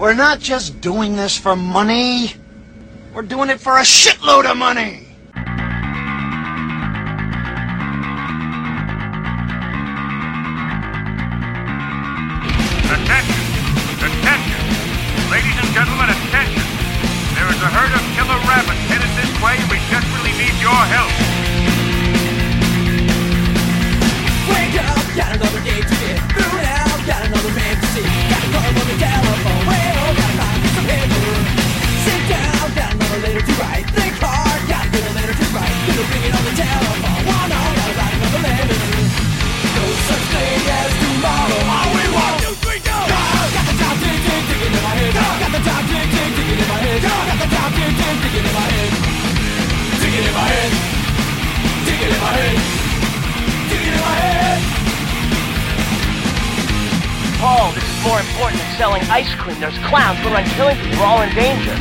We're not just doing this for money. We're doing it for a shitload of money. More important than selling ice cream. There's clowns who run killing people. All in danger.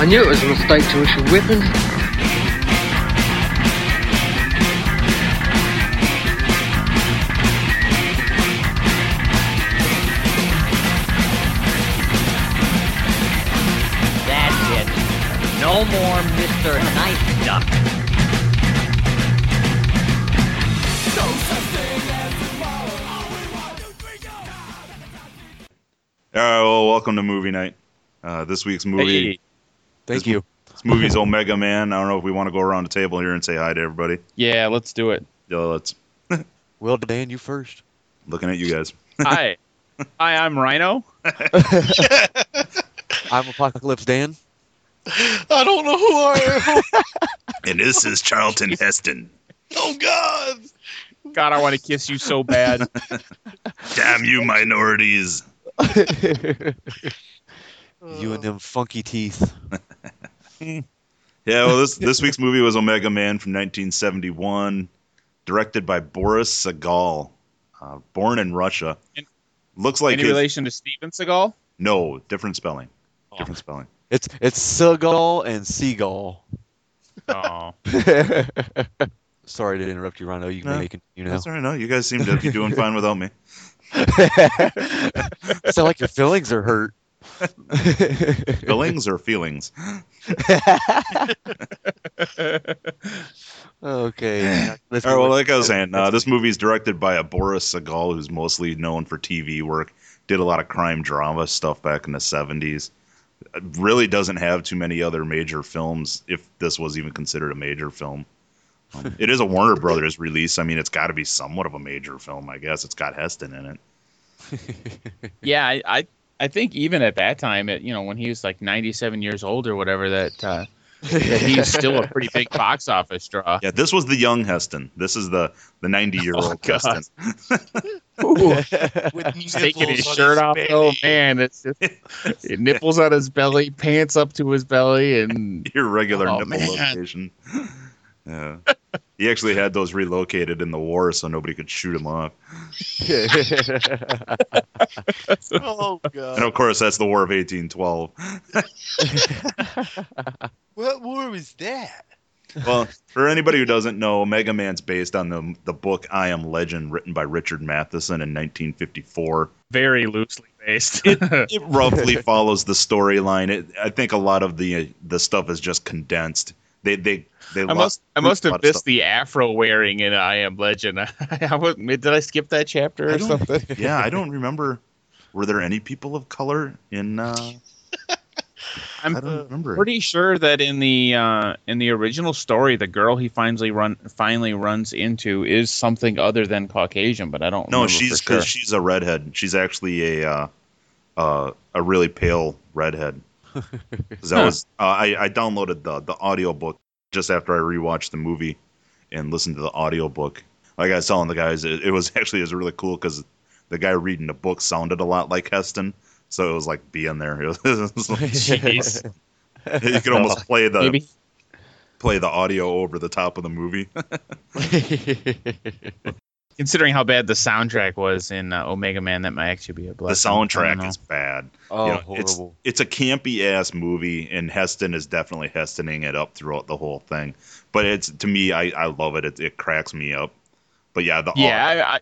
I knew it was a mistake to issue weapons. No more Mr. Nice Duck. No such thing as tomorrow. All we want, two, three, go. All right, well, welcome to movie night. Uh, this week's movie, Hey, thank This- you. this movie's Omega Man. I don't know if we want to go around the table here and say hi to everybody. Yeah, let's do it. Yeah, let's Well, Dan, you first. looking at you guys. Hi. Hi, I'm Rhino. I'm Apocalypse Dan. I don't know who I am. And this is Charlton Heston. oh God! God, I want to kiss you so bad. Damn you, minorities. You and them funky teeth. Yeah, well, this this week's movie was Omega Man from 1971, directed by Boris Sagal, uh, born in Russia. Any- Looks like Any his- relation to Steven Seagal? no different spelling. Oh. Different spelling. It's it's Seagull and Seagull. Oh. Sorry to interrupt you, Rhino. You No, may continue now. That's all right. No, you guys seem to be doing fine without me. Sound like your feelings are hurt. Feelings or feelings? okay. let's All right, well, like I was saying, uh, this movie is directed by a Boris Sagal, who's mostly known for TV work. Did a lot of crime drama stuff back in the '70s. Really doesn't have too many other major films, if this was even considered a major film. Um, it is a Warner Brothers release. I mean, it's got to be somewhat of a major film, I guess. It's got Heston in it. Yeah, I, I I think even at that time, it, you know, when he was like 97 years old or whatever, that uh, that he was still a pretty big box office draw. Yeah, this was the young Heston. This is the the 90 year Oh, old God. Heston. With He's taking his nipples on shirt off. belly. Oh man, it's just nipples on his belly, pants up to his belly, and Irregular Oh, nipple man. location. Yeah. He actually had those relocated in the war so nobody could shoot him off. Oh God! And of course, that's the War of 1812. What war was that? Well, for anybody who doesn't know, Mega Man's based on the the book I Am Legend, written by Richard Matheson in 1954. very loosely based. It roughly follows the storyline. I think a lot of the the stuff is just condensed. They they they. I must I must have missed the afro wearing in I Am Legend. I, was, did I skip that chapter or something? Yeah, I don't remember. Were there any people of color in? Uh, I'm I don't remember. pretty sure that in the uh, in the original story, the girl he finally run finally runs into is something other than Caucasian, but I don't. No, she's sure. she's a redhead. She's actually a uh, uh, a really pale redhead. 'Cause that Huh. was uh, I I downloaded the the audiobook just after I rewatched the movie and listened to the audiobook. Like I was telling the guys, it, it was actually it was really cool because the guy reading the book sounded a lot like Heston, so it was like being there. It was, it like- Jeez. you could almost play the Maybe play the audio over the top of the movie. Considering how bad the soundtrack was in uh, Omega Man, that might actually be a blessing. The soundtrack is bad. Oh, You know, it's horrible. it's a campy ass movie, and Heston is definitely Hestoning it up throughout the whole thing. But it's to me, I, I love it. it. It cracks me up. But yeah, the Yeah, I, I,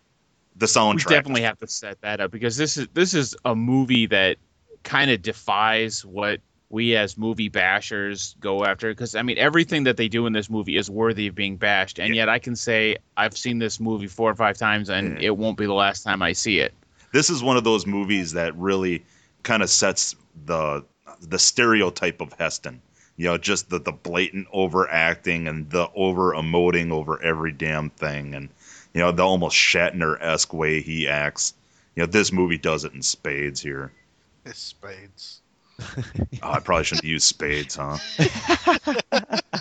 the soundtrack. we definitely have to set that up because this is this is a movie that kind of defies what we as movie bashers go after because i mean everything that they do in this movie is worthy of being bashed and Yeah. yet i can say i've seen this movie four or five times and Yeah. it won't be the last time i see it this is one of those movies that really kind of sets the the stereotype of Heston. You know, just the, the blatant overacting and the over emoting over every damn thing, and you know the almost Shatner esque way he acts. You know, this movie does it in spades here. It's spades. Oh, I probably shouldn't use spades, huh?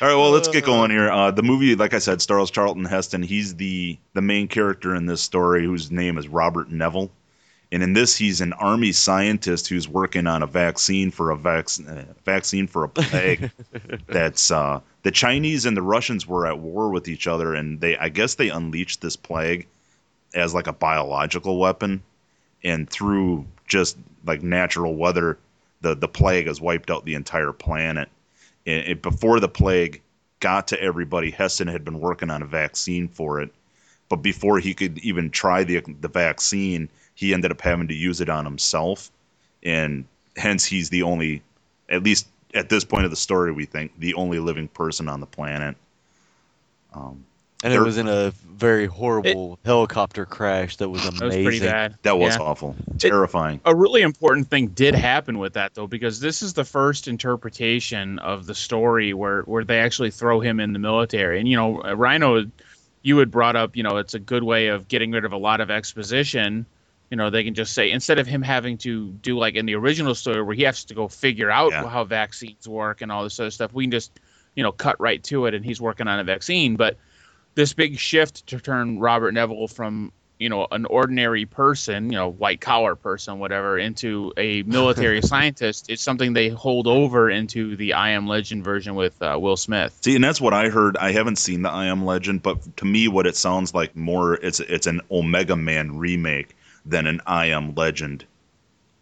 All right, well, let's get going here. Uh, the movie, like I said, stars Charlton Heston. He's the the main character in this story, whose name is Robert Neville. And in this, he's an army scientist who's working on a vaccine for a vac- uh, vaccine for a plague. that's uh, the Chinese and the Russians were at war with each other, and they, I guess, they unleashed this plague as like a biological weapon, and through just like natural weather, the the plague has wiped out the entire planet. And it, before the plague got to everybody, Heston had been working on a vaccine for it, but before he could even try the the vaccine, he ended up having to use it on himself, and hence he's the only, at least at this point of the story, we think the only living person on the planet. Um, And it was in a very horrible helicopter crash that was amazing. that was amazing. pretty bad that was Yeah. awful, terrifying. a really important thing did happen with that though because this is the first interpretation of the story where where they actually throw him in the military and you know rhino you had brought up you know it's a good way of getting rid of a lot of exposition you know they can just say instead of him having to do like in the original story where he has to go figure out Yeah. how vaccines work and all this other stuff we can just you know cut right to it and he's working on a vaccine but this big shift to turn robert neville from you know an ordinary person you know white collar person whatever into a military scientist is something they hold over into the i am legend version with uh, will smith See, and that's what I heard. I haven't seen the I Am Legend, but to me, what it sounds like more it's it's an Omega Man remake than an I Am Legend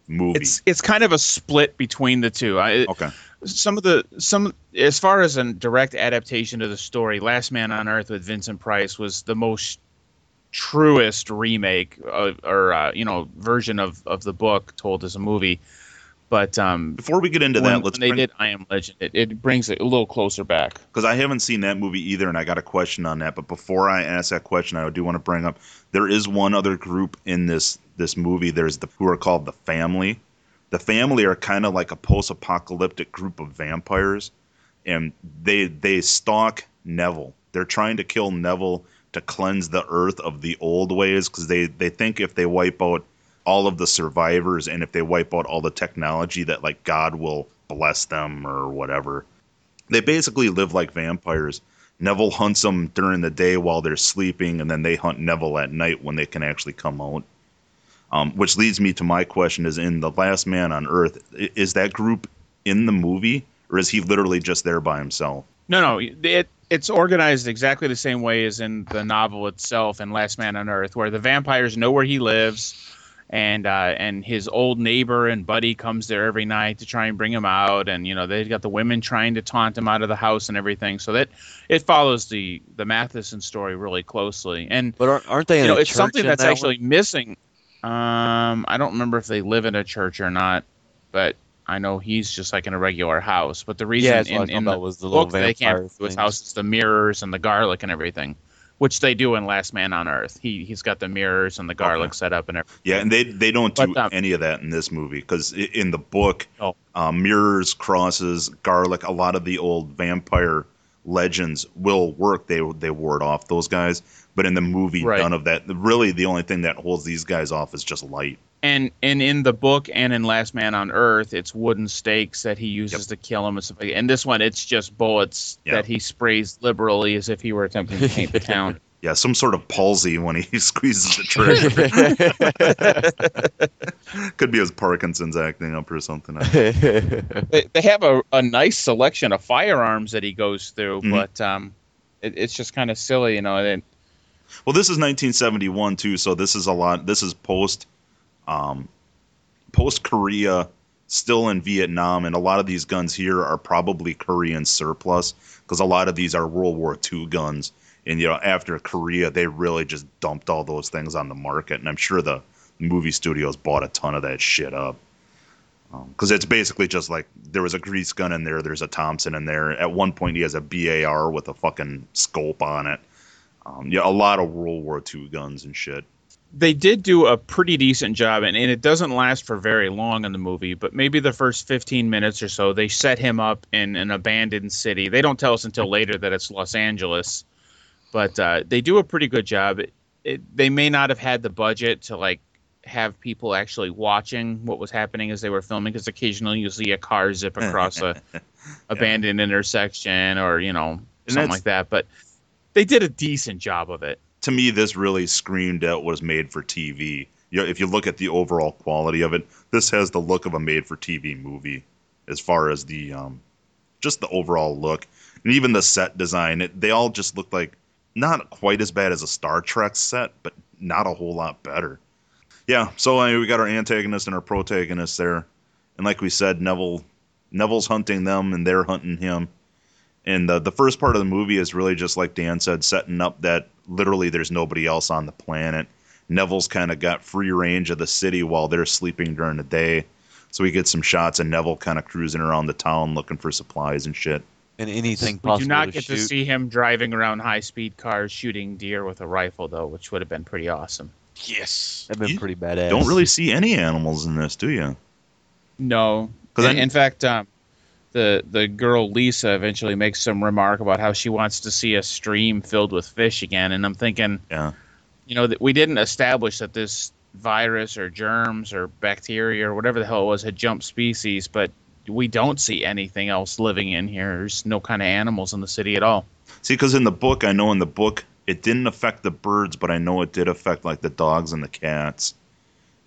movie. it's it's kind of a split between the two I, okay. Some of the some as far as a direct adaptation of the story last man on earth with vincent price was the most truest remake of, or uh, you know version of of the book told as a movie but um Before we get into when, that, let's when they did i am legend it, it brings it a little closer back because I haven't seen that movie either, and I got a question on that. But before I ask that question, I do want to bring up there is one other group in this this movie. There's the who are called the Family. The Family are kind of like a post-apocalyptic group of vampires, and they they stalk Neville. They're trying to kill Neville to cleanse the earth of the old ways because they they think if they wipe out all of the survivors and if they wipe out all the technology that like God will bless them or whatever they basically live like vampires. Neville hunts them during the day while they're sleeping, and then they hunt Neville at night when they can actually come out. Um, which leads me to my question: Is in the Last Man on Earth, is that group in the movie, or is he literally just there by himself? No, no, it it's organized exactly the same way as in the novel itself and Last Man on Earth, where the vampires know where he lives, and uh, and his old neighbor and buddy comes there every night to try and bring him out, and you know they've got the women trying to taunt him out of the house and everything. So that it follows the the Matheson story really closely, and But aren't, aren't they in you know a it's something that's that actually missing. Um, I don't remember if they live in a church or not, but I know he's just like in a regular house. But the reason Yeah, that's what I in, was in the was the little book they can't vampire do his house is the mirrors and the garlic and everything, which they do in Last Man on Earth. He he's got the mirrors and the garlic set up and everything. Yeah, and they they don't do But, um, any of that in this movie because in the book, Oh. uh, mirrors, crosses, garlic, a lot of the old vampire legends will work. They they ward off those guys, but in the movie, Right. none of that. Really, the only thing that holds these guys off is just light. And and in the book and in Last Man on Earth, it's wooden stakes that he uses Yep. to kill him and stuff like that. And this one, it's just bullets Yep. that he sprays liberally as if he were attempting to paint the town. Yeah, some sort of palsy when he squeezes the trigger. Could be his Parkinson's acting up or something. they, they have a, a nice selection of firearms that he goes through, Mhm. but um, it, it's just kind of silly, you know. And Well, this is 1971 too, so this is a lot. This is post, um, post Korea, still in Vietnam, and a lot of these guns here are probably Korean surplus because a lot of these are World War II guns. And you know, after Korea, they really just dumped all those things on the market, and I'm sure the movie studios bought a ton of that shit up. Because it's basically just like there was a grease gun in there, there's a Thompson in there. At one point, he has a BAR with a fucking scope on it. Um, yeah, a lot of World War II guns and shit. They did do a pretty decent job, and, and it doesn't last for very long in the movie, but maybe the first 15 minutes or so, they set him up in an abandoned city. They don't tell us until later that it's Los Angeles, but uh, they do a pretty good job. It, it, they may not have had the budget to like have people actually watching what was happening as they were filming, because occasionally you see a car zip across a abandoned intersection or you know And something like that. But they did a decent job of it. To me, this really screamed out was made for TV. You know, if you look at the overall quality of it, this has the look of a made for TV movie as far as the um, just the overall look and even the set design. It, they all just look like not quite as bad as a Star Trek set, but not a whole lot better. Yeah, so I mean, we got our antagonist and our protagonist there, and like we said, Neville Neville's hunting them and they're hunting him. And the the first part of the movie is really just like Dan said, setting up that literally there's nobody else on the planet. Neville's kind of got free range of the city while they're sleeping during the day. So we get some shots of Neville kind of cruising around the town looking for supplies and shit. And anything possible. We do not to get shoot. to see him driving around high speed cars shooting deer with a rifle, though, which would have been pretty awesome. Yes. That'd been You pretty badass. Don't really see any animals in this, do you? No, 'Cause in, I- in fact, um, the the girl Lisa eventually makes some remark about how she wants to see a stream filled with fish again, and I'm thinking, Yeah. you know, that we didn't establish that this virus or germs or bacteria or whatever the hell it was had jumped species, but we don't see anything else living in here. There's no kind of animals in the city at all. See, because in the book, I know in the book it didn't affect the birds, but I know it did affect like the dogs and the cats.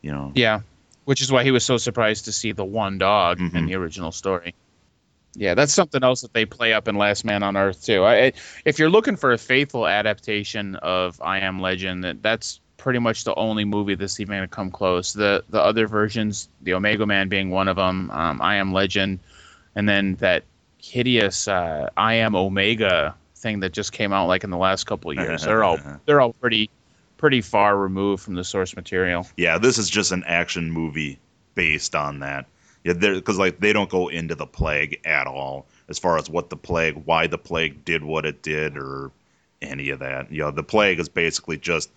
You know. Yeah, which is why he was so surprised to see the one dog in Mhm. the original story. Yeah, that's something else that they play up in Last Man on Earth too. I, if you're looking for a faithful adaptation of I Am Legend, that that's pretty much the only movie that's even going to come close. The the other versions, the Omega Man being one of them, um, I Am Legend, and then that hideous uh, I Am Omega thing that just came out like in the last couple of years. they're all they're all pretty pretty far removed from the source material. Yeah, this is just an action movie based on that. Yeah, because like they don't go into the plague at all as far as what the plague, why the plague did what it did, or any of that. You know, the plague is basically just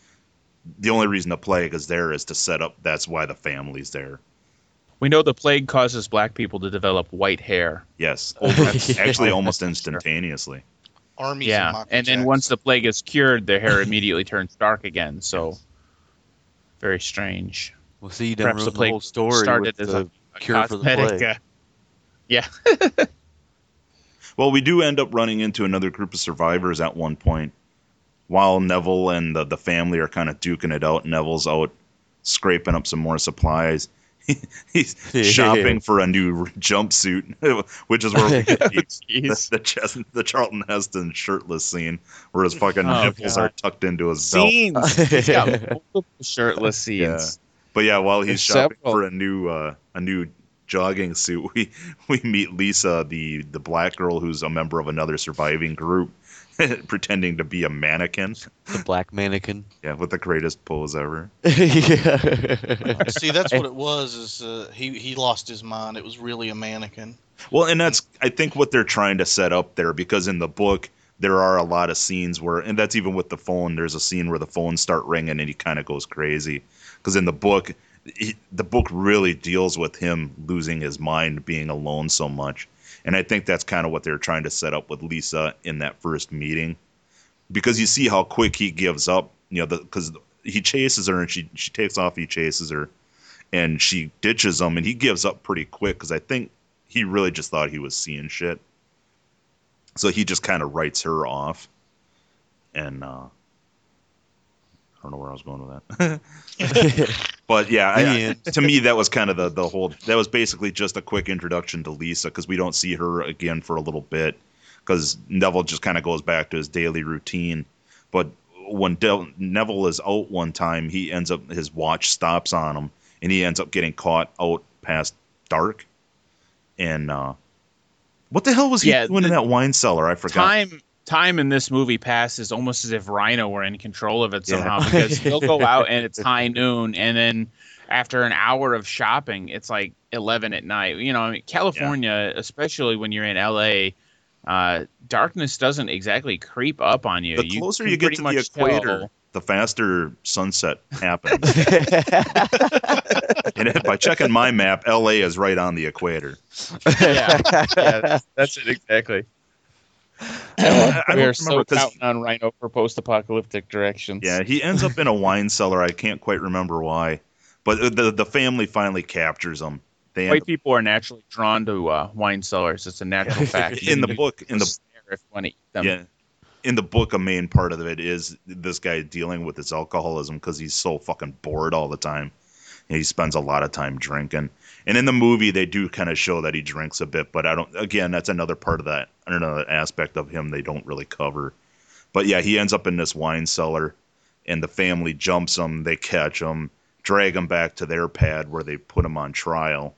the only reason the plague is there is to set up. That's why the family's there. We know the plague causes black people to develop white hair. Yes, actually almost instantaneously. Armies yeah, and and then once the plague is cured, their hair immediately turns dark again. So, very strange. Well, see, you done Perhaps the ruined the whole story started with as the a, a cure for the cosmetic, plague. uh, yeah, Well, we do end up running into another group of survivors at one point. While Neville and the, the family are kind of duking it out, Neville's out scraping up some more supplies. He's shopping for a new jumpsuit, which is where we get the, the, Jeez. the, Charlton Heston shirtless scene where his fucking Oh, nipples God. are tucked into his belt. scenes. He's got multiple shirtless scenes. But yeah, while he's There's shopping several. for a new uh, a new jogging suit, we we meet Lisa, the the black girl who's a member of another surviving group, pretending to be a mannequin. The black mannequin. Yeah, with the greatest pose ever. yeah. See, that's what it was. Is uh, he he lost his mind? It was really a mannequin. Well, and that's I think what they're trying to set up there because in the book there are a lot of scenes where, and that's even with the phone. There's a scene where the phones start ringing and he kind of goes crazy because in the book, he, the book really deals with him losing his mind, being alone so much, and I think that's kind of what they're trying to set up with Lisa in that first meeting, because you see how quick he gives up. You know, because he chases her and she she takes off. He chases her, and she ditches him, and he gives up pretty quick because I think he really just thought he was seeing shit. So he just kind of writes her off. And uh, I don't know where I was going with that. but yeah, I, I- to me that was kind of the the whole. That was basically just a quick introduction to Lisa because we don't see her again for a little bit because Neville just kind of goes back to his daily routine. But when Del- Neville is out one time, he ends up his watch stops on him, and he ends up getting caught out past dark. And uh, what the hell was he Yeah, doing in that wine cellar? I forgot. time time in this movie passes almost as if Rhino were in control of it Yeah. somehow because he'll go out and it's high noon and then after an hour of shopping it's like 11 at night you know I mean, california especially when you're in la uh, darkness doesn't exactly creep up on you the closer can you, get to the equator, tell- the faster sunset happens. and if- by checking my map, L.A. is right on the equator. yeah, yeah that's it exactly I don't we're so counting on rhino for post-apocalyptic directions. Yeah, he ends up in a wine cellar. I can't quite remember why, but the the family finally captures him. They end white people are naturally drawn to uh, wine cellars. It's a natural fact. in the book in the if you want to eat them. yeah. In the book a main part of it is this guy dealing with his alcoholism because he's so fucking bored all the time. And he spends a lot of time drinking and in the movie they do kind of show that he drinks a bit but i don't again that's another part of that another aspect of him they don't really cover but yeah he ends up in this wine cellar and the family jumps him they catch him drag him back to their pad where they put him on trial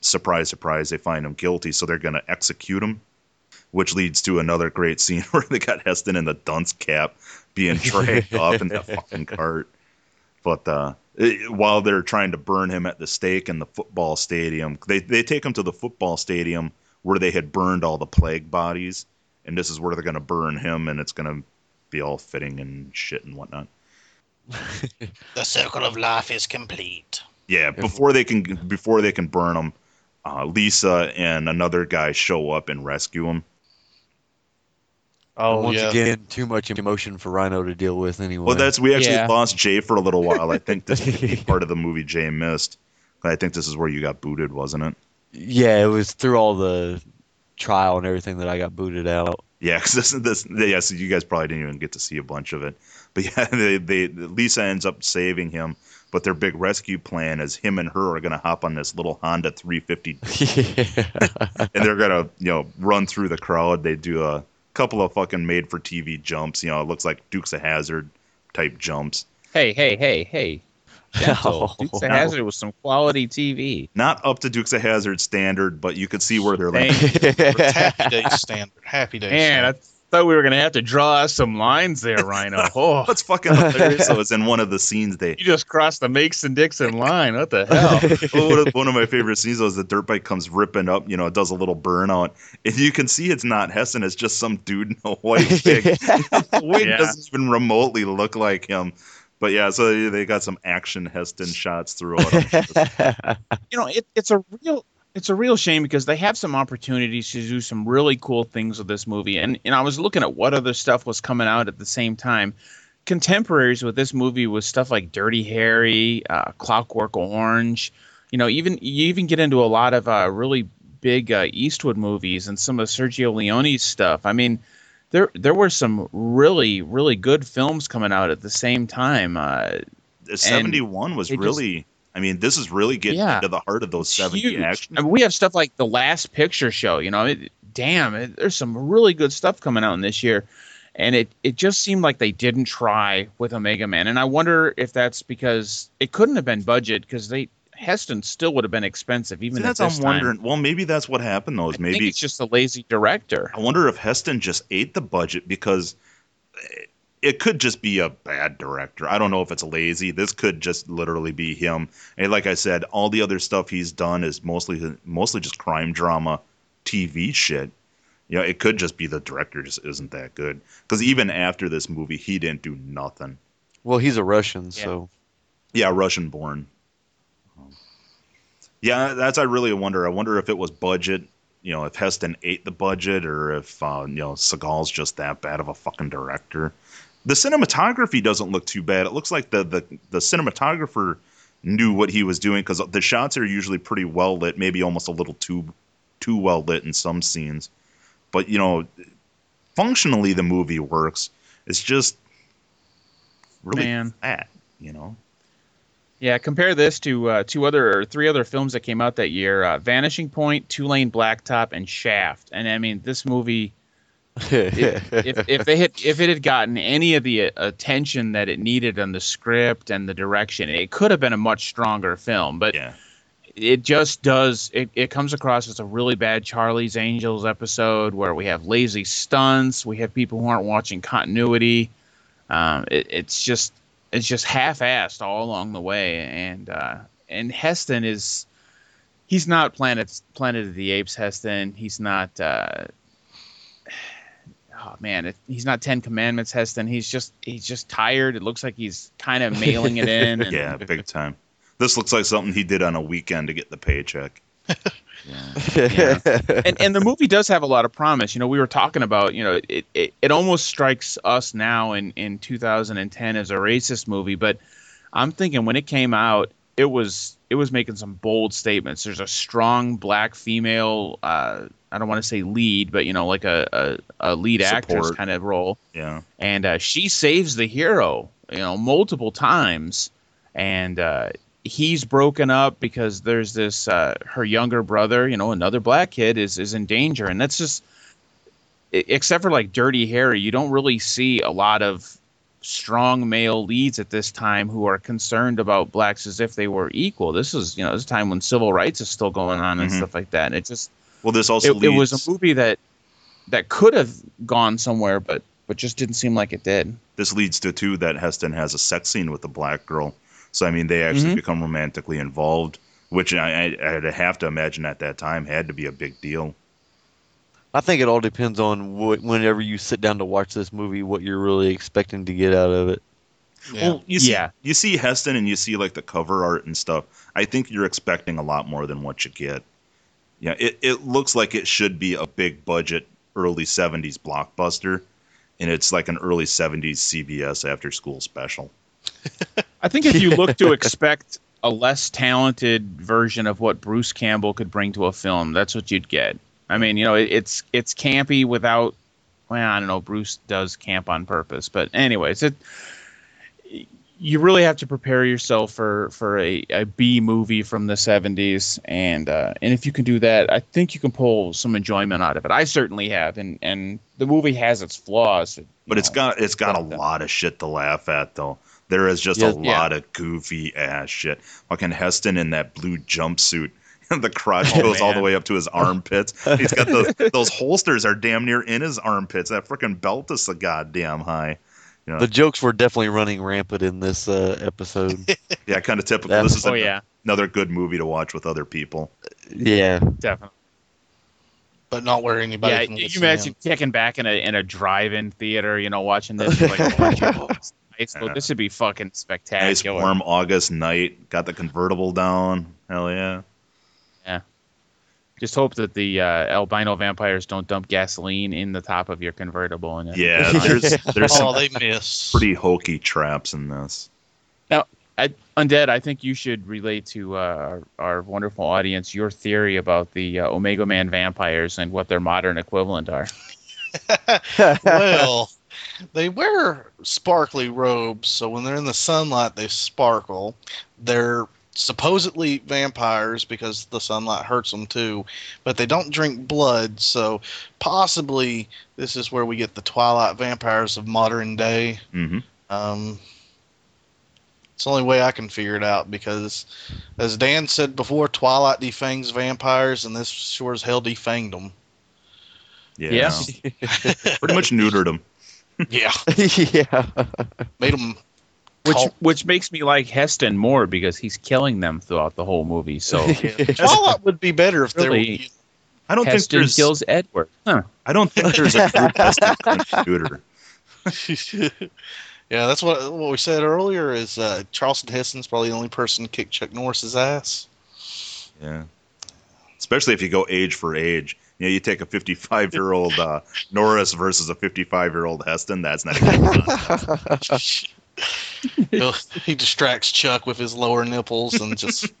surprise surprise they find him guilty so they're going to execute him which leads to another great scene where they got Heston in the dunce cap being dragged off in that fucking cart. But uh, while they're trying to burn him at the stake in the football stadium, they they take him to the football stadium where they had burned all the plague bodies, and this is where they're going to burn him, and it's going to be all fitting and shit and whatnot. The circle of life is complete. Yeah, before they can before they can burn him, uh, Lisa and another guy show up and rescue him. Oh Once yeah. again, too much emotion for Rhino to deal with anyway. Well, that's we actually Yeah. lost Jay for a little while. I think this is part of the movie Jay missed. I think this is where you got booted, wasn't it? yeah, it was through all the trial and everything that I got booted out. Yeah, because this, this, yeah. So you guys probably didn't even get to see a bunch of it. But yeah, they, they Lisa ends up saving him. But their big rescue plan is him and her are gonna hop on this little Honda 350 and they're gonna you know run through the crowd. They do a couple of fucking made for TV jumps. You know, it looks like Dukes of Hazzard type jumps. Hey, hey, hey, hey. Gentle. No. Oh. Dukes of Hazzard was some quality TV. Not up to Dukes of Hazzard standard, but you could see where they're like. Thank you. It's Happy Days standard. Happy Days. Man, I standard. Thought we were going to have to draw some lines there, Rhino. Oh, What's fucking hilarious though is in one of the scenes they you just crossed the Mason Dixon line. What the hell? well, one, of, my favorite scenes was the dirt bike comes ripping up, you know, it does a little burnout. And you can see it's not Heston, it's just some dude in a white wig. the wig Yeah. doesn't even remotely look like him. But yeah, so they got some action Heston shots throughout. you know, it, it's a real it's a real shame because they have some opportunities to do some really cool things with this movie. And and I was looking at what other stuff was coming out at the same time. Contemporaries with this movie was stuff like Dirty Harry, uh, Clockwork Orange. You know, even you even get into a lot of uh, really big uh, Eastwood movies and some of Sergio Leone's stuff. I mean, there there were some really really good films coming out at the same time. Uh, 71 was it just- really, I mean, this is really getting Yeah. into the heart of those 70 huge. action. I mean, we have stuff like the Last Picture Show. You know, it, damn, it, there's some really good stuff coming out in this year, and it it just seemed like they didn't try with Omega Man, and I wonder if that's because it couldn't have been budget because they Heston still would have been expensive even See, at that's I'm time. wondering. Well, maybe that's what happened though. Is I maybe it's just a lazy director. I wonder if Heston just ate the budget because eh, it could just be a bad director. I don't know if it's lazy. This could just literally be him. And like I said, all the other stuff he's done is mostly mostly just crime drama, TV shit. You know, it could just be the director just isn't that good. Because even after this movie, he didn't do nothing. well, he's a Russian, so Yeah, Russian born. Yeah, that's I really wonder. I wonder if it was budget. You know, if Heston ate the budget, or if uh, you know Seagal's just that bad of a fucking director. The cinematography doesn't look too bad. It looks like the the, the cinematographer knew what he was doing because the shots are usually pretty well lit, maybe almost a little too too well lit in some scenes. But you know, functionally the movie works. It's just really Man. fat. You know. Yeah, compare this to uh, two other or three other films that came out that year: uh, Vanishing Point, Two Lane Blacktop, and Shaft. And I mean, this movie if, if, if they had if it had gotten any of the uh, attention that it needed on the script and the direction, it could have been a much stronger film. But Yeah. it just does it, it comes across as a really bad Charlie's Angels episode where we have lazy stunts, we have people who aren't watching continuity. Um, it, it's just it's just half-assed all along the way, and uh, and Heston is he's not Planet Planet of the Apes Heston. He's not. Uh, oh man, it, he's not Ten Commandments Heston. He's just he's just tired. It looks like he's kind of mailing it in. And, Yeah, big time. This looks like something he did on a weekend to get the paycheck. Yeah. and and the movie does have a lot of promise. You know, we were talking about, you know, it, it, it almost strikes us now in, in 2010 as a racist movie, but I'm thinking when it came out, it was it was making some bold statements. There's a strong black female, uh, I don't want to say lead, but you know, like a a, a lead actress kind of role Yeah. and uh, she saves the hero, you know, multiple times, and uh, he's broken up because there's this uh, her younger brother, you know, another black kid is is in danger, and that's just except for like Dirty Harry, you don't really see a lot of strong male leads at this time who are concerned about blacks as if they were equal. This is you know this time when civil rights is still going on and Mhm. stuff like that. And it just Well, this also it, it was a movie that that could have gone somewhere, but but just didn't seem like it did. this leads to too that Heston has a sex scene with a black girl. So I mean, they actually Mhm. become romantically involved, which I, I, I'd have to imagine at that time had to be a big deal. I think it all depends on what, whenever you sit down to watch this movie, what you're really expecting to get out of it. Yeah. Well, you see, Yeah. you see Heston and you see like the cover art and stuff. I think you're expecting a lot more than what you get. Yeah, it, it looks like it should be a big budget early '70s blockbuster, and it's like an early '70s CBS after school special. I think if you look to expect a less talented version of what Bruce Campbell could bring to a film, that's what you'd get. I mean, you know, it, it's it's campy without. Well, I don't know. Bruce does camp on purpose, but anyways, it. You really have to prepare yourself for for a, a B movie from the '70s, and uh, and if you can do that, I think you can pull some enjoyment out of it. I certainly have, and and the movie has its flaws, But it's know. got it's got a but, uh, lot of shit to laugh at though. There is just Yeah. a lot of goofy ass shit. Fucking Heston in that blue jumpsuit. the crotch Oh, goes all the way up to his armpits. He's got those those holsters are damn near in his armpits. That freaking belt is so goddamn high. You know, The jokes were definitely running rampant in this uh, episode. yeah, kind of typical. That's- This is Oh a- yeah, another good movie to watch with other people. yeah. definitely. but not where anybody yeah, can you get to imagine see kicking back in a in a drive-in theater, you know, watching this. like, oh, shit, nice. Well, this would be fucking spectacular. Nice warm August night. Got the convertible down. Hell yeah. Just hope that the uh, albino vampires don't dump gasoline in the top of your convertible. And Yeah, there's there's him. Oh, some they miss. pretty hokey traps in this. I, undead. I think you should relate to uh, our, our wonderful audience your theory about the uh, Omega Man vampires and what their modern equivalent are. well, they wear sparkly robes, so when they're in the sunlight, they sparkle. They're supposedly vampires because the sunlight hurts them too, but they don't drink blood, so possibly this is where we get the Twilight vampires of modern day. hmm Um, it's the only way I can figure it out because, as Dan said before, Twilight defangs vampires, and this sure as hell defanged them. Yeah. Yes. Pretty much neutered them. Yeah, yeah. made them. Which Cult. which makes me like Heston more because he's killing them throughout the whole movie. So Twilight would be better if there were. I don't think Heston there's kills Edward. Huh. I don't think there's a group Heston couldn't neuter. yeah, that's what what we said earlier. Is uh, Charleston Heston's probably the only person to kick Chuck Norris's ass. Yeah. Especially if you go age for age. You know, you take a 55 year old uh, Norris versus a 55 year old Heston. That's not a good contest. He'll- he distracts Chuck with his lower nipples and just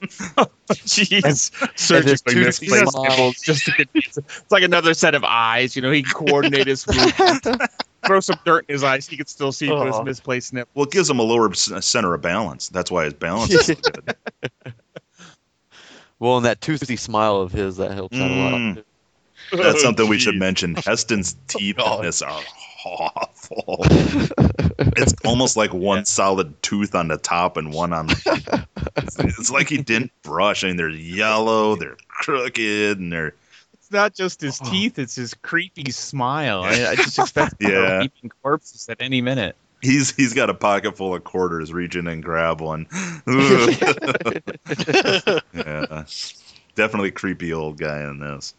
Jeez, surgically two misplaced smiles. nipples. Just to get, it's like another set of eyes. You know, he can coordinate his movements. Throw some dirt in his eyes, he could still see with his Oh. misplaced nipples. Well, it gives him a lower center of balance. That's why his balance is good. well, and that toothy smile of his that helps out a lot. Mm. too. that's Oh, something we should mention. Heston's teeth in God. this are awful. it's almost like one solid tooth on the top and one on the. It's, it's like he didn't brush. I mean, they're yellow, they're crooked, and they're It's not just his oh. teeth; it's his creepy smile. I, I just expect Yeah. yeah. corpses at any minute. he's he's got a pocket full of quarters. Reach in and grab one. yeah, definitely creepy old guy in this.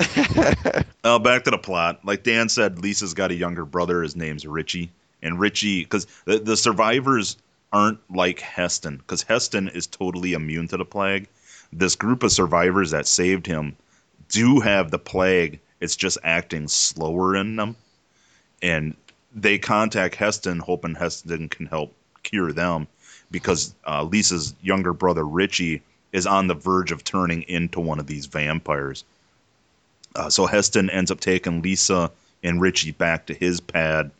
Uh, back to the plot. Like Dan said, Lisa's got a younger brother. His name's Richie. And Richie, because the, the survivors aren't like Heston, because Heston is totally immune to the plague. This group of survivors that saved him do have the plague. It's just acting slower in them. And they contact Heston, hoping Heston can help cure them, because uh, Lisa's younger brother, Richie, is on the verge of turning into one of these vampires. Uh, so Heston ends up taking Lisa and Richie back to his pad,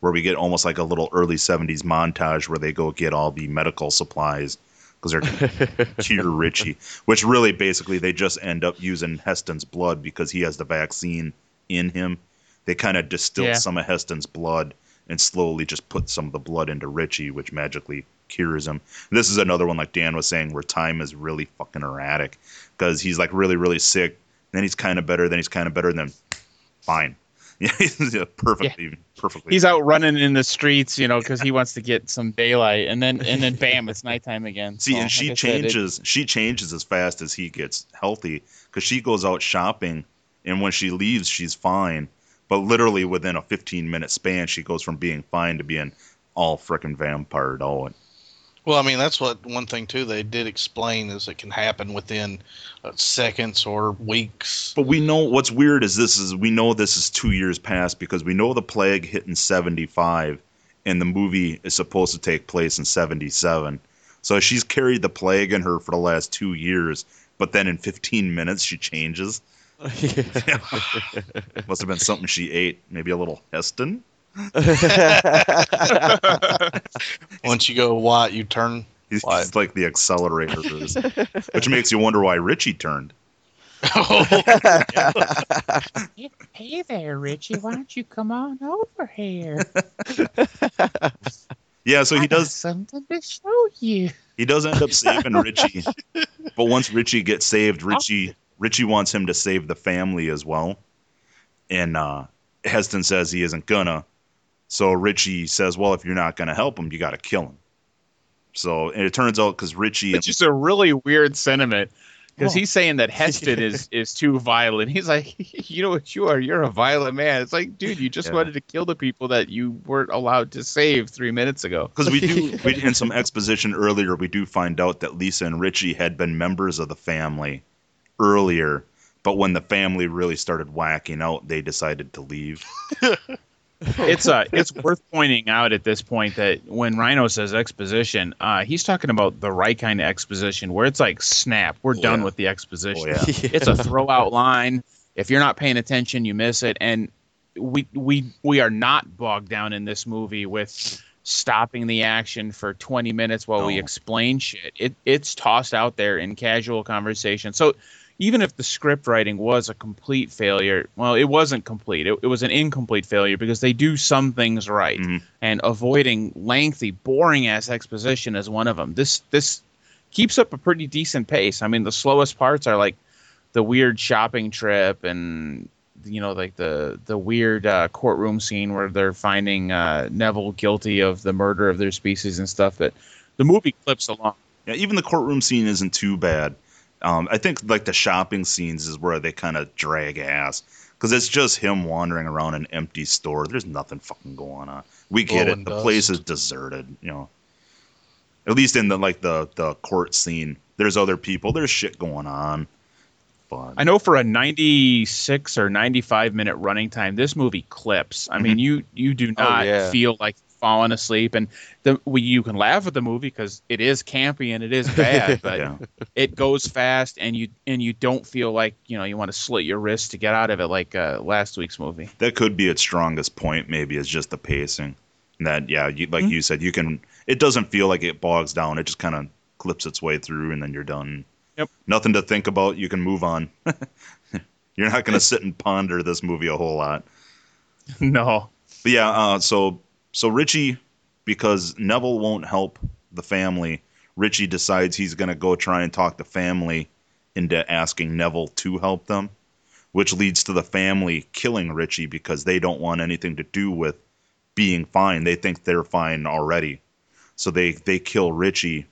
where we get almost like a little early '70s montage where they go get all the medical supplies because they're cure Richie. Which really, basically, they just end up using Heston's blood because he has the vaccine in him. They kind of distill Yeah. some of Heston's blood and slowly just put some of the blood into Richie, which magically cures him. This is another one, like Dan was saying, where time is really fucking erratic because he's like really, really sick. Then he's kind of better. Then he's kind of better. Then fine. Yeah, he's uh, perfectly, perfectly. He's out running in the streets, you know, because he wants to get some daylight, and then and then bam, it's nighttime again. See, So, and she like I said, it- changes. she changes as fast as he gets healthy because she goes out shopping, and when she leaves, she's fine. But literally within a 15 minute span, she goes from being fine to being all frickin' vampired out. Well, I mean, that's what one thing too they did explain is it can happen within uh, seconds or weeks. But we know what's weird is this is we know this is two years past because we know the plague hit in 75, and the movie is supposed to take place in 77. So she's carried the plague in her for the last two years, but then in 15 minutes she changes. Must have been something she ate. Maybe a little Heston. Once you go white, you turn. He's, Why? like the accelerator, is, which makes you wonder why Richie turned. Hey there, Richie. Why don't you come on over here? Yeah, so he does. something to show you. He does end up saving Richie, but once Richie gets saved, Richie Richie wants him to save the family as well, and uh, Heston says he isn't gonna. So Richie says, "Well, if you're not gonna help him, you got to kill him." So and it turns out because Richie It's just a really weird sentiment because Well- oh. he's saying that Heston is is too violent. He's like, you know what you are? You're a violent man. It's like, dude, you just Yeah. wanted to kill the people that you weren't allowed to save three minutes ago. because we do we, in some exposition earlier we do find out that Lisa and Richie had been members of the family earlier, but when the family really started whacking out, they decided to leave. it's uh it's worth pointing out at this point that when Rhino says exposition, uh, he's talking about the right kind of exposition where it's like snap, we're Oh, done yeah. with the exposition. Oh yeah. It's a throw out line. If you're not paying attention, you miss it. And we we we are not bogged down in this movie with stopping the action for 20 minutes while we explain shit. It it's tossed out there in casual conversation. So even if the script writing was a complete failure, well, it wasn't complete. It, it was an incomplete failure because they do some things right, Mhm. and avoiding lengthy, boring ass exposition is one of them. This this keeps up a pretty decent pace. I mean, the slowest parts are like the weird shopping trip and you know like the the weird uh, courtroom scene where they're finding uh, Neville guilty of the murder of their species and stuff. But the movie clips along. Yeah, even the courtroom scene isn't too bad. Um, I think like the shopping scenes is where they kind of drag ass because it's just him wandering around an empty store. There's nothing fucking going on. We get Blowing it. The dust. place is deserted. You know, at least in the like the the court scene, there's other people. There's shit going on. But I know for a 96 or 95 minute running time, this movie clips. I mean, you you do Oh, not yeah. feel like falling asleep, and the we, you can laugh at the movie because it is campy and it is bad, but yeah, it goes fast, and you and you don't feel like you know you want to slit your wrist to get out of it like uh, last week's movie. that could be its strongest point. Maybe is just the pacing. And that yeah, you, like Mhm. you said, you can. It doesn't feel like it bogs down. It just kind of clips its way through, and then you're done. Yep. Nothing to think about. You can move on. You're not going to sit and ponder this movie a whole lot. no. But yeah, uh, so so Richie, because Neville won't help the family, Richie decides he's going to go try and talk the family into asking Neville to help them, which leads to the family killing Richie because they don't want anything to do with being fine. They think they're fine already, so they they kill Richie,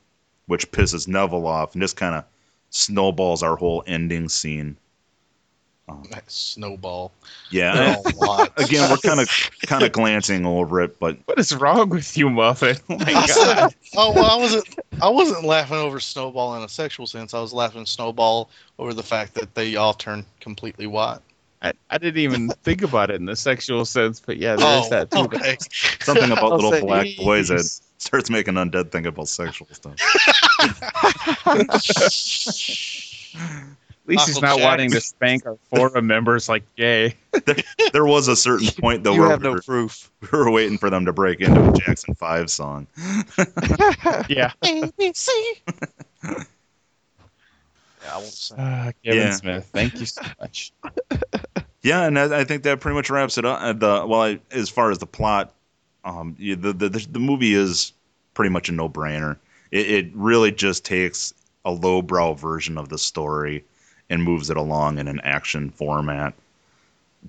which pisses Neville off, and this kind of snowballs our whole ending scene. Um, that snowball. Yeah. Oh, what? Again, we're kind of kind of glancing over it, but What is wrong with you, Muffin? Oh my I god. oh well, I wasn't. I wasn't laughing over Snowball in a sexual sense. I was laughing Snowball over the fact that they all turned completely white. I, I didn't even think about it in the sexual sense, but yeah, there's oh, that too. okay. something about little say- black boys that starts making undead think about sexual stuff. At least he's Michael not wanting to spank our forum members like Jay. There was a certain point though you where have we no were, proof. we were waiting for them to break into a Jackson Five song. Yeah. Yeah, I won't say. Uh, Kevin Yeah. Smith, thank you so much. Yeah, and I, I think that pretty much wraps it up. Uh, The well, I, as far as the plot, um, yeah, the, the the the movie is pretty much a no brainer. It, it really just takes a lowbrow version of the story and moves it along in an action format.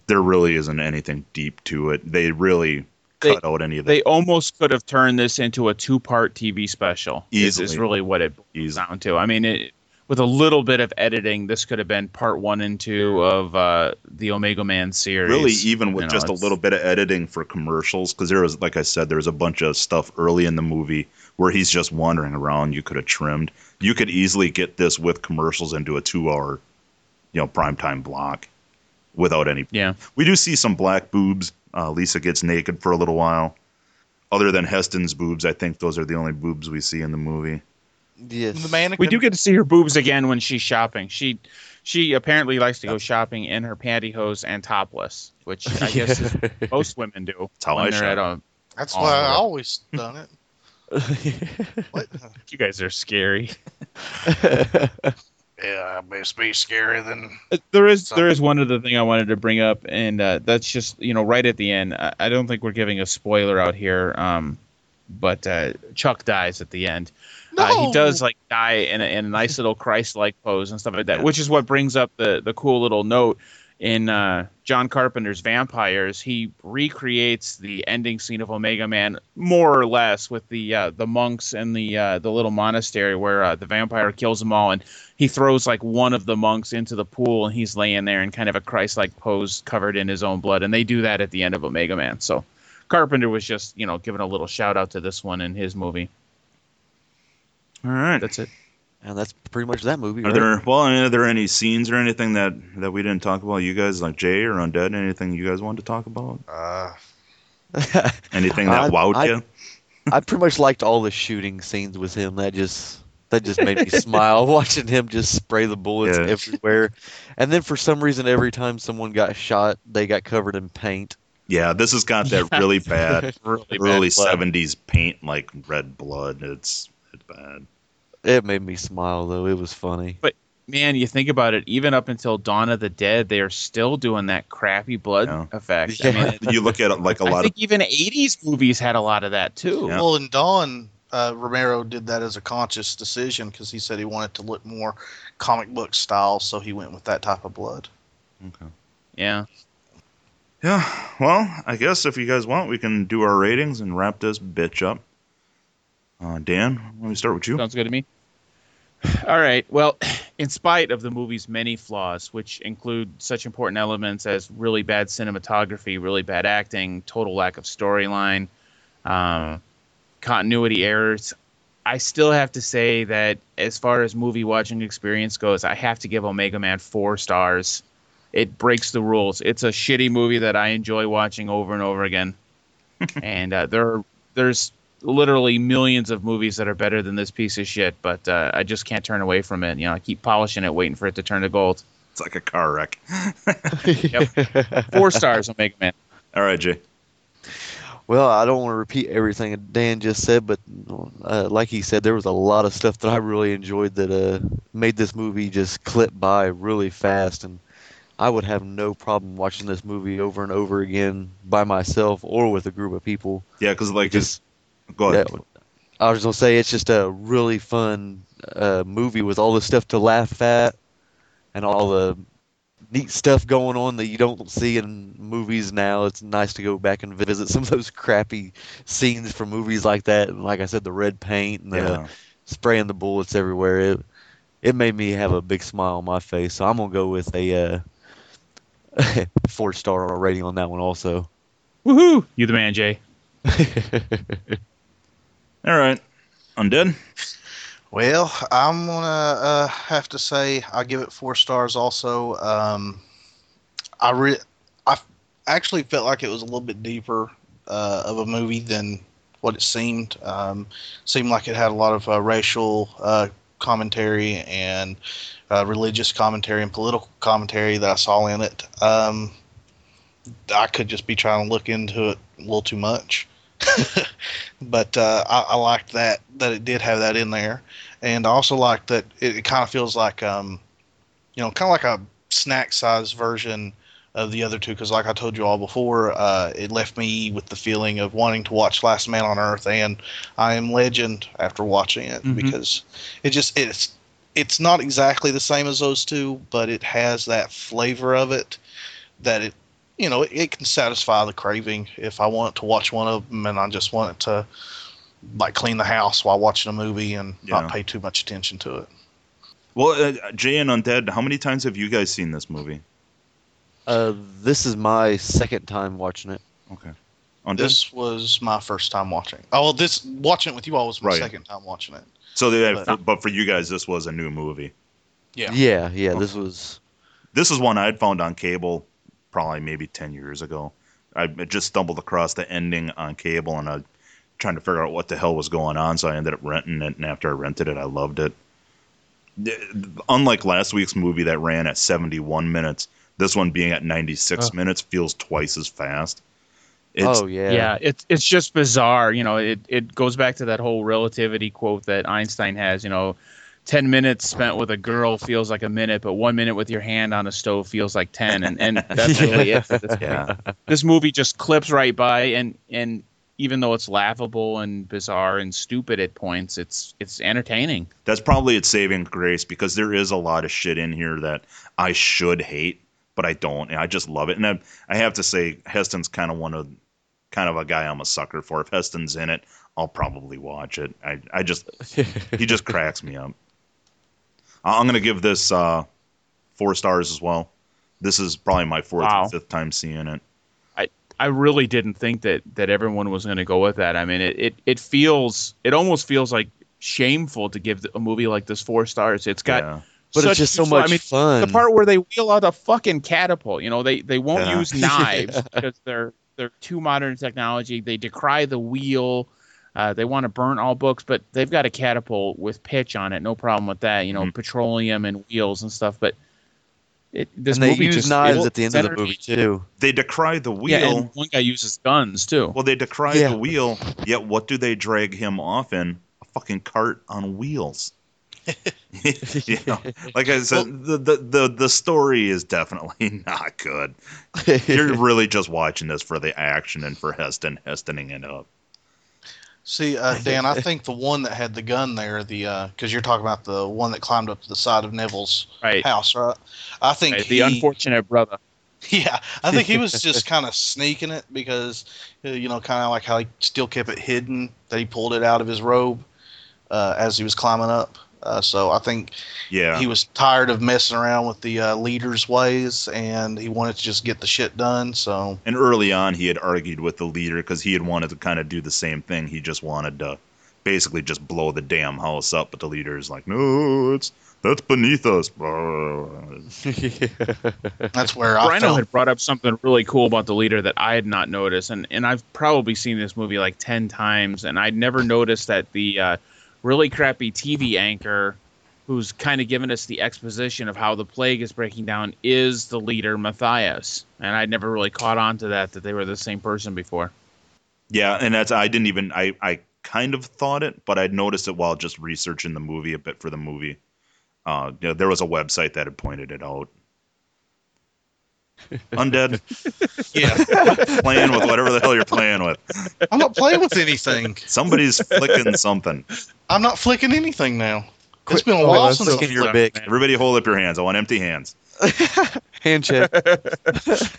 There really isn't anything deep to it. They really They- cut out any of the They almost could have turned this into a two-part TV special. Is, is really what it boils Easily. down to. I mean, it, with a little bit of editing, this could have been part one and two of uh, the Omega Man series. really even with You know, just a little bit of editing for commercials because there was like i said there was a bunch of stuff early in the movie where he's just wandering around you could have trimmed you could easily get this with commercials into a two hour you know primetime block without any Yeah. we do see some black boobs uh, lisa gets naked for a little while other than heston's boobs i think those are the only boobs we see in the movie Yes. The mannequin. We do get to see her boobs again when she's shopping. She she apparently likes to go shopping in her pantyhose and topless, which I guess is most women do That's how when I they're shop. at a. That's why I always done it. What? You guys are scary. Yeah, it must be scarier than. Uh, There is So- there is one other thing I wanted to bring up, and uh, that's just you know right at the end. I, I don't think we're giving a spoiler out here, um, but uh, Chuck dies at the end. Uh, he does like die in a, in a nice little Christ-like pose and stuff like that, Yeah. which is what brings up the the cool little note in uh, John Carpenter's Vampires. He recreates the ending scene of Omega Man more or less with the uh, the monks and the uh, the little monastery where uh, the vampire kills them all, and he throws like one of the monks into the pool, and he's laying there in kind of a Christ-like pose, covered in his own blood, and they do that at the end of Omega Man. So Carpenter was just you know giving a little shout out to this one in his movie. all right That's it. And that's pretty much that movie. Are right? there well? I mean, are there any scenes or anything that that we didn't talk about? You guys like Jay or Undead? Anything you guys wanted to talk about? Uh, Anything that I- wowed I- you? I pretty much liked all the shooting scenes with him. That just that just made me smile watching him just spray the bullets Yeah. everywhere. And then for some reason, every time someone got shot, they got covered in paint. Yeah, this has got that really bad Really bad early blood. seventies paint like red blood. It's it's bad. It made me smile though. It was funny. But man, you think about it, even up until Dawn of the Dead, they are still doing that crappy blood Yeah. effect. I Yeah. mean, it- You look at it like a lot I think of even '80s movies had a lot of that too. Yeah. Well, in Dawn, uh, Romero did that as a conscious decision because he said he wanted to look more comic book style, so he went with that type of blood. Okay. Yeah. Yeah, well, I guess if you guys want, we can do our ratings and wrap this bitch up. Uh, Dan, let me start with you. Sounds good to me. All right. Well, in spite of the movie's many flaws, which include such important elements as really bad cinematography, really bad acting, total lack of storyline, um, continuity errors, I still have to say that as far as movie watching experience goes, I have to give Omega Man four stars. It breaks the rules. It's a shitty movie that I enjoy watching over and over again. and uh, there are, there's literally millions of movies that are better than this piece of shit, but uh, I just can't turn away from it. You know, I keep polishing it, waiting for it to turn to gold. It's like a car wreck. Four stars, Omega Man. All right, Jay. Well, I don't want to repeat everything Dan just said, but uh, like he said, there was a lot of stuff that I really enjoyed that uh, made this movie just clip by really fast. And I would have no problem watching this movie over and over again by myself or with a group of people. Yeah, because like Just- just go ahead. Yeah, I was gonna say it's just a really fun uh, movie with all the stuff to laugh at and all the neat stuff going on that you don't see in movies now. It's nice to go back and visit some of those crappy scenes from movies like that. And like I said, the red paint and the Yeah. spraying the bullets everywhere. It it made me have a big smile on my face. So I'm gonna go with a uh, four star rating on that one also. Woohoo! You the man, Jay. All right, undead. Well, I'm gonna uh, have to say I give it four stars. Also, um, I re- I actually felt like it was a little bit deeper uh, of a movie than what it seemed. Um, seemed like it had a lot of uh, racial uh, commentary and uh, religious commentary and political commentary that I saw in it. Um, I could just be trying to look into it a little too much. but uh, I, I liked that that it did have that in there, and I also like that it, it kind of feels like um, you know, kind of like a snack size version of the other two. Because like I told you all before, uh, it left me with the feeling of wanting to watch Last Man on Earth and I Am Legend after watching it Mhm. because it just it's it's not exactly the same as those two, but it has that flavor of it that it you know, it, it can satisfy the craving if I want to watch one of them and I just want it to like clean the house while watching a movie and Yeah. not pay too much attention to it. Well, uh, Jay and Undead, how many times have you guys seen this movie? Uh, this is my second time watching it. Okay. Undead. This was my first time watching. Oh, well, this watching it with you all was my Right. second time watching it. so, they, but- but for you guys, this was a new movie. Yeah. Yeah, yeah. This was This is one I'd found on cable probably maybe 10 years ago. I just stumbled across the ending on cable and I trying to figure out what the hell was going on, so I ended up renting it. And after I rented it, I loved it. Unlike last week's movie that ran at 71 minutes, this one being at 96 Oh. minutes feels twice as fast. It's, oh yeah. Yeah, it's it's just bizarre. You know, it, it goes back to that whole relativity quote that Einstein has. You know, ten minutes spent with a girl feels like a minute, but one minute with your hand on a stove feels like ten. And and that's really it. This, Yeah. this movie just clips right by, and and even though it's laughable and bizarre and stupid at points, it's it's entertaining. that's probably its saving grace because there is a lot of shit in here that I should hate, but I don't. And I just love it. And I, I have to say, Heston's kind of one of, kind of a guy I'm a sucker for. If Heston's in it, I'll probably watch it. I, I just, he just cracks me up. I- I'm gonna give this uh, four stars as well. This is probably my fourth Wow. or fifth time seeing it. I really didn't think that that everyone was going to go with that. I mean, it, it it feels it almost feels like shameful to give a movie like this four stars. It's got yeah. but such it's just so much I mean, fun. the part where they wheel out a fucking catapult. You know, they they won't Yeah. use knives because they're they're too modern technology. They decry the wheel. Uh, they want to burn all books, but they've got a catapult with pitch on it. No problem with that. You know, Mhm. petroleum and wheels and stuff. But it, this and they movie use just knives at the end of the movie too. They decry the wheel. Yeah, and one guy uses guns too. Well, they decry Yeah. the wheel, yet what do they drag him off in? A fucking cart on wheels. you know, like I said, the, the the the story is definitely not good. You're really just watching this for the action and for Heston Hestoning it up. See, uh, Dan, I think the one that had the gun there, the because you're talking about the one that climbed up to the side of Neville's Right. house, right? I think Right, the he- unfortunate brother. Yeah, I think he was just kind of sneaking it because, uh, you know, kind of like how he still kept it hidden that he pulled it out of his robe uh, as he was climbing up. Uh, so I think Yeah, he was tired of messing around with the uh, leader's ways and he wanted to just get the shit done. So and early on he had argued with the leader because he had wanted to kind of do the same thing. He just wanted to basically just blow the damn house up, but the leader's like, no, it's that's beneath us. that's where I Rhino felt. had brought up something really cool about the leader that I had not noticed, and and I've probably seen this movie like ten times, and I'd never noticed that the uh, really crappy TV anchor, who's kind of given us the exposition of how the plague is breaking down, is the leader Matthias, and I'd never really caught on to that that they were the same person before. Yeah, and that's I didn't even I I kind of thought it, but I'd noticed it while just researching the movie a bit for the movie. Uh, you know, there was a website that had pointed it out. Undead, Yeah, playing with whatever the hell you're playing with. I'm not playing with anything. Somebody's flicking something. I'm not flicking anything now. It's been a while that's since looking I your flipped. bic. Everybody, hold up your hands. I want empty hands. Hand check. Wait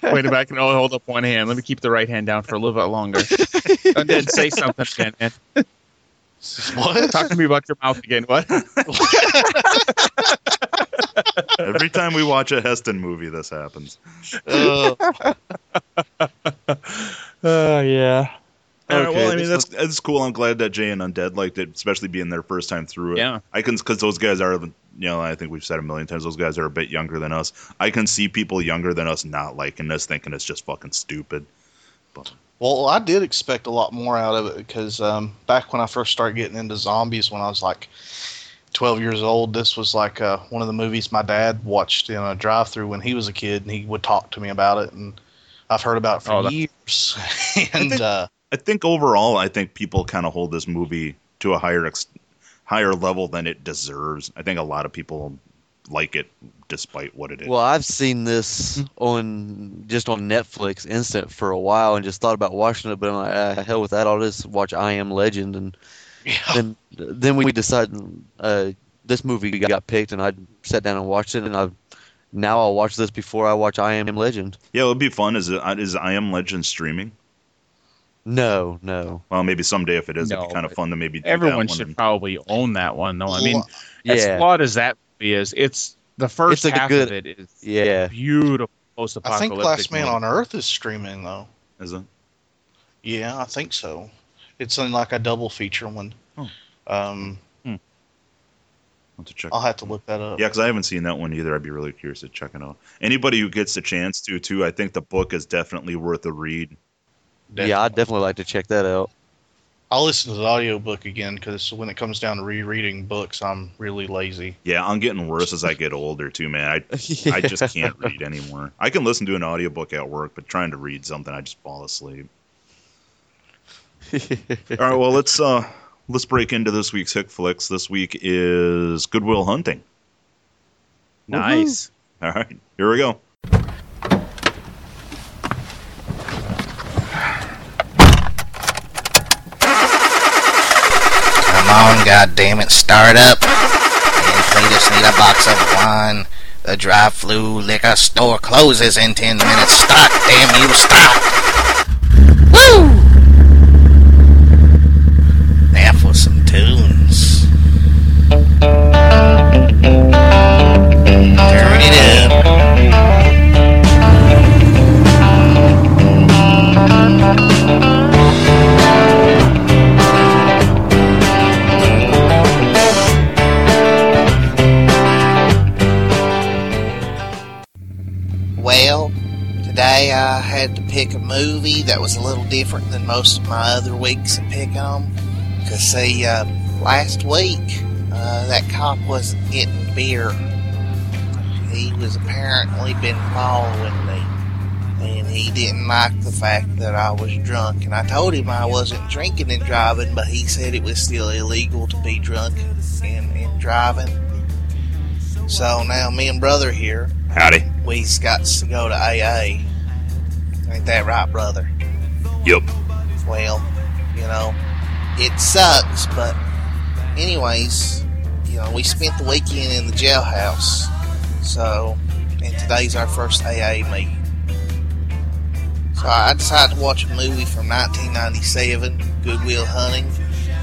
a minute, I can only hold up one hand. Let me keep the right hand down for a little bit longer. and then say something again, man. What? Talk to me about your mouth again. What? Every time we watch a Heston movie, this happens. Uh, Oh yeah. All right, Okay, well, I mean, this that's that's cool. I'm glad that Jay and Undead liked it, especially being their first time through it. Yeah. I can because those guys are, you know, I think we've said a million times. Those guys are a bit younger than us. I can see people younger than us not liking this, thinking it's just fucking stupid. Well, I did expect a lot more out of it because um, back when I first started getting into zombies, when I was like 12 years old, this was like uh, one of the movies my dad watched in a drive-through when he was a kid, and he would talk to me about it, and I've heard about it for Oh, years. and think- uh, I think overall, I think people kind of hold this movie to a higher ex- higher level than it deserves. I think a lot of people like it despite what it is. Well, I've seen this on just on Netflix instant for a while and just thought about watching it, but I'm like, ah, hell with that. I'll just watch I Am Legend, and yeah, then then we decided uh, this movie got picked, and I sat down and watched it, and I now I'll watch this before I watch I Am Legend. yeah, it would be fun. Is it is I Am Legend streaming? No, no, Well, maybe someday if it is, it'd be kind of fun to maybe do that Everyone one should and- probably own that one, though. I mean, yeah, as flawed as that is, it's the first It's a half good- of it is yeah. beautiful I post-apocalyptic. think Last Man movie. on Earth is streaming though. Is it? Yeah, I think so. It's in like a double feature one. Oh. Um, I'll have to check. I'll have to look that up. Yeah, because I haven't seen that one either. I'd be really curious to check it out. Anybody who gets the chance to, too, I think the book is definitely worth a read. Yeah, I'd definitely like to check that out. I'll listen to the audiobook again because when it comes down to rereading books, I'm really lazy. Yeah, I'm getting worse as I get older, too, man. I I just can't read anymore. I can listen to an audiobook at work, but trying to read something, I just fall asleep. All right, well let's uh let's break into this week's Hick Flicks. This week is Good Will Hunting. Nice. All right, here we go. Come damn it, start up. And feed us need a box of wine. The drive-through liquor store closes in ten minutes. Stop, damn you, stop! Woo! Now for some tunes. Turn today I had to pick a movie that was a little different than most of my other weeks of picking them. Cause see, uh, last week uh, that cop wasn't getting beer. He was apparently been following me, and he didn't like the fact that I was drunk. And I told him I wasn't drinking and driving, but he said it was still illegal to be drunk and, and driving. So now me and brother here Howdy. we's got to go to AA. Ain't that right, brother? Yep. Well, you know, it sucks, but anyways, you know, we spent the weekend in the jailhouse. So, and today's our first AA meeting. So I decided to watch a movie from 1997, Good Will Hunting,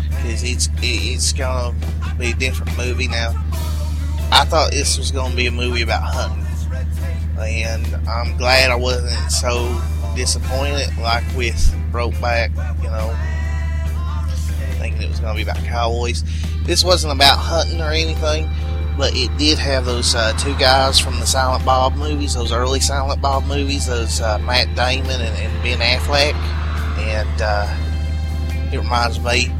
because it's it's gonna be a different movie now. I thought this was gonna be a movie about hunting and I'm glad I wasn't so disappointed like with Brokeback, you know, thinking it was going to be about cowboys. This wasn't about hunting or anything, but it did have those uh, two guys from the Silent Bob movies, those early Silent Bob movies, those uh, Matt Damon and, and Ben Affleck, and uh, it reminds me.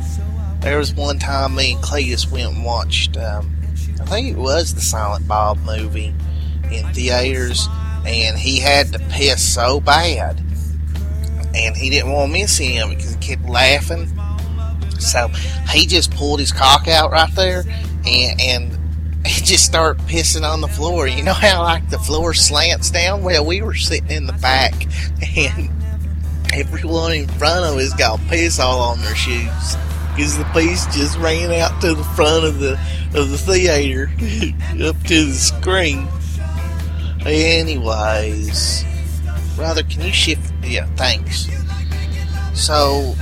There was one time me and Cletus went and watched. Um, I think it was the Silent Bob movie in theaters, and he had to piss so bad, and he didn't want to miss him because he kept laughing. So he just pulled his cock out right there, and and and just started pissing on the floor. You know how like the floor slants down? Well, we were sitting in the back, and everyone in front of us got piss all on their shoes because the piece just ran out to the front of the of the theater up to the screen. Anyways, brother, can you shift? Yeah, thanks. So,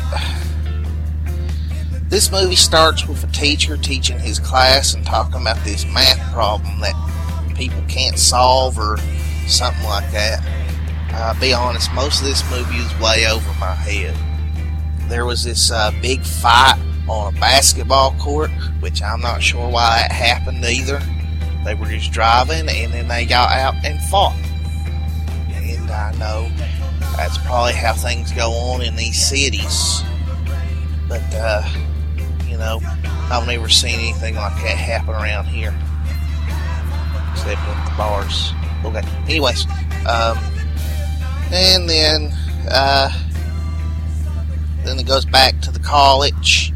this movie starts with a teacher teaching his class and talking about this math problem that people can't solve or something like that. Be honest, most of this movie is way over my head. There was this uh, big fight on a basketball court, which I'm not sure why it happened either. They were just driving and then they got out and fought. And I know that's probably how things go on in these cities. But, uh, you know, I've never seen anything like that happen around here. Except at the bars. Okay. Anyways, um, and then, uh, then it goes back to the college,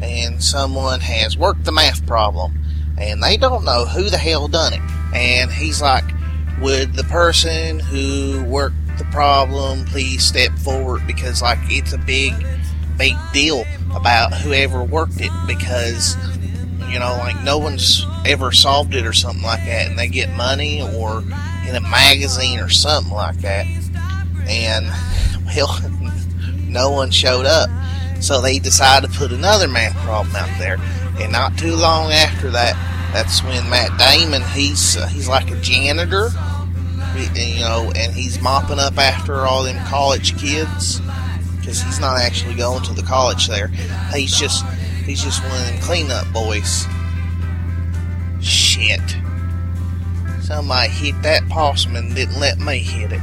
and someone has worked the math problem, and they don't know who the hell done it. And he's like, Would the person who worked the problem please step forward? Because, like, it's a big, big deal about whoever worked it because you know like no one's ever solved it or something like that and they get money or in a magazine or something like that and well no one showed up so they decided to put another math problem out there and not too long after that that's when Matt Damon he's uh, he's like a janitor you know and he's mopping up after all them college kids because he's not actually going to the college there. He's just he's just one of them cleanup boys. Shit. Somebody hit that possum and didn't let me hit it.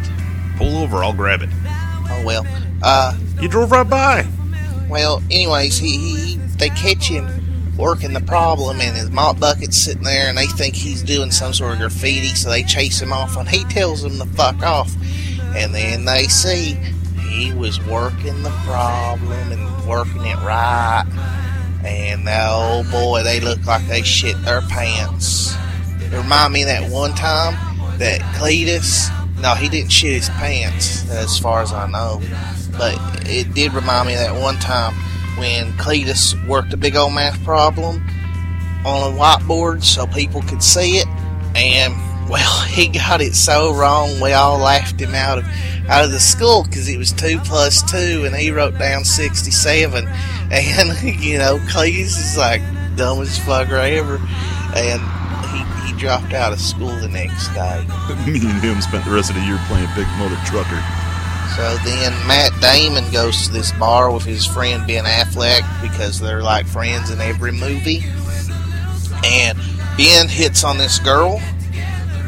Pull over, I'll grab it. Oh well. Uh You drove right by. well anyways he, he they catch him working the problem and his mop bucket's sitting there and they think he's doing some sort of graffiti so they chase him off and he tells them to fuck off. And then they see he was working the problem and working it right. And oh boy, they look like they shit their pants. It remind me that one time that Cletus, no, he didn't shit his pants, as far as I know. But it did remind me that one time when Cletus worked a big old math problem on a whiteboard so people could see it. And well, he got it so wrong, we all laughed him out of out of the school because it was two plus two, and he wrote down sixty-seven. And you know, Cletus is like dumbest fucker ever, and he he dropped out of school the next day. Me and him spent the rest of the year playing Big Mother Trucker. So then Matt Damon goes to this bar with his friend Ben Affleck because they're like friends in every movie. And Ben hits on this girl,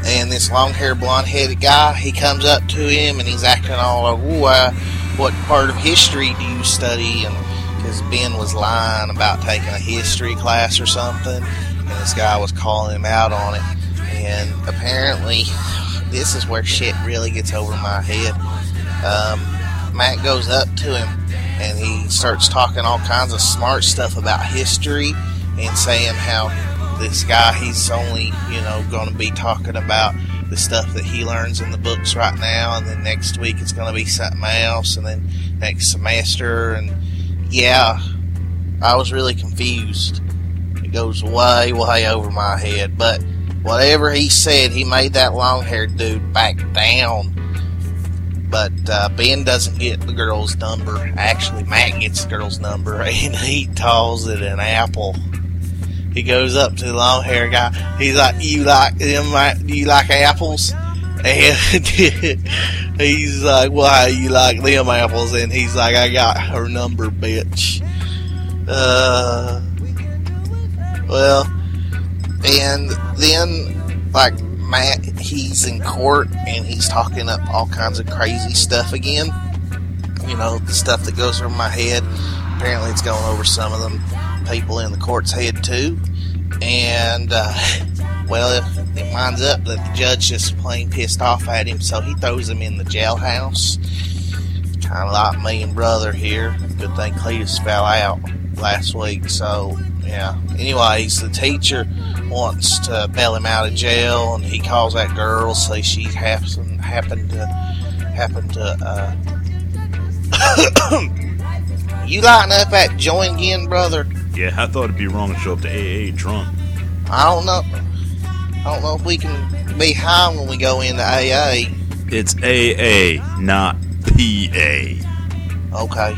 and this long haired, blonde headed guy, he comes up to him and he's acting all like, Ooh, uh, what part of history do you study? And because Ben was lying about taking a history class or something, and this guy was calling him out on it. And apparently, this is where shit really gets over my head. Um, Matt goes up to him and he starts talking all kinds of smart stuff about history and saying how this guy he's only you know going to be talking about the stuff that he learns in the books right now. And then next week it's going to be something else. And then next semester. And yeah i was really confused. It goes way way over my head. But whatever he said he made that long haired dude back down but uh, Ben doesn't get the girl's number. Actually, Matt gets the girl's number, and he calls it an apple. He goes up to the long hair guy. He's like, "You like them? You like apples?" And he's like, "Why you like them apples?" And he's like, "I got her number, bitch." Uh, well, and then like Matt, he's in court and he's talking up all kinds of crazy stuff again. You know, the stuff that goes over my head. Apparently, it's going over some of them people in the court's head too. And uh, well, it, it winds up that the judge just plain pissed off at him, so he throws him in the jailhouse. Kind of like me and brother here. Good thing Cletus fell out last week, so yeah. Anyways, the teacher wants to bail him out of jail, and he calls that girl, say she happen happened to happen to. Uh, you lighting up at join again, brother? Yeah, I thought it'd be wrong to show up to AA drunk. I don't know. I don't know if we can be high when we go into AA. It's AA, not PA. Okay.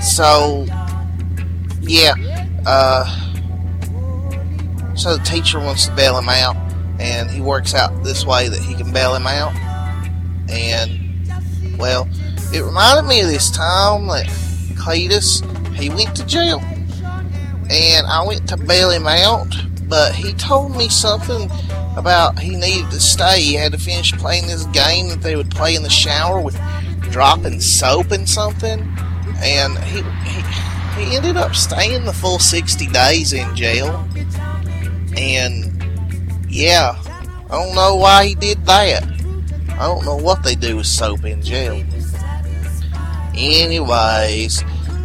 So, yeah. Uh, so the teacher wants to bail him out, and he works out this way that he can bail him out. And, well, it reminded me of this time that Cletus, he went to jail. And I went to bail him out, but he told me something about he needed to stay. He had to finish playing this game that they would play in the shower with dropping soap and something. And he, he, he ended up staying the full 60 days in jail. And, yeah, I don't know why he did that. I don't know what they do with soap in jail. Anyways,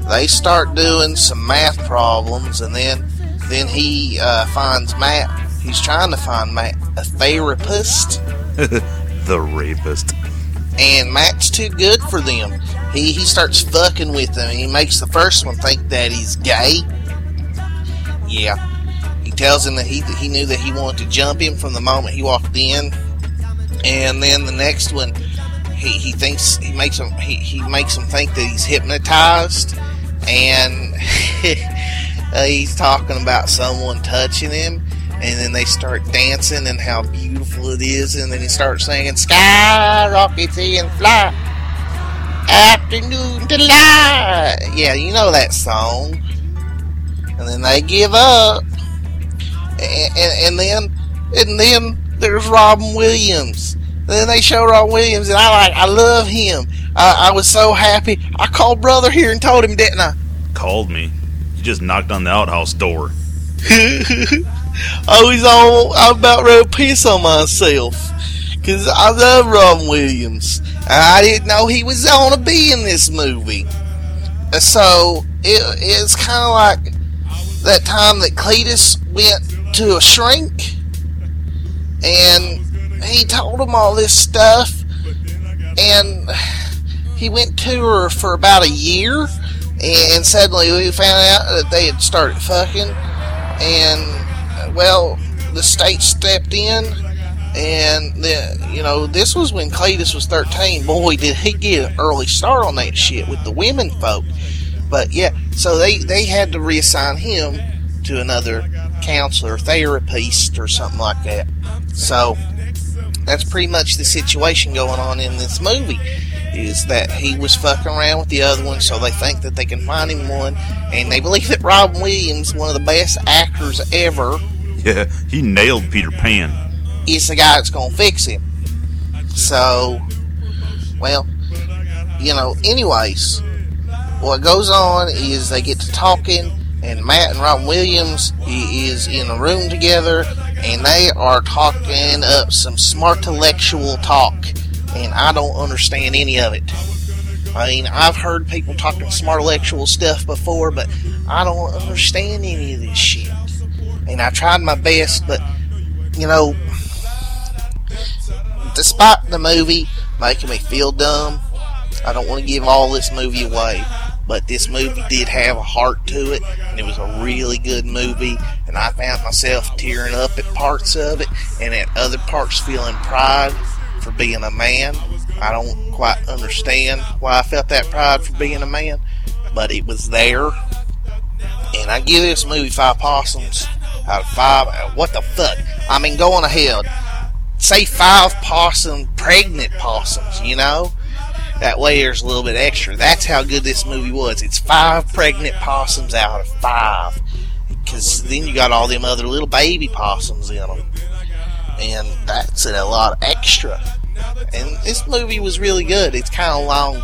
they start doing some math problems, and then then he uh, finds Matt. He's trying to find Matt a therapist, the rapist. And Matt's too good for them. He he starts fucking with them. He makes the first one think that he's gay. Yeah, he tells him that he he knew that he wanted to jump him from the moment he walked in, and then the next one, he, he thinks he makes him he, he makes him think that he's hypnotized, and uh, he's talking about someone touching him. And then they start dancing and how beautiful it is. And then he starts singing, Sky rockets and fly, afternoon delight. Yeah, you know that song. And then they give up. And, and, and then and then there's Robin Williams. Then they show Robin Williams, and I like, I love him. I, I was so happy. I called brother here and told him, didn't I? Called me. You just knocked on the outhouse door. Oh, I was all I'm about ready to piss on myself. Because I love Robin Williams. And I didn't know he was to be in this movie. So it, it's kind of like that time that Cletus went to a shrink. And he told him all this stuff. And he went to her for about a year. And suddenly we found out that they had started fucking. And well the state stepped in and the, you know this was when Cletus was 13 boy did he get an early start on that shit with the women folk. But yeah so they they had to reassign him to another counselor therapist or something like that. So that's pretty much the situation going on in this movie is that he was fucking around with the other one so they think that they can find him one and they believe that Robin Williams one of the best actors ever Yeah, he nailed Peter Pan. is the guy that's gonna fix him so well you know anyways what goes on is they get to talking and Matt and Robin Williams is in a room together and they are talking up some smart intellectual talk and I don't understand any of it. I mean, I've heard people talking smart intellectual stuff before, but I don't understand any of this shit. And I tried my best, but you know, despite the movie making me feel dumb, I don't want to give all this movie away. But this movie did have a heart to it, and it was a really good movie. And I found myself tearing up at parts of it, and at other parts feeling pride for being a man. I don't quite understand why I felt that pride for being a man, but it was there. And I give this movie five possums out of five. uh, What the fuck? I mean, going ahead. Say five possum, pregnant possums, you know? That way there's a little bit extra. That's how good this movie was. It's five pregnant possums out of five. Because then you got all them other little baby possums in them. And that's a lot of extra. And this movie was really good. It's kind of long.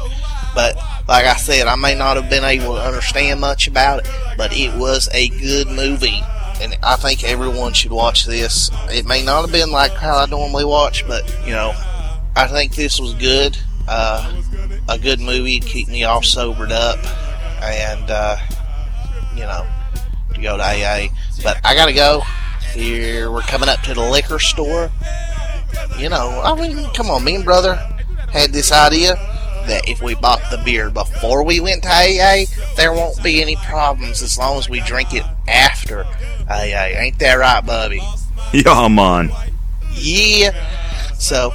But like I said, I may not have been able to understand much about it. But it was a good movie. And I think everyone should watch this. It may not have been like how I normally watch, but, you know, I think this was good. Uh, a good movie to keep me all sobered up. And, uh, you know, to go to AA. But I gotta go. Here we're coming up to the liquor store. You know, I mean, come on, me and brother had this idea that if we bought the beer before we went to AA, there won't be any problems as long as we drink it after AA. Ain't that right, Bubby? Yeah, man. Yeah. So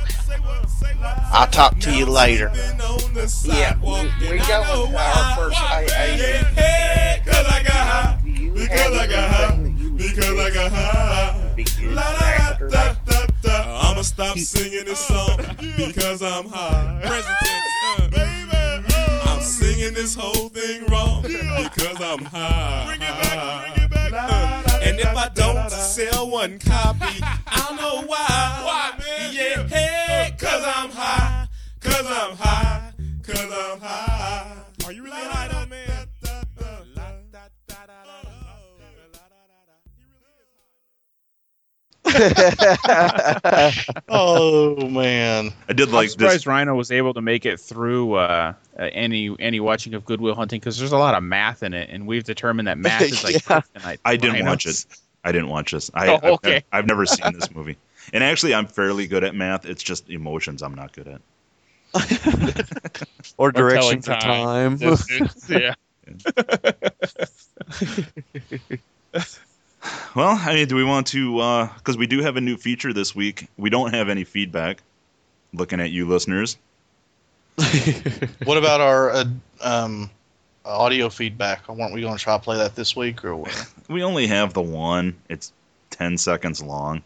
I'll talk to you later. Yeah, we, we going to our first AA. Because I got high. Because I got high. Because I got high. I'ma stop singing this song because I'm high. Singing this whole thing wrong because I'm high. Uh, and if I don't sell one copy, I don't know why. Why, man? Yeah, hey, cause I'm high. Cause I'm high. Cause I'm high. Are you really high, oh man, I did I'm like surprised this. Rhino was able to make it through uh, uh, any any watching of Good Will Hunting because there's a lot of math in it, and we've determined that math is like Yeah. I didn't Rhinos. watch it. I didn't watch this. I, Oh, I've- okay. I've, I've never seen this movie. And actually, I'm fairly good at math. It's just emotions I'm not good at. or Or direction for time. This is- yeah. Well, I mean, do we want to? Because we do have a new feature this week. We don't have any feedback. Looking at you, listeners. what about our uh, um, audio feedback? Weren't we going to try to play that this week or what? We only have the one. It's 10 seconds long.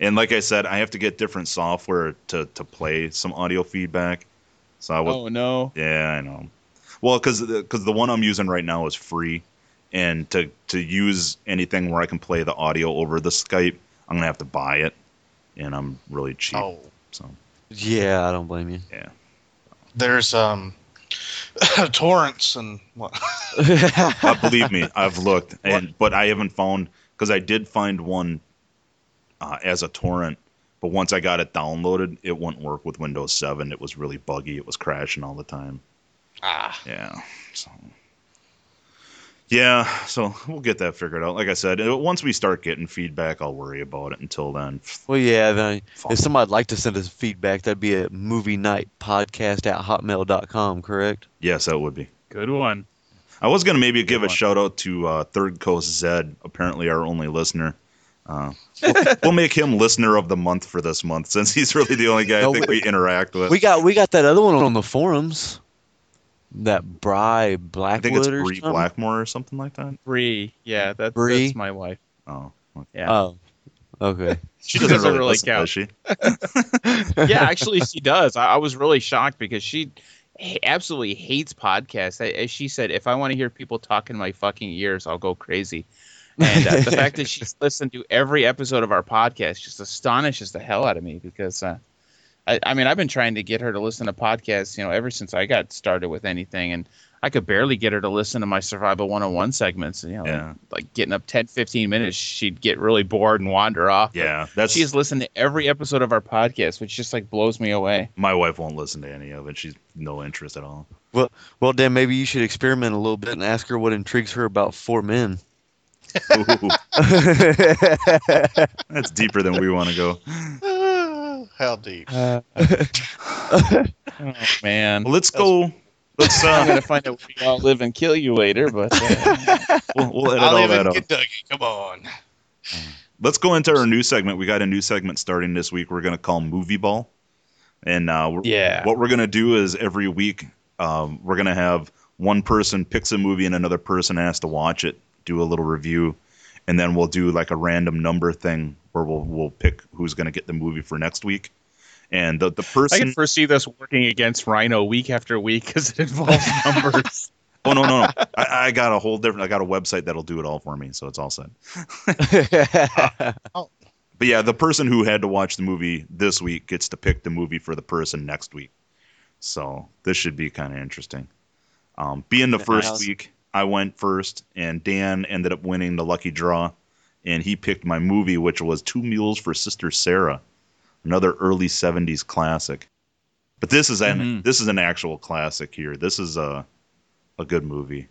And like I said, I have to get different software to, to play some audio feedback. So I was, Oh no. yeah, I know. Well, because because the one I'm using right now is free, and to to use anything where I can play the audio over the Skype, I'm gonna have to buy it, and I'm really cheap. Oh, So yeah, I don't blame you. yeah, there's um torrents and what? uh, believe me, I've looked, and but I haven't found because I did find one uh, as a torrent, but once I got it downloaded, it wouldn't work with Windows 7. It was really buggy. It was crashing all the time. ah, Yeah. So. Yeah, so we'll get that figured out. Like I said, uh, once we start getting feedback, I'll worry about it. Until then, Well, yeah. Then if somebody'd like to send us feedback, that'd be at movie night podcast at hotmail.com, correct? yes, that would be. Good one. I was gonna maybe give a shout out to uh, Third Coast Zed, apparently our only listener. Uh, we'll, we'll make him listener of the month for this month, since he's really the only guy No, I think we- we interact with. We got we got that other one on the forums. That Bry I think it's or Bree? Blackmore or something like that. Bree. Yeah, that's Bree? that's my wife. Oh, okay. Yeah. Oh, okay. she doesn't doesn't really, really listen, count. does she? yeah, actually, she does. I, I was really shocked because she absolutely hates podcasts. A- As she said, if I want to hear people talk in my fucking ears, I'll go crazy. And uh, the fact that she's listened to every episode of our podcast just astonishes the hell out of me because, uh, I, I mean, I've been trying to get her to listen to podcasts, you know, ever since I got started with anything. And I could barely get her to listen to my Survival 101 segments. You know, Yeah. like getting up 10, 15 minutes, she'd get really bored and wander off. Yeah, that's She has listened to every episode of our podcast, which just like blows me away. my wife won't listen to any of it. She's no interest at all. Well, well, Dan, maybe you should experiment a little bit and ask her what intrigues her about four men. That's deeper than we want to go. How deep? Oh man, Well, let's go. Let's I'm uh, gonna find out we all live and kill you later, but uh, we'll, we'll edit I all live that in out. Kentucky. Come on. Let's go into our new segment. We got a new segment starting this week. We're going to call Movie Ball. And uh, we're, Yeah. what we're going to do is every week um, we're going to have one person picks a movie and another person has to watch it, do a little review, and then we'll do like a random number thing where we'll we'll pick who's going to get the movie for next week. And the the person I can foresee this working against Rhino week after week because it involves numbers. Oh no no no! I, I got a whole different. I got a website that'll do it all for me, so it's all set. But yeah, the person who had to watch the movie this week gets to pick the movie for the person next week. So this should be kind of interesting. Um, being the first week, I went first, and Dan ended up winning the lucky draw, and he picked my movie, which was Two Mules for Sister Sarah, another early '70s classic. But this is an Mhm. this is an actual classic here. This is a a good movie.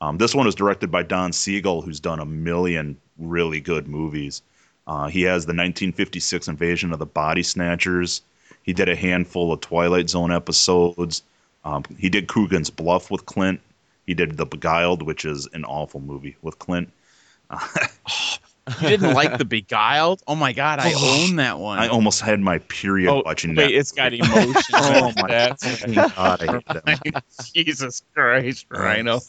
Um, this one was directed by Don Siegel, who's done a million really good movies. Uh, he has the 1956 Invasion of the Body Snatchers. He did a handful of Twilight Zone episodes. Um, he did Coogan's Bluff with Clint. He did The Beguiled, which is an awful movie with Clint. You didn't like The Beguiled? Oh my god, I own that one. I almost had my period oh, watching wait, that. it's got emotions. Oh my God, I hate that. Jesus Christ, Rhino.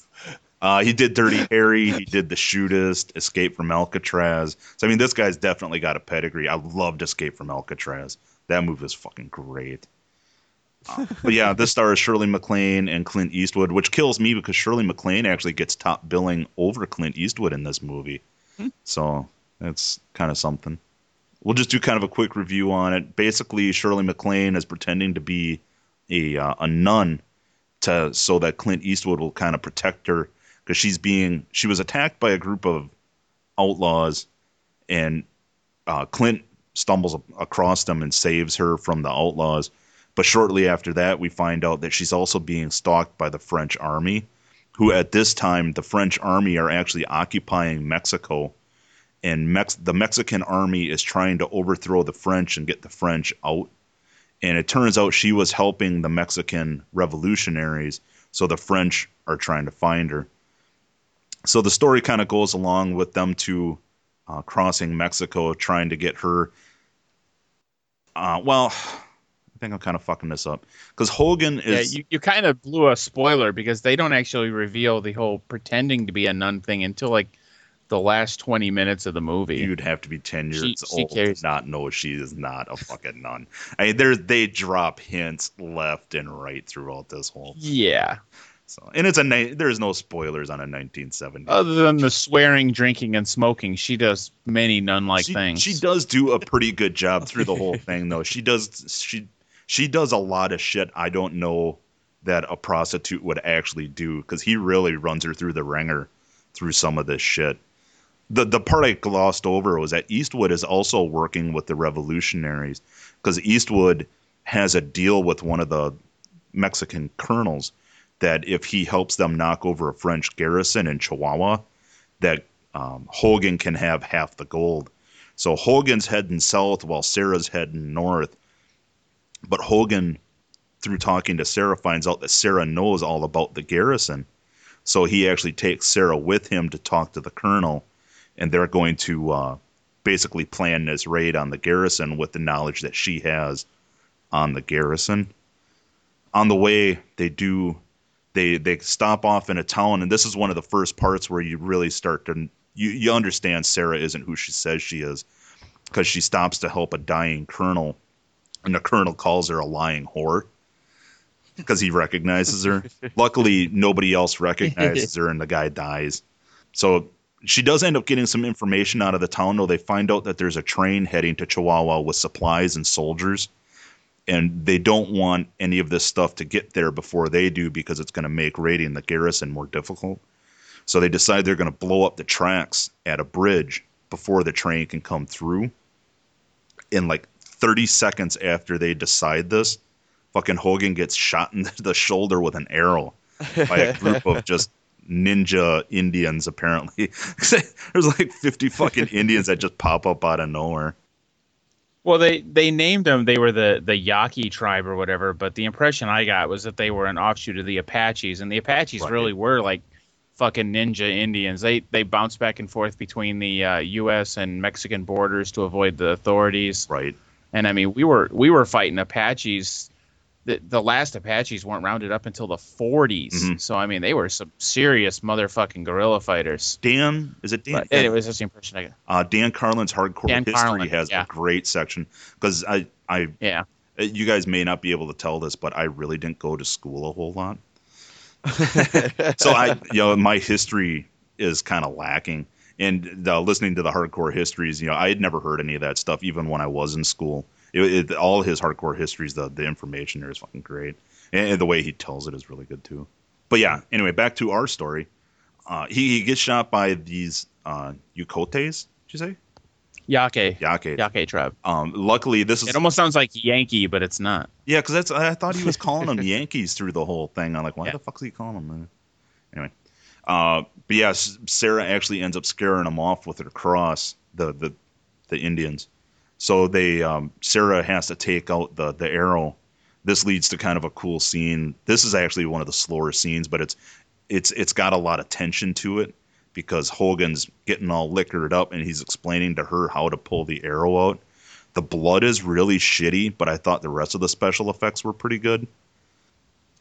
Uh, he did Dirty Harry. He did The Shootist, Escape from Alcatraz. So I mean, this guy's definitely got a pedigree. I loved Escape from Alcatraz. That movie was fucking great. Uh, but yeah, this stars Shirley MacLaine and Clint Eastwood, which kills me because Shirley MacLaine actually gets top billing over Clint Eastwood in this movie. So that's kind of something. We'll just do kind of a quick review on it. Basically, Shirley MacLaine is pretending to be a uh, a nun to so that Clint Eastwood will kind of protect her because she's being she was attacked by a group of outlaws, and uh, Clint stumbles across them and saves her from the outlaws. But shortly after that, we find out that she's also being stalked by the French army, who at this time the French army are actually occupying Mexico, and Mex- the Mexican army is trying to overthrow the French and get the French out. And it turns out she was helping the Mexican revolutionaries, so the French are trying to find her. So the story kind of goes along with them two uh, crossing Mexico, trying to get her. Uh, well, think I'm kind of fucking this up because Hogan is. Yeah, you, you kind of blew a spoiler because they don't actually reveal the whole pretending to be a nun thing until like the last 20 minutes of the movie. You'd have to be ten years She- she old carries- to not know she is not a fucking nun. I mean, there they drop hints left and right throughout this whole. Yeah. So, and it's a there's no spoilers on a 1970. Other than the swearing, drinking, and smoking, she does many nun-like she, things. She does do a pretty good job through the whole thing, though. She does she she does a lot of shit I don't know that a prostitute would actually do because he really runs her through the ringer through some of this shit. The the part I glossed over was that Eastwood is also working with the revolutionaries because Eastwood has a deal with one of the Mexican colonels that if he helps them knock over a French garrison in Chihuahua, that um, Hogan can have half the gold. So Hogan's heading south while Sarah's heading north. But Hogan, through talking to Sarah, finds out that Sarah knows all about the garrison. So he actually takes Sarah with him to talk to the colonel, and they're going to uh, basically plan this raid on the garrison with the knowledge that she has on the garrison. On the way, they do they they stop off in a town, and this is one of the first parts where you really start to you you understand Sarah isn't who she says she is because she stops to help a dying colonel, and the colonel calls her a lying whore because he recognizes her. Luckily, nobody else recognizes her, and the guy dies. So she does end up getting some information out of the town, though. They find out that there's a train heading to Chihuahua with supplies and soldiers, and they don't want any of this stuff to get there before they do because it's going to make raiding the garrison more difficult. So they decide they're going to blow up the tracks at a bridge before the train can come through. In like 30 seconds after they decide this, fucking Hogan gets shot in the shoulder with an arrow by a group of just ninja Indians, apparently. There's like 50 fucking Indians that just pop up out of nowhere. Well, they they named them. They were the the Yaqui tribe or whatever. But the impression I got was that they were an offshoot of the Apaches, and the Apaches Right. really were like fucking ninja Indians. They they bounced back and forth between the uh, U.S. and Mexican borders to avoid the authorities. Right. And I mean, we were we were fighting Apaches. The, the last Apaches weren't rounded up until the 40s. Mhm. So I mean, they were some serious motherfucking guerrilla fighters. Dan, is it Dan? But anyways, that's the impression I got. Uh, Dan Carlin's Hardcore Dan History Carlin, has yeah. a great section because I, I, Yeah. uh, you guys may not be able to tell this, but I really didn't go to school a whole lot. so I, you know, my history is kind of lacking. And uh, listening to the hardcore histories, you know, I had never heard any of that stuff, even when I was in school. It, it, all his hardcore histories, the the information there is fucking great, and, and the way he tells it is really good too. But yeah, anyway, back to our story. Uh, he, he gets shot by these uh, Yukotes. Did you say Yake. Yake? Yake tribe. Um, luckily, this is It almost sounds like Yankee, but it's not. yeah, because that's I thought he was calling them Yankees through the whole thing. I'm like, why Yeah. the fuck's he calling them? Anyway, Uh, but yes, Sarah actually ends up scaring them off with her cross, the the, the Indians. So they um, Sarah has to take out the the arrow. This leads to kind of a cool scene. This is actually one of the slower scenes, but it's it's it's got a lot of tension to it because Hogan's getting all liquored up and he's explaining to her how to pull the arrow out. The blood is really shitty, but I thought the rest of the special effects were pretty good.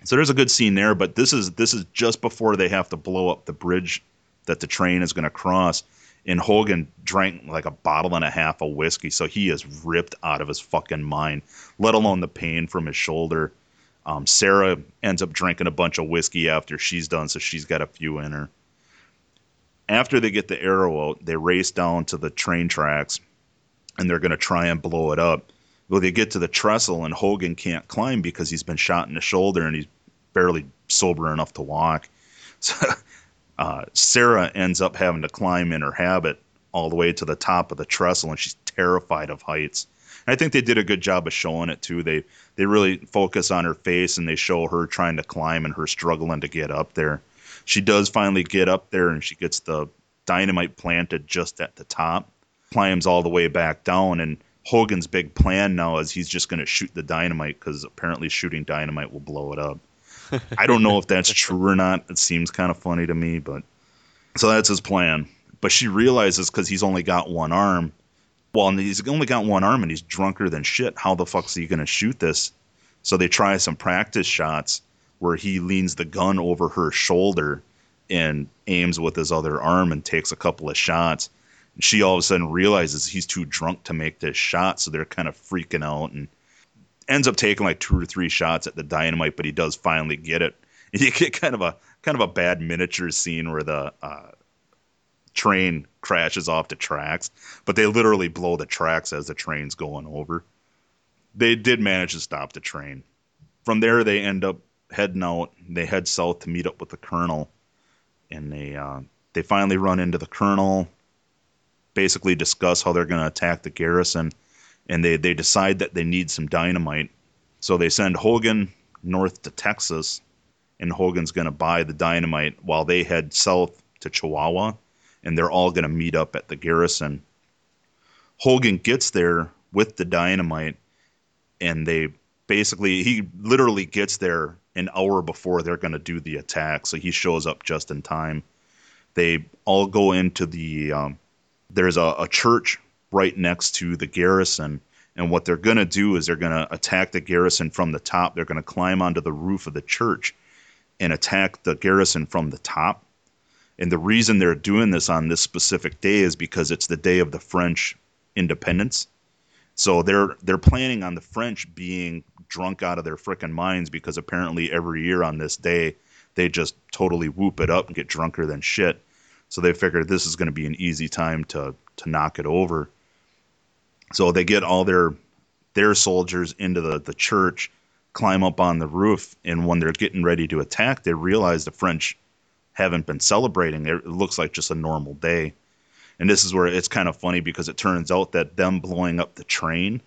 So there's a good scene there, but this is this is just before they have to blow up the bridge that the train is going to cross. And Hogan drank like a bottle and a half of whiskey, so he is ripped out of his fucking mind. Let alone the pain from his shoulder. Um, Sarah ends up drinking a bunch of whiskey after she's done, so she's got a few in her. After they get the arrow out, they race down to the train tracks, and they're going to try and blow it up. Well, they get to the trestle, and Hogan can't climb because he's been shot in the shoulder and he's barely sober enough to walk. So uh, Sarah ends up having to climb in her habit all the way to the top of the trestle, and she's terrified of heights. And I think they did a good job of showing it too. They they really focus on her face and they show her trying to climb and her struggling to get up there. She does finally get up there and she gets the dynamite planted just at the top, climbs all the way back down, and Hogan's big plan now is he's just going to shoot the dynamite because apparently shooting dynamite will blow it up. I don't know if that's true or not. It seems kind of funny to me, but so that's his plan. But she realizes because he's only got one arm. Well, and he's only got one arm and he's drunker than shit. How the fuck's he going to shoot this? So they try some practice shots where he leans the gun over her shoulder and aims with his other arm and takes a couple of shots. And she all of a sudden realizes he's too drunk to make this shot, so they're kind of freaking out and ends up taking like two or three shots at the dynamite, but he does finally get it. You get kind of a kind of a bad miniature scene where the uh, train crashes off the tracks, but they literally blow the tracks as the train's going over. They did manage to stop the train. From there, they end up heading out. They head south to meet up with the colonel, and they uh, they finally run into the colonel. Basically, discuss how they're going to attack the garrison, and they they decide that they need some dynamite. So they send Hogan north to Texas, and Hogan's going to buy the dynamite while they head south to Chihuahua, and they're all going to meet up at the garrison. Hogan gets there with the dynamite, and they basically he literally gets there an hour before they're going to do the attack, so he shows up just in time. They all go into the um, there's a, a church right next to the garrison, and what they're going to do is they're going to attack the garrison from the top. They're going to climb onto the roof of the church and attack the garrison from the top. And the reason they're doing this on this specific day is because it's the day of the French independence. So they're they're planning on the French being drunk out of their frickin' minds because apparently every year on this day they just totally whoop it up and get drunker than shit. So they figured this is going to be an easy time to to knock it over. So they get all their their soldiers into the, the church, climb up on the roof, and when they're getting ready to attack, they realize the French haven't been celebrating. It looks like just a normal day. And this is where it's kind of funny because it turns out that them blowing up the train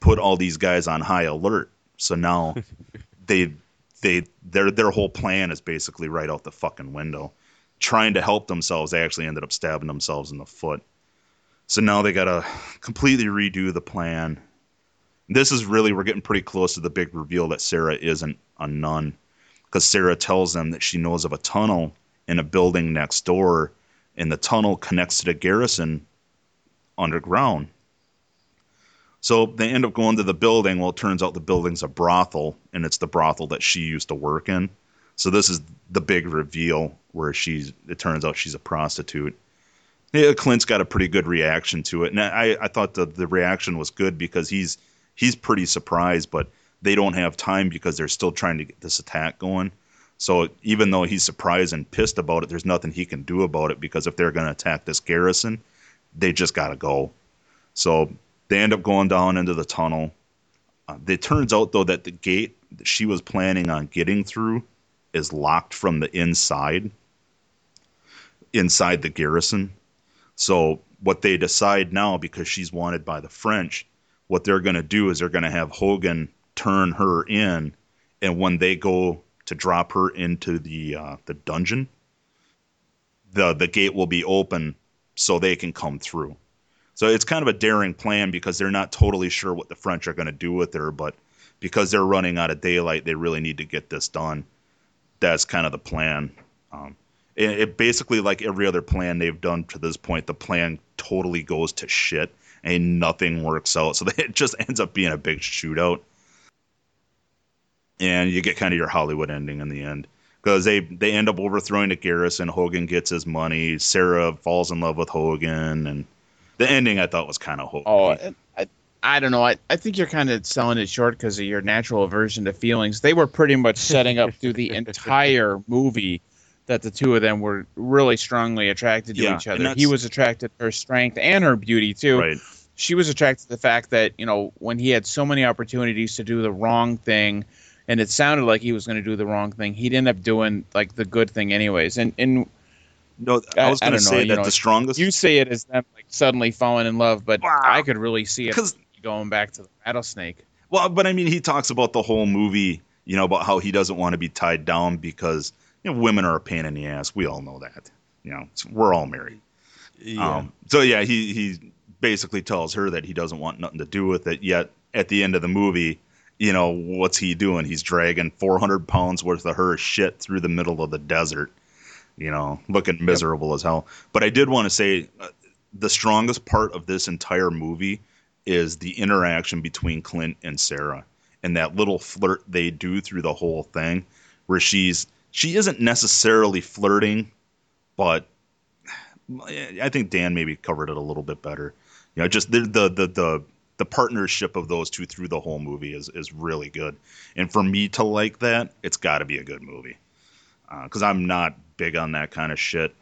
put all these guys on high alert. So now they they their their whole plan is basically right out the fucking window. Trying to help themselves, they actually ended up stabbing themselves in the foot. So now they got to completely redo the plan. This is really, we're getting pretty close to the big reveal that Sarah isn't a nun. Because Sarah tells them that she knows of a tunnel in a building next door, and the tunnel connects to the garrison underground. So they end up going to the building. Well, it turns out the building's a brothel, and it's the brothel that she used to work in. So this is the big reveal where she's. It turns out she's a prostitute. Yeah, Clint's got a pretty good reaction to it, and I, I thought the the reaction was good because he's he's pretty surprised, but they don't have time because they're still trying to get this attack going. So even though he's surprised and pissed about it, there's nothing he can do about it because if they're going to attack this garrison, they just got to go. So they end up going down into the tunnel. Uh, it turns out though that the gate that she was planning on getting through is locked from the inside, inside the garrison. So what they decide now, because she's wanted by the French, what they're going to do is they're going to have Hogan turn her in, and when they go to drop her into the uh, the dungeon, the the gate will be open so they can come through. So it's kind of a daring plan because they're not totally sure what the French are going to do with her, but because they're running out of daylight, they really need to get this done. That's kind of the plan. Um, it, it basically, like every other plan they've done to this point, the plan totally goes to shit and nothing works out. So it just ends up being a big shootout, and you get kind of your Hollywood ending in the end because they they end up overthrowing the garrison. Hogan gets his money. Sarah falls in love with Hogan, and the ending I thought was kind of hokey. Oh, I, I don't know. I, I think you're kind of selling it short because of your natural aversion to feelings. They were pretty much setting up through the entire movie that the two of them were really strongly attracted to Yeah, each other. He was attracted to her strength and her beauty too. Right. She was attracted to the fact that you know when he had so many opportunities to do the wrong thing, and it sounded like he was going to do the wrong thing, he'd end up doing like the good thing anyways. And and No, I was going to know, say you that know, the strongest. you say it as them like suddenly falling in love, but I could really see it going back to the rattlesnake. Well, but I mean, he talks about the whole movie, you know, about how he doesn't want to be tied down because you know women are a pain in the ass. We all know that. You know, it's- we're all married. Yeah. Um, so yeah, he he basically tells her that he doesn't want nothing to do with it. Yet at the end of the movie, you know, what's he doing? He's dragging 400 pounds worth of her shit through the middle of the desert. You know, looking miserable as hell. But I did want to say uh, the strongest part of this entire movie is the interaction between Clint and Sarah and that little flirt they do through the whole thing where she's she isn't necessarily flirting but I think Dan maybe covered it a little bit better. You know, just the the the the, the partnership of those two through the whole movie is is really good. And for me to like that, it's got to be a good movie. Uh, because I'm not big on that kind of shit.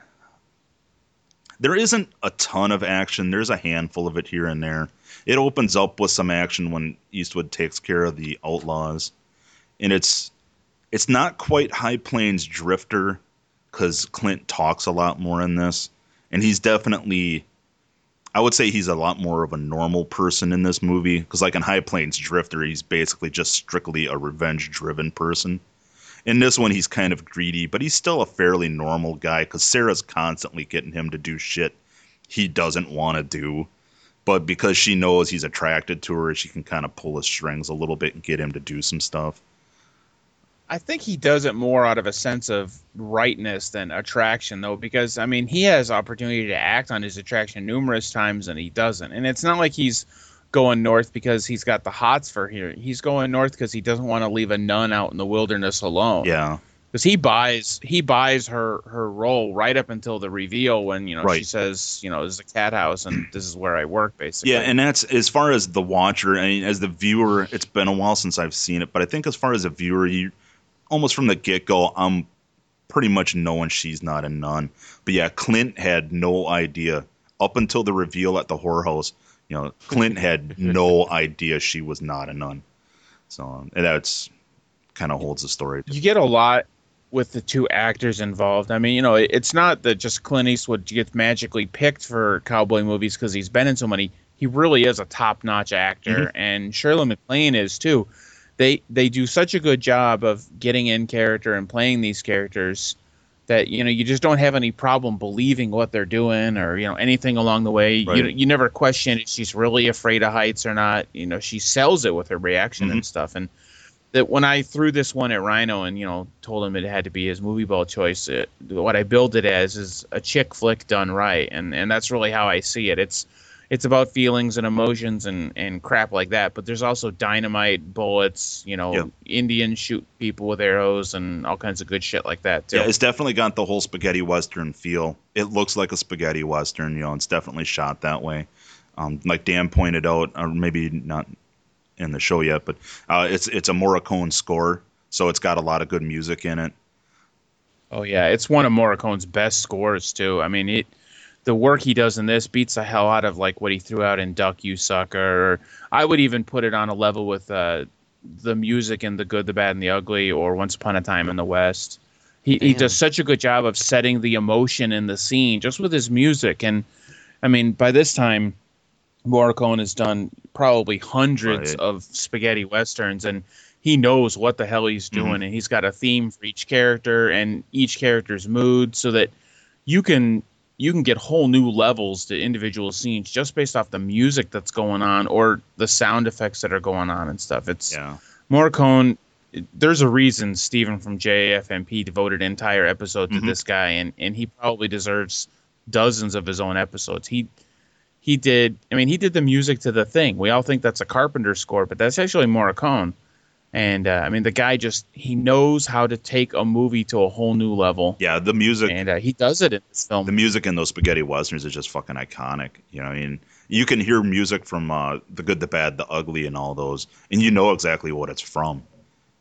There isn't a ton of action. There's a handful of it here and there. It opens up with some action when Eastwood takes care of the outlaws, and it's it's not quite High Plains Drifter because Clint talks a lot more in this, and he's definitely, I would say he's a lot more of a normal person in this movie because like in High Plains Drifter, he's basically just strictly a revenge-driven person. In this one, he's kind of greedy, but he's still a fairly normal guy because Sarah's constantly getting him to do shit he doesn't want to do. But because she knows he's attracted to her, she can kind of pull his strings a little bit and get him to do some stuff. I think he does it more out of a sense of rightness than attraction, though, because I mean he has opportunity to act on his attraction numerous times and he doesn't. And it's not like he's going north because he's got the hots for here. He's going north because he doesn't want to leave a nun out in the wilderness alone. Yeah. because he buys he buys her her role right up until the reveal when you know she says you know this is a cat house and this is where I work basically. Yeah, and that's as far as the watcher. I mean, as the viewer, it's been a while since I've seen it, but I think as far as a viewer, you almost from the get go, I'm pretty much knowing she's not a nun. But yeah, Clint had no idea up until the reveal at the whorehouse. You know, Clint had no idea she was not a nun. So that's kind of holds the story. you get a lot with the two actors involved. I mean, you know, it's not that just Clint Eastwood gets magically picked for cowboy movies because he's been in so many. He really is a top-notch actor, mm-hmm. and Shirley MacLaine is too. They they do such a good job of getting in character and playing these characters that you know you just don't have any problem believing what they're doing or you know anything along the way. You Right. you never question if she's really afraid of heights or not. You know, she sells it with her reaction and mm-hmm. stuff and that when I threw this one at Rhino and you know told him it had to be his movie ball choice, it, what I build it as is a chick flick done right, and and that's really how I see it. It's it's about feelings and emotions and and crap like that, but there's also dynamite, bullets, you know, Yep. Indians shoot people with arrows and all kinds of good shit like that too. Yeah, it's definitely got the whole spaghetti western feel. It looks like a spaghetti western. You know, it's definitely shot that way. Um, like Dan pointed out, or maybe not in the show yet, but uh, it's it's a Morricone score, so it's got a lot of good music in it. Oh yeah, it's one of Morricone's best scores too. I mean, it the work he does in this beats the hell out of like what he threw out in Duck You Sucker. Or I would even put it on a level with uh, the music in The Good, the Bad, and the Ugly, or Once Upon a Time in the West. He he does such a good job of setting the emotion in the scene just with his music. And I mean, by this time, Morricone has done probably hundreds Right. of spaghetti westerns, and he knows what the hell he's doing, and he's got a theme for each character and each character's mood, so that you can you can get whole new levels to individual scenes just based off the music that's going on or the sound effects that are going on and stuff. It's Yeah. Morricone. There's a reason Stephen from JFMP devoted an entire episode to Mhm. this guy, and and he probably deserves dozens of his own episodes. He he did. I mean, he did the music to the thing. We all think that's a Carpenter score, but that's actually Morricone. And uh, I mean, the guy just he knows how to take a movie to a whole new level, Yeah, the music and uh, he does it in this film. the music in those spaghetti westerns is just fucking iconic. You know, I mean, you can hear music from uh, the good, the bad, the ugly, and all those, and you know exactly what it's from.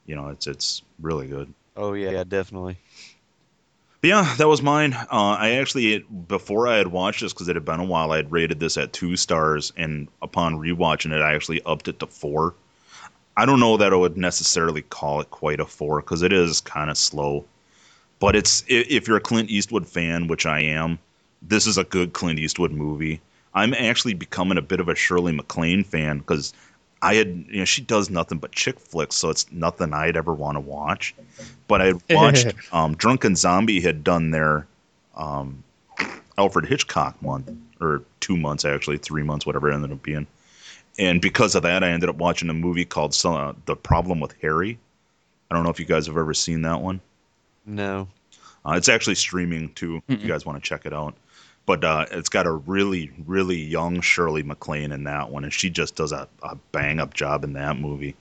You know, it's it's really good. Oh yeah, yeah, definitely. But yeah, that was mine. Uh, I actually before I had watched this because it had been a while, I had rated this at two stars, and upon rewatching it, I actually upped it to four. I don't know that I would necessarily call it quite a four because it is kind of slow, but it's if you're a Clint Eastwood fan, which I am, this is a good Clint Eastwood movie. I'm actually becoming a bit of a Shirley MacLaine fan because I had you know she does nothing but chick flicks, so it's nothing I'd ever want to watch. But I watched um, Drunken Zombie had done their um, Alfred Hitchcock month or two months actually, three months, whatever it ended up being. And because of that, I ended up watching a movie called uh, The Problem with Harry. I don't know if you guys have ever seen that one. No. Uh, it's actually streaming too. If you guys want to check it out. But uh, it's got a really, really young Shirley MacLaine in that one, and she just does a, a bang up job in that movie.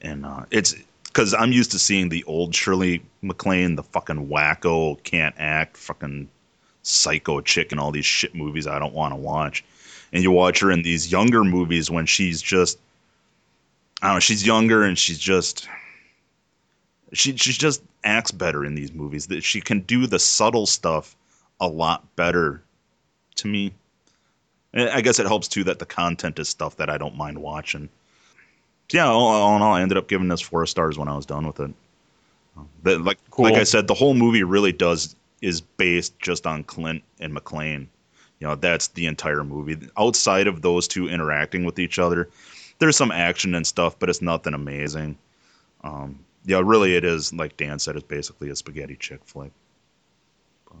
And uh, it's because I'm used to seeing the old Shirley MacLaine, the fucking wacko, can't act, fucking psycho chick in all these shit movies I don't want to watch. And you watch her in these younger movies when she's just, I don't know, she's younger and she's just she she just acts better in these movies. That she can do the subtle stuff a lot better to me. And I guess it helps too that the content is stuff that I don't mind watching. Yeah, all, all in all, I ended up giving this four stars when I was done with it. Um, but like Cool. like I said, the whole movie really does is based just on Clint and MacLaine. You know, that's the entire movie. Outside of those two interacting with each other, there's some action and stuff, but it's nothing amazing. Um, yeah, really, it is like Dan said. It's basically a spaghetti chick flick. But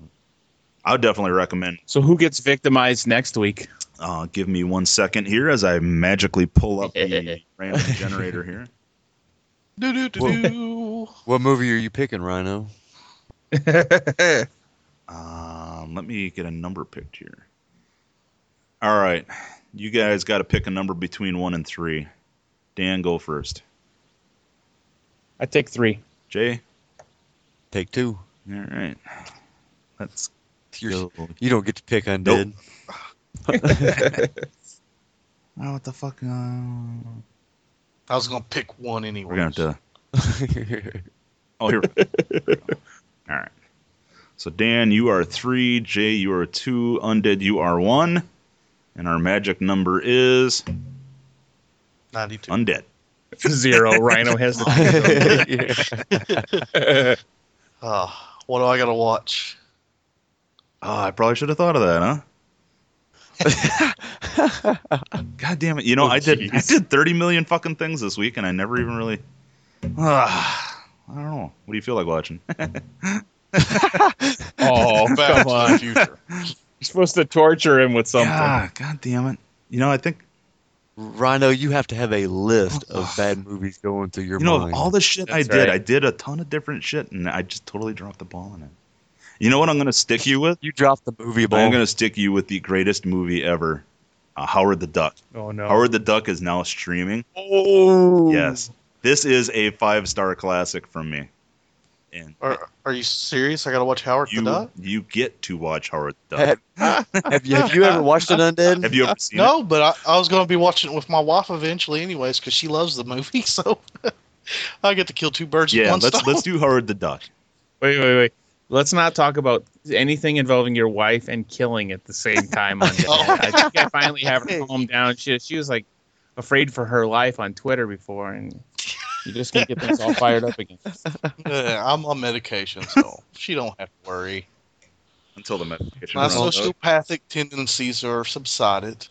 I would definitely recommend. So who gets victimized next week? Uh, give me one second here as I magically pull up the random generator here. Do do do do. What movie are you picking, Rhino? Um, let me get a number picked here. All right, you guys got to pick a number between one and three. Dan, go first. I take three. Jay. Take two. All right. Let's You're, go. you don't get to pick undead. Oh, what the fuck? Uh, I was gonna pick one anyway. we're gonna have to. Oh, here. here. All right. So Dan, you are three. Jay, you are two. Undead, you are one. And our magic number is Ninety-two. undead. Zero. Rhino has the. Ah, what do I gotta watch? Oh, I probably should have thought of that, huh? God damn it! You know, Oh, I did. I did thirty million fucking things this week, and I never even really. Ah, I don't know. What do you feel like watching? oh, Back come to the future. You're supposed to torture him with something. God, God damn it! You know, I think Rhino, you have to have a list of bad movies going through your you know mind. all the shit I did. right. I did a ton of different shit, and I just totally dropped the ball on it. You know what I'm gonna stick you with? you dropped the movie ball. I'm gonna stick you with the greatest movie ever, uh, Howard the Duck. Oh no. Howard the Duck is now streaming. Oh. Yes, this is a five star classic from me, and Are, are you serious? I gotta watch Howard you the Duck. you get to watch Howard the Duck. have, have you have you ever watched an undead? Have you ever seen No, but I, I was gonna be watching it with my wife eventually, anyways, because she loves the movie. So I get to kill two birds it? with Yeah, one let's stone. let's do Howard the Duck. Wait, wait, wait. Let's not talk about anything involving your wife and killing at the same time. On Oh. I think I finally have her calm down. She she was like afraid for her life on Twitter before, and you just gonna get things all fired up again. Yeah, I'm on medication, so she don't have to worry. Until the medication My runs out. sociopathic tendencies are subsided.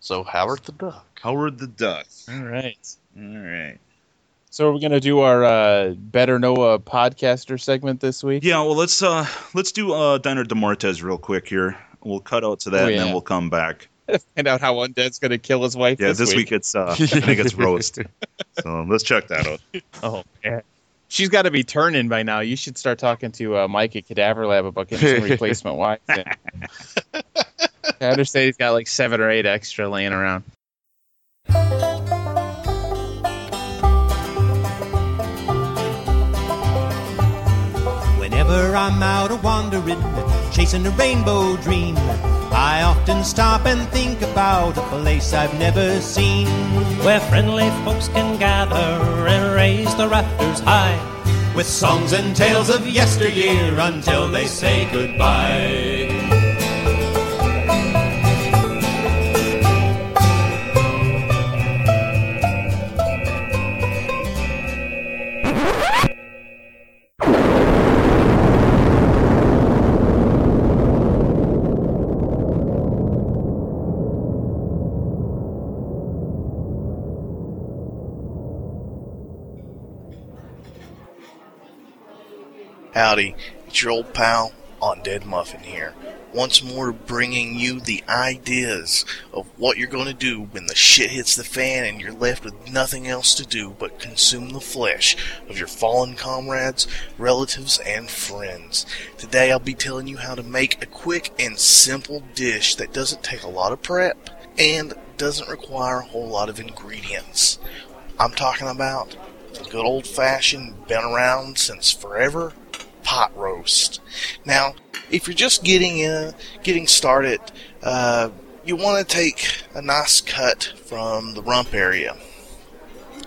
So Howard the Duck. Howard the Duck. All right. All right. So we're gonna do our uh, better Noah podcaster segment this week. Yeah, well let's uh let's do uh Diner de Mortes real quick here. We'll cut out to that Oh, and then we'll come back. Find out how Undead's gonna kill his wife. Yeah, this, this week it's uh I think it's roast. So let's check that out. Oh man, she's got to be turning by now. You should start talking to uh, Mike at Cadaver Lab about getting some replacement wives. in. I understand he's got like seven or eight extra laying around. Whenever I'm out a wandering, chasing a rainbow dream, I often stop and think about a place I've never seen. Where friendly folks can gather and raise the rafters high. With songs and tales of yesteryear until they say goodbye. Howdy, it's your old pal Undead Muffin here. Once more bringing you the ideas of what you're going to do when the shit hits the fan and you're left with nothing else to do but consume the flesh of your fallen comrades, relatives, and friends. Today I'll be telling you how to make a quick and simple dish that doesn't take a lot of prep and doesn't require a whole lot of ingredients. I'm talking about the good old fashioned, been around since forever pot roast. Now, if you're just getting uh, getting started, uh, you want to take a nice cut from the rump area.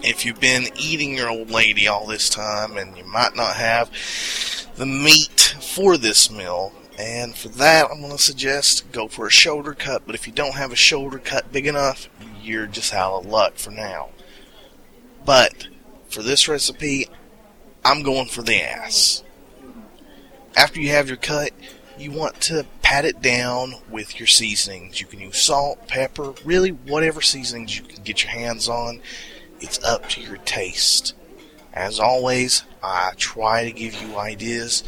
If you've been eating your old lady all this time and you might not have the meat for this meal, and for that, I'm going to suggest go for a shoulder cut. But if you don't have a shoulder cut big enough, you're just out of luck for now. But for this recipe, I'm going for the ass. After you have your cut, you want to pat it down with your seasonings. You can use salt, pepper, really whatever seasonings you can get your hands on. It's up to your taste. As always, I try to give you ideas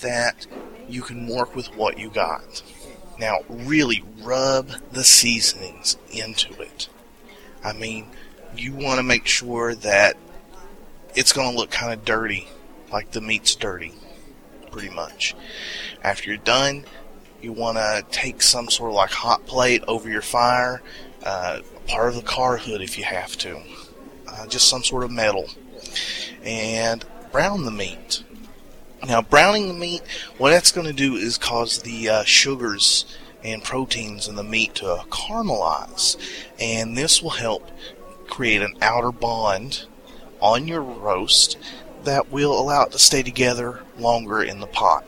that you can work with what you got. Now, really rub the seasonings into it. I mean, you want to make sure that it's going to look kind of dirty, like the meat's dirty, pretty much. After you're done, you want to take some sort of like hot plate over your fire, uh, part of the car hood if you have to, uh, just some sort of metal, and brown the meat. Now, browning the meat, what that's going to do is cause the uh, sugars and proteins in the meat to caramelize, and this will help create an outer bond on your roast that will allow it to stay together longer in the pot.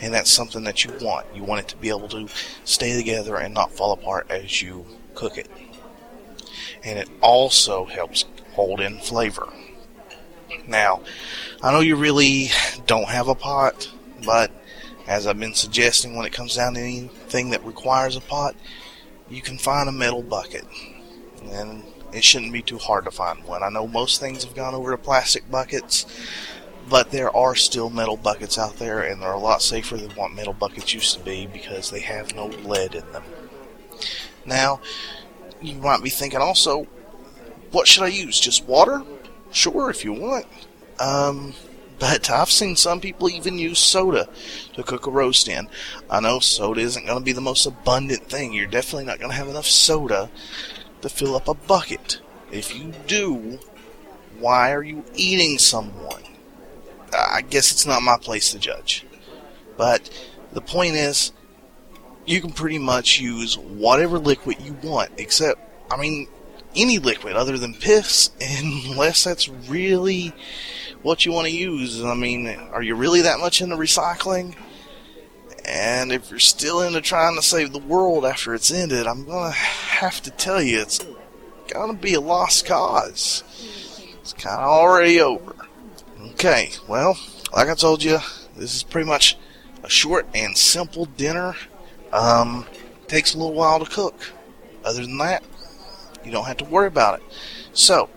And that's something that you want. You want it to be able to stay together and not fall apart as you cook it. And it also helps hold in flavor. Now, I know you really don't have a pot, but as I've been suggesting, when it comes down to anything that requires a pot, you can find a metal bucket. And it shouldn't be too hard to find one. I know most things have gone over to plastic buckets, but there are still metal buckets out there, and they're a lot safer than what metal buckets used to be because they have no lead in them. Now, you might be thinking also, what should I use? Just water? Sure, if you want. Um, but I've seen some people even use soda to cook a roast in. I know soda isn't going to be the most abundant thing. You're definitely not going to have enough soda to fill up a bucket. If you do, why are you eating someone? I guess it's not my place to judge. But the point is, you can pretty much use whatever liquid you want, except, I mean, any liquid other than piss, unless that's really what you want to use. I mean, are you really that much into recycling? And if you're still into trying to save the world after it's ended, I'm gonna have to tell you it's gonna be a lost cause. It's kind of already over. Okay, well, like I told you, this is pretty much a short and simple dinner. Um, takes a little while to cook. Other than that, you don't have to worry about it. So,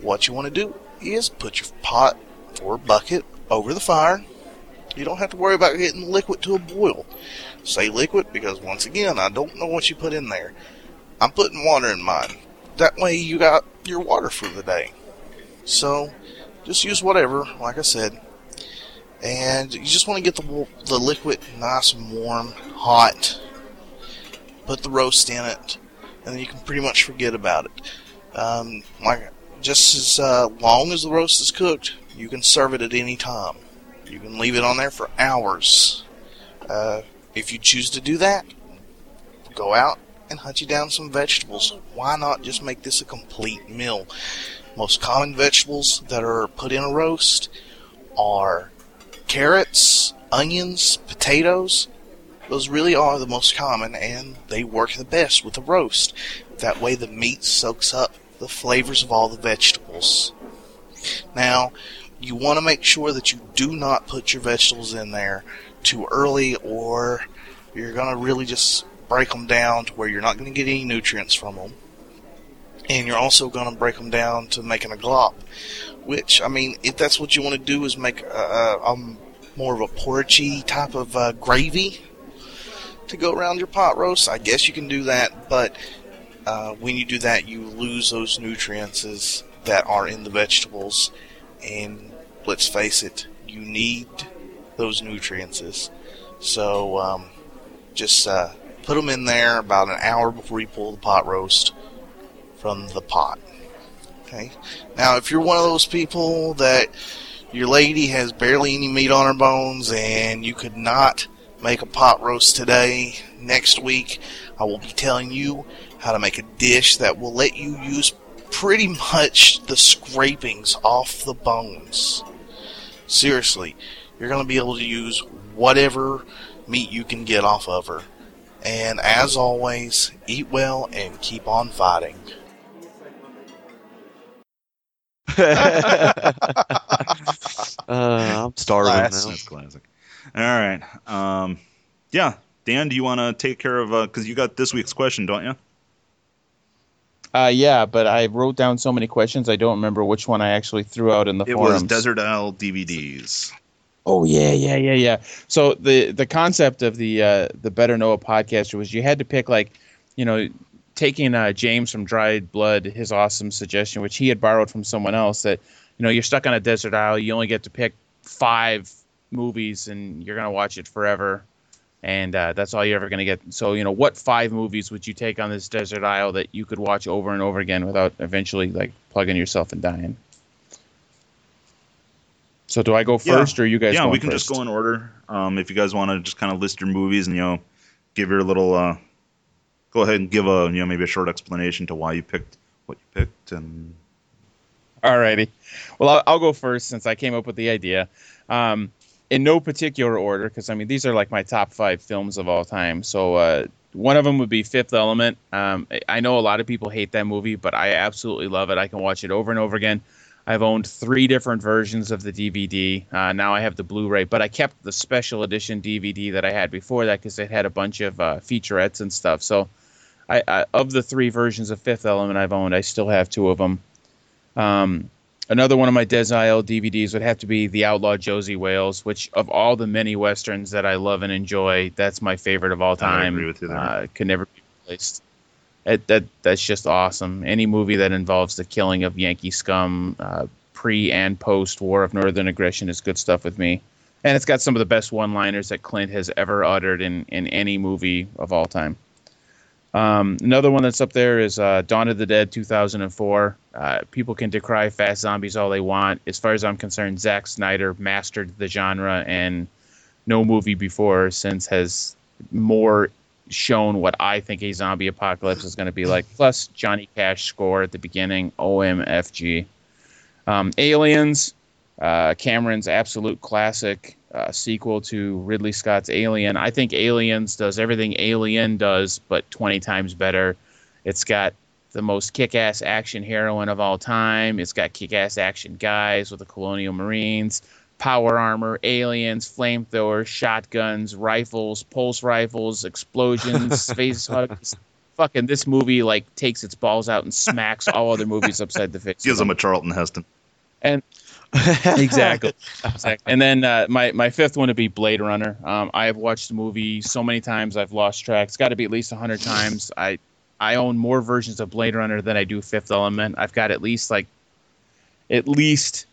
what you want to do is put your pot or bucket over the fire. You don't have to worry about getting the liquid to a boil. Say liquid because once again, I don't know what you put in there. I'm putting water in mine. That way you got your water for the day. So just use whatever, like I said. And you just want to get the the liquid nice and warm, hot. Put the roast in it, and then you can pretty much forget about it. Um, like just as uh, long as the roast is cooked, you can serve it at any time. You can leave it on there for hours. Uh, if you choose to do that, go out and hunt you down some vegetables. Why not just make this a complete meal? Most common vegetables that are put in a roast are carrots, onions, potatoes. Those really are the most common and they work the best with a roast. That way the meat soaks up the flavors of all the vegetables. Now, you want to make sure that you do not put your vegetables in there too early or you're going to really just break them down to where you're not going to get any nutrients from them. And you're also going to break them down to making a glop, which, I mean, if that's what you want to do is make a, a, a more of a porridgey type of uh, gravy to go around your pot roast, I guess you can do that, but uh, when you do that, you lose those nutrients that are in the vegetables. And let's face it, you need those nutrients. So um, just uh, put them in there about an hour before you pull the pot roast from the pot. Okay. Now, if you're one of those people that your lady has barely any meat on her bones and you could not make a pot roast today, next week I will be telling you how to make a dish that will let you use pretty much the scrapings off the bones. Seriously, you're going to be able to use whatever meat you can get off of her. And as always, eat well and keep on fighting. Uh, I'm starving Classic. now. That's classic. All right. Um, yeah, Dan, do you want to take care of because you got this week's question, don't you? Uh, yeah, but I wrote down so many questions I don't remember which one I actually threw out in the It forums. was Desert Isle DVDs. Oh yeah, yeah, yeah, yeah. So the the concept of the uh, the Better Noah podcast was you had to pick like, you know, taking uh, James from Dried Blood, his awesome suggestion, which he had borrowed from someone else, that you know you're stuck on a desert isle, you only get to pick five movies, and you're gonna watch it forever, and uh, that's all you're ever gonna get. So you know, what five movies would you take on this desert isle that you could watch over and over again without eventually like plugging yourself and dying? So do I go Yeah. first, or you guys? Yeah, going we can first? just go in order. Um, if you guys want to just kind of list your movies and you know, give your little, uh, go ahead and give a you know maybe a short explanation to why you picked what you picked and Alrighty. Well, I'll, I'll go first since I came up with the idea. Um, in no particular order, because I mean these are like my top five films of all time. So uh, one of them would be Fifth Element. Um, I- know a lot of people hate that movie, but I absolutely love it. I can watch it over and over again. I've owned three different versions of the DVD. Uh, now I have the Blu-ray, but I kept the special edition DVD that I had before that because it had a bunch of uh, featurettes and stuff. So, I, I of the three versions of Fifth Element I've owned, I still have two of them. Um, another one of my Des Isle DVDs would have to be The Outlaw Josey Wales, which of all the many westerns that I love and enjoy, that's my favorite of all I time. agree with you there. Uh, could never be replaced. It, that that's just awesome. Any movie that involves the killing of Yankee scum, uh, pre and post War of Northern Aggression, is good stuff with me. And it's got some of the best one-liners that Clint has ever uttered in in any movie of all time. Um, another one that's up there is uh, Dawn of the Dead 2004. Uh, people can decry fast zombies all they want. As far as I'm concerned, Zack Snyder mastered the genre, and no movie before or since has more shown what I think a zombie apocalypse is going to be like. Plus, Johnny Cash score at the beginning, OMFG. Um, Aliens, uh, Cameron's absolute classic uh, sequel to Ridley Scott's Alien. I think Aliens does everything Alien does, but 20 times better. It's got the most kick ass action heroine of all time. It's got kick ass action guys with the Colonial Marines, power armor, aliens, flamethrowers, shotguns, rifles, pulse rifles, explosions, space hugs, fucking this movie like takes its balls out and smacks all other movies upside the face. Gives him a Charlton Heston. And exactly, exactly. And then uh, my my fifth one would be Blade Runner. Um, I have watched the movie so many times I've lost track. It's got to be at least hundred times. I I own more versions of Blade Runner than I do Fifth Element. I've got at least like at least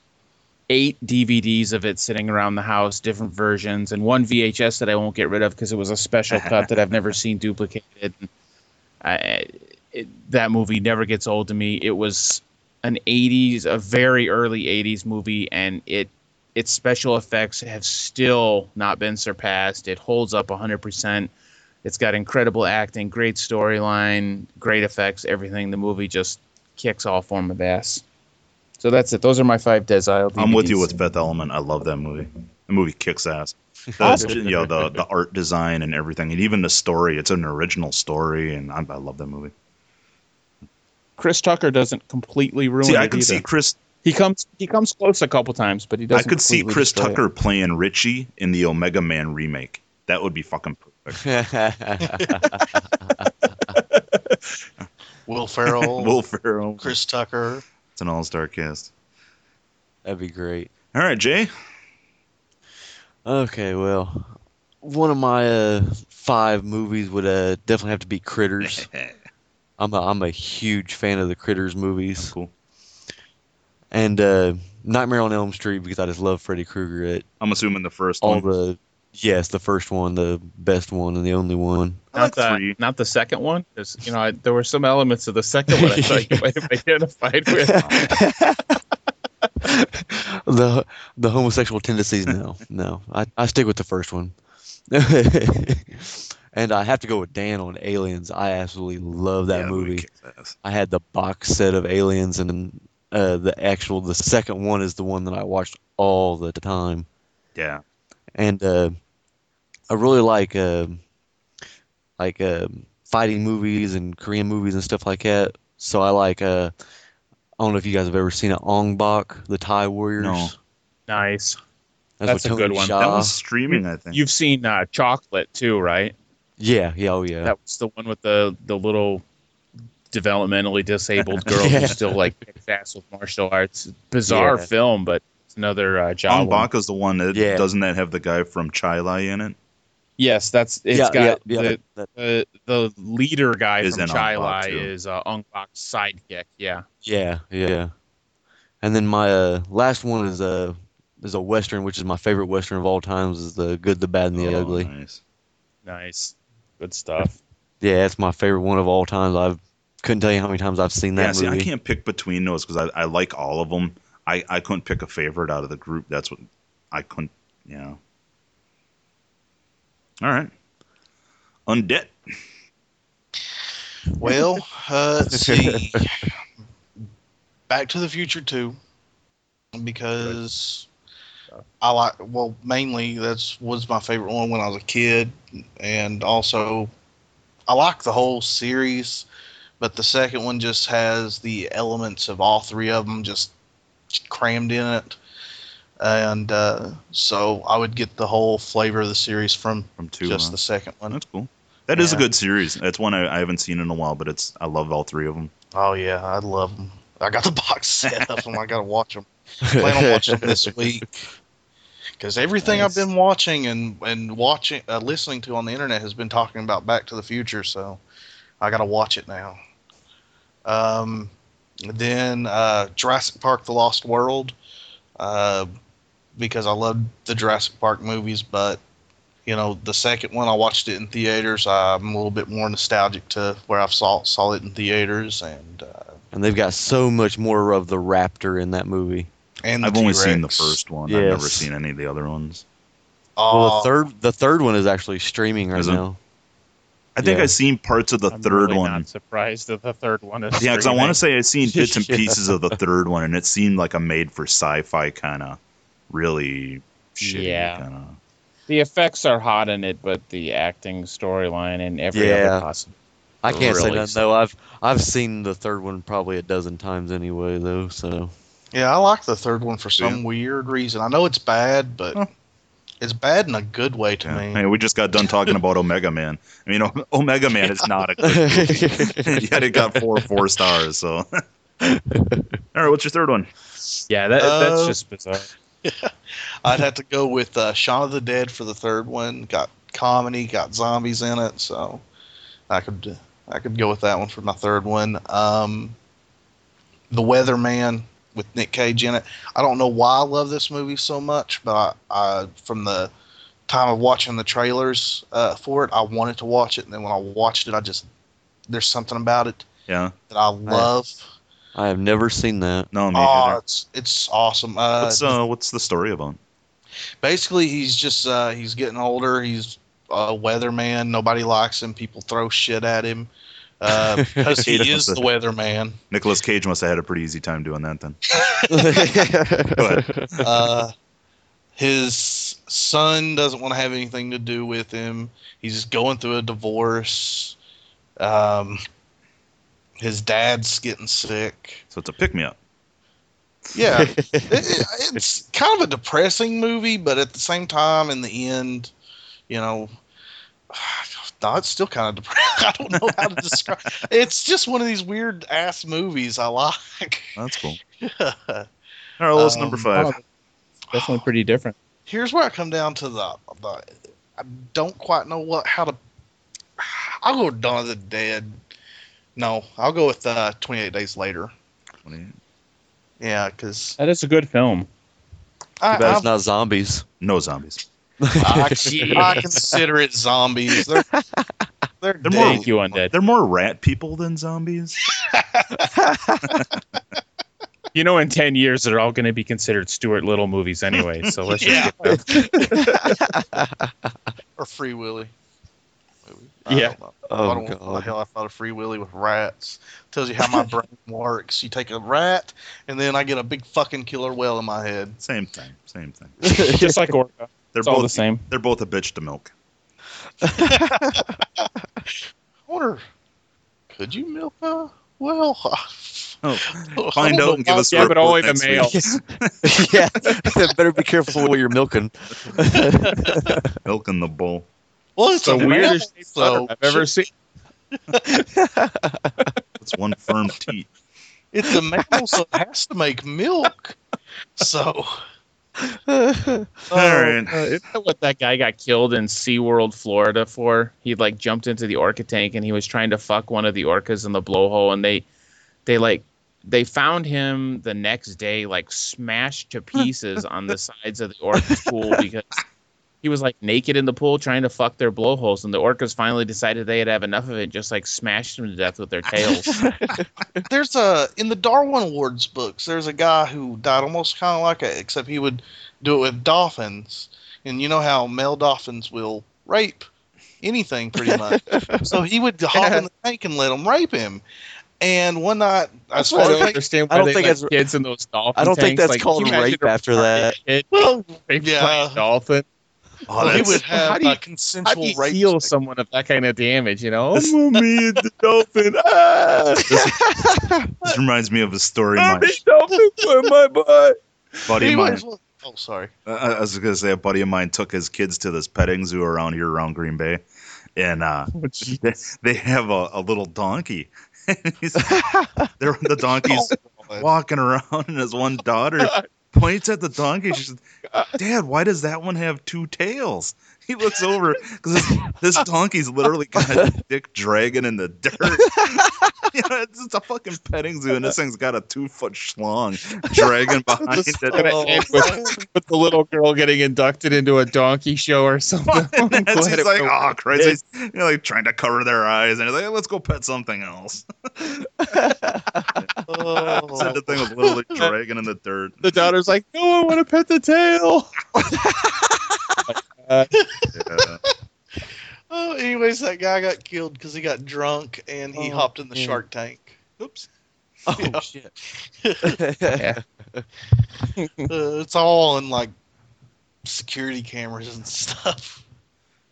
eight DVDs of it sitting around the house, different versions, and one VHS that I won't get rid of because it was a special cut that I've never seen duplicated. I, it, that movie never gets old to me. It was an 80s, a very early 80s movie, and it its special effects have still not been surpassed. It holds up 100%. It's got incredible acting, great storyline, great effects, everything. The movie just kicks all form of ass. So that's it. Those are my five Desile. I'm with you with Fifth Element. I love that movie. The movie kicks ass. The, you know, the the art design and everything, and even the story. It's an original story, and I, I love that movie. Chris Tucker doesn't completely ruin See, it I can either. see Chris. He comes he comes close a couple times, but he doesn't. I could see Chris destroy it. Tucker playing Richie in the Omega Man remake. That would be fucking perfect. Will Ferrell, Will Ferrell. Chris Tucker. It's an all-star cast. That'd be great. All right, Jay. Okay, well, one of my uh, five movies would uh, definitely have to be Critters. I'm a, I'm a huge fan of the Critters movies. Cool. And uh, Nightmare on Elm Street because I just love Freddy Krueger. It I'm assuming the first all one. the yes, the first one, the best one, and the only one. Not the, not the second one. 'cause, you know, I, there were some elements of the second one I thought you might have identified with. the the homosexual tendencies. No, no, I, I stick with the first one. and I have to go with Dan on Aliens. I absolutely love that Yeah, movie movie. kicks ass. I had the box set of Aliens, and uh, the actual the second one is the one that I watched all the time. Yeah. And uh, I really like uh, like uh, fighting movies and Korean movies and stuff like that. So I like uh, I don't know if you guys have ever seen it, Ong Bak, the Thai Warriors. No. Nice. That's, That's a good one. Jaa. That was streaming, I think. You've seen uh, Chocolate too, right? Yeah, yeah, oh yeah. That was the one with the the little developmentally disabled girl Yeah. who still like kicks ass with martial arts. Bizarre Yeah. film, but it's another uh, job. Ong Baka's the one that Yeah. doesn't that have the guy from Chai Lai in it? Yes, that's it's Yeah, got yeah, yeah, the, the the leader guy Is from in Chai Lai is uh, Ong Bak's sidekick. Yeah. Yeah, yeah. And then my uh, last one is a is a western, which is my favorite western of all times. Is the Good, the Bad, and the Oh, Ugly. Nice. Nice. Good stuff. Yeah, it's my favorite one of all times. I couldn't tell you how many times I've seen Yeah, that see, I can't pick between those because I, I like all of them. I, I couldn't pick a favorite out of the group. That's what I couldn't. Yeah. All right. Undead. Well, uh, let's see. Back to the Future 2. Because I like, well, mainly that's was my favorite one when I was a kid. And also, I like the whole series, but the second one just has the elements of all three of them just crammed in it. And uh, so I would get the whole flavor of the series from, From two. just huh? the second one. That's cool. That is a good series. That's one I, I haven't seen in a while, but it's I love all three of them. Oh yeah, I love them. I got the box set of them. I got to watch them. Plan on watching them this week because everything I've been watching and and watching, uh, listening to on the internet has been talking about Back to the Future. So I got to watch it now. Um, then uh, Jurassic Park: The Lost World, uh, because I love the Jurassic Park movies, but you know the second one I watched it in theaters. I'm a little bit more nostalgic to where I saw saw it in theaters and. Uh, and they've got so much more of the raptor in that movie. And the I've only seen the first one. I've never seen any of the other ones. well, Uh, the third the third one is actually streaming right now. I think Yeah. I've seen parts of the I'm third really one. Not surprised that the third one is. Yeah, because I want to say I've seen bits and pieces of the third one, and it seemed like a made for sci-fi kind of, really shitty Yeah. kind of. the effects are hot in it, but the acting, storyline, and every Yeah. other possible. I can't say Really nothing though. I've I've seen the third one probably a dozen times anyway though. So yeah, I like the third one for some Yeah. weird reason. I know it's bad, but Huh. It's bad in a good way to Yeah. me. Hey, we just got done talking about Omega Man. I mean, O- Omega Man is not a good movie. Yet it got four four stars. So, all right, what's your third one? Yeah, that, that's Uh, just bizarre. I'd have to go with uh, Shaun of the Dead for the third one. Got comedy, got zombies in it, so I could I could go with that one for my third one. Um, the Weatherman with Nick Cage in it. I don't know why I love this movie so much, but I, I from the time of watching the trailers uh, for it, I wanted to watch it, and then when I watched it, I just there's something about it Yeah. that I love. I have never seen that. No, me Oh, either. it's it's awesome. Uh, What's uh, what's the story about? basically he's just uh, he's getting older. He's a weatherman. Nobody likes him. People throw shit at him uh, because he is the weatherman. Nicholas Cage must have had a pretty easy time doing that then. Uh, his son doesn't want to have anything to do with him. He's just going through a divorce. Um, his dad's getting sick. So it's a pick me up. Yeah, it, it- it's kind of a depressing movie, but at the same time, in the end, you know, no, it's still kind of depressing. I don't know how to describe. It's just one of these weird ass movies I like. That's cool. All right, well, what's number Um, five? Oh, definitely pretty different. Here's where I come down to the, the I don't quite know what how to. I'll go with Dawn of the Dead. No, I'll go with uh, 28 Days Later. 28. Yeah, because That is a good film. I, Too bad I, it's not zombies. No zombies. I, I consider it zombies. They're they're, They're more- Thank you, Undead. They're more rat people than zombies. You know, in 10 years, they're all going to be considered Stuart Little movies anyway. So let's Yeah. just get or Free Willy. movie. Yeah. don't know. Oh, I don't know what the God. hell I thought of Free Willy with rats. Tells you how my brain works. You take a rat, and then I get a big fucking killer whale in my head. Same thing. Same thing. just like Orca. They're It's both all the same. They're both a bitch to milk. I wonder, could you milk a whale? Oh, find out and give us a Yeah, but report only the next males. yeah, better be careful what you're milking. Milking the bull. Well, it's the weirdest mammal, so so I've ever seen. It's one firm teat. It's a mammal, so it has to make milk. So, All right. Uh, isn't that what that guy got killed in SeaWorld, Florida for? He like jumped into the orca tank and he was trying to fuck one of the orcas in the blowhole and they they like they found him the next day like smashed to pieces on the sides of the orca pool because he was like naked in the pool trying to fuck their blowholes and the orcas finally decided they had have enough of it and just like smashed him to death with their tails. there's a in the Darwin Awards books. There's a guy who died almost kind of like it, except he would do it with dolphins. And you know how male dolphins will rape anything pretty much. so he would hop in the tank and let them rape him. And one night, That's as I far don't as understand I don't they think let that's- kids in those dolphin I don't think that's Like, called can you imagine rape after that. kid well, raped Yeah. dolphin? Oh, he would have how do you- a How consensual do you rape. heal stick. someone of that kind of damage? You know, oh, me and the dolphin. Ah, This reminds me of a story my me dolphin for my butt. buddy of mine. oh, sorry. I I was gonna say a buddy of mine took his kids to this petting zoo around here around Green Bay, and uh, Oh, they, they have a, a little donkey. He's, they're, the donkey's Oh, walking around, and his one daughter points at the donkey. She says, "Dad, why does that one have two tails?" He looks over because this, this donkey's literally got a dick dragging in the dirt. you know, it's, it's a fucking petting zoo, and this thing's got a two foot schlong dragging behind it. with, with the little girl getting inducted into a donkey show or something. I'm And glad it like, oh, with Christ. He's, you know, like trying to cover their eyes. And he's like, let's go pet something else. Oh. Said the thing was literally dragging in the dirt. The daughter's like, no, I want to pet the tail. Uh, Yeah. Oh, anyways, that guy got killed because he got drunk and he Oh, hopped in the man. shark tank. Oops. Oh Yeah. shit! yeah. Uh, it's all in like security cameras and stuff.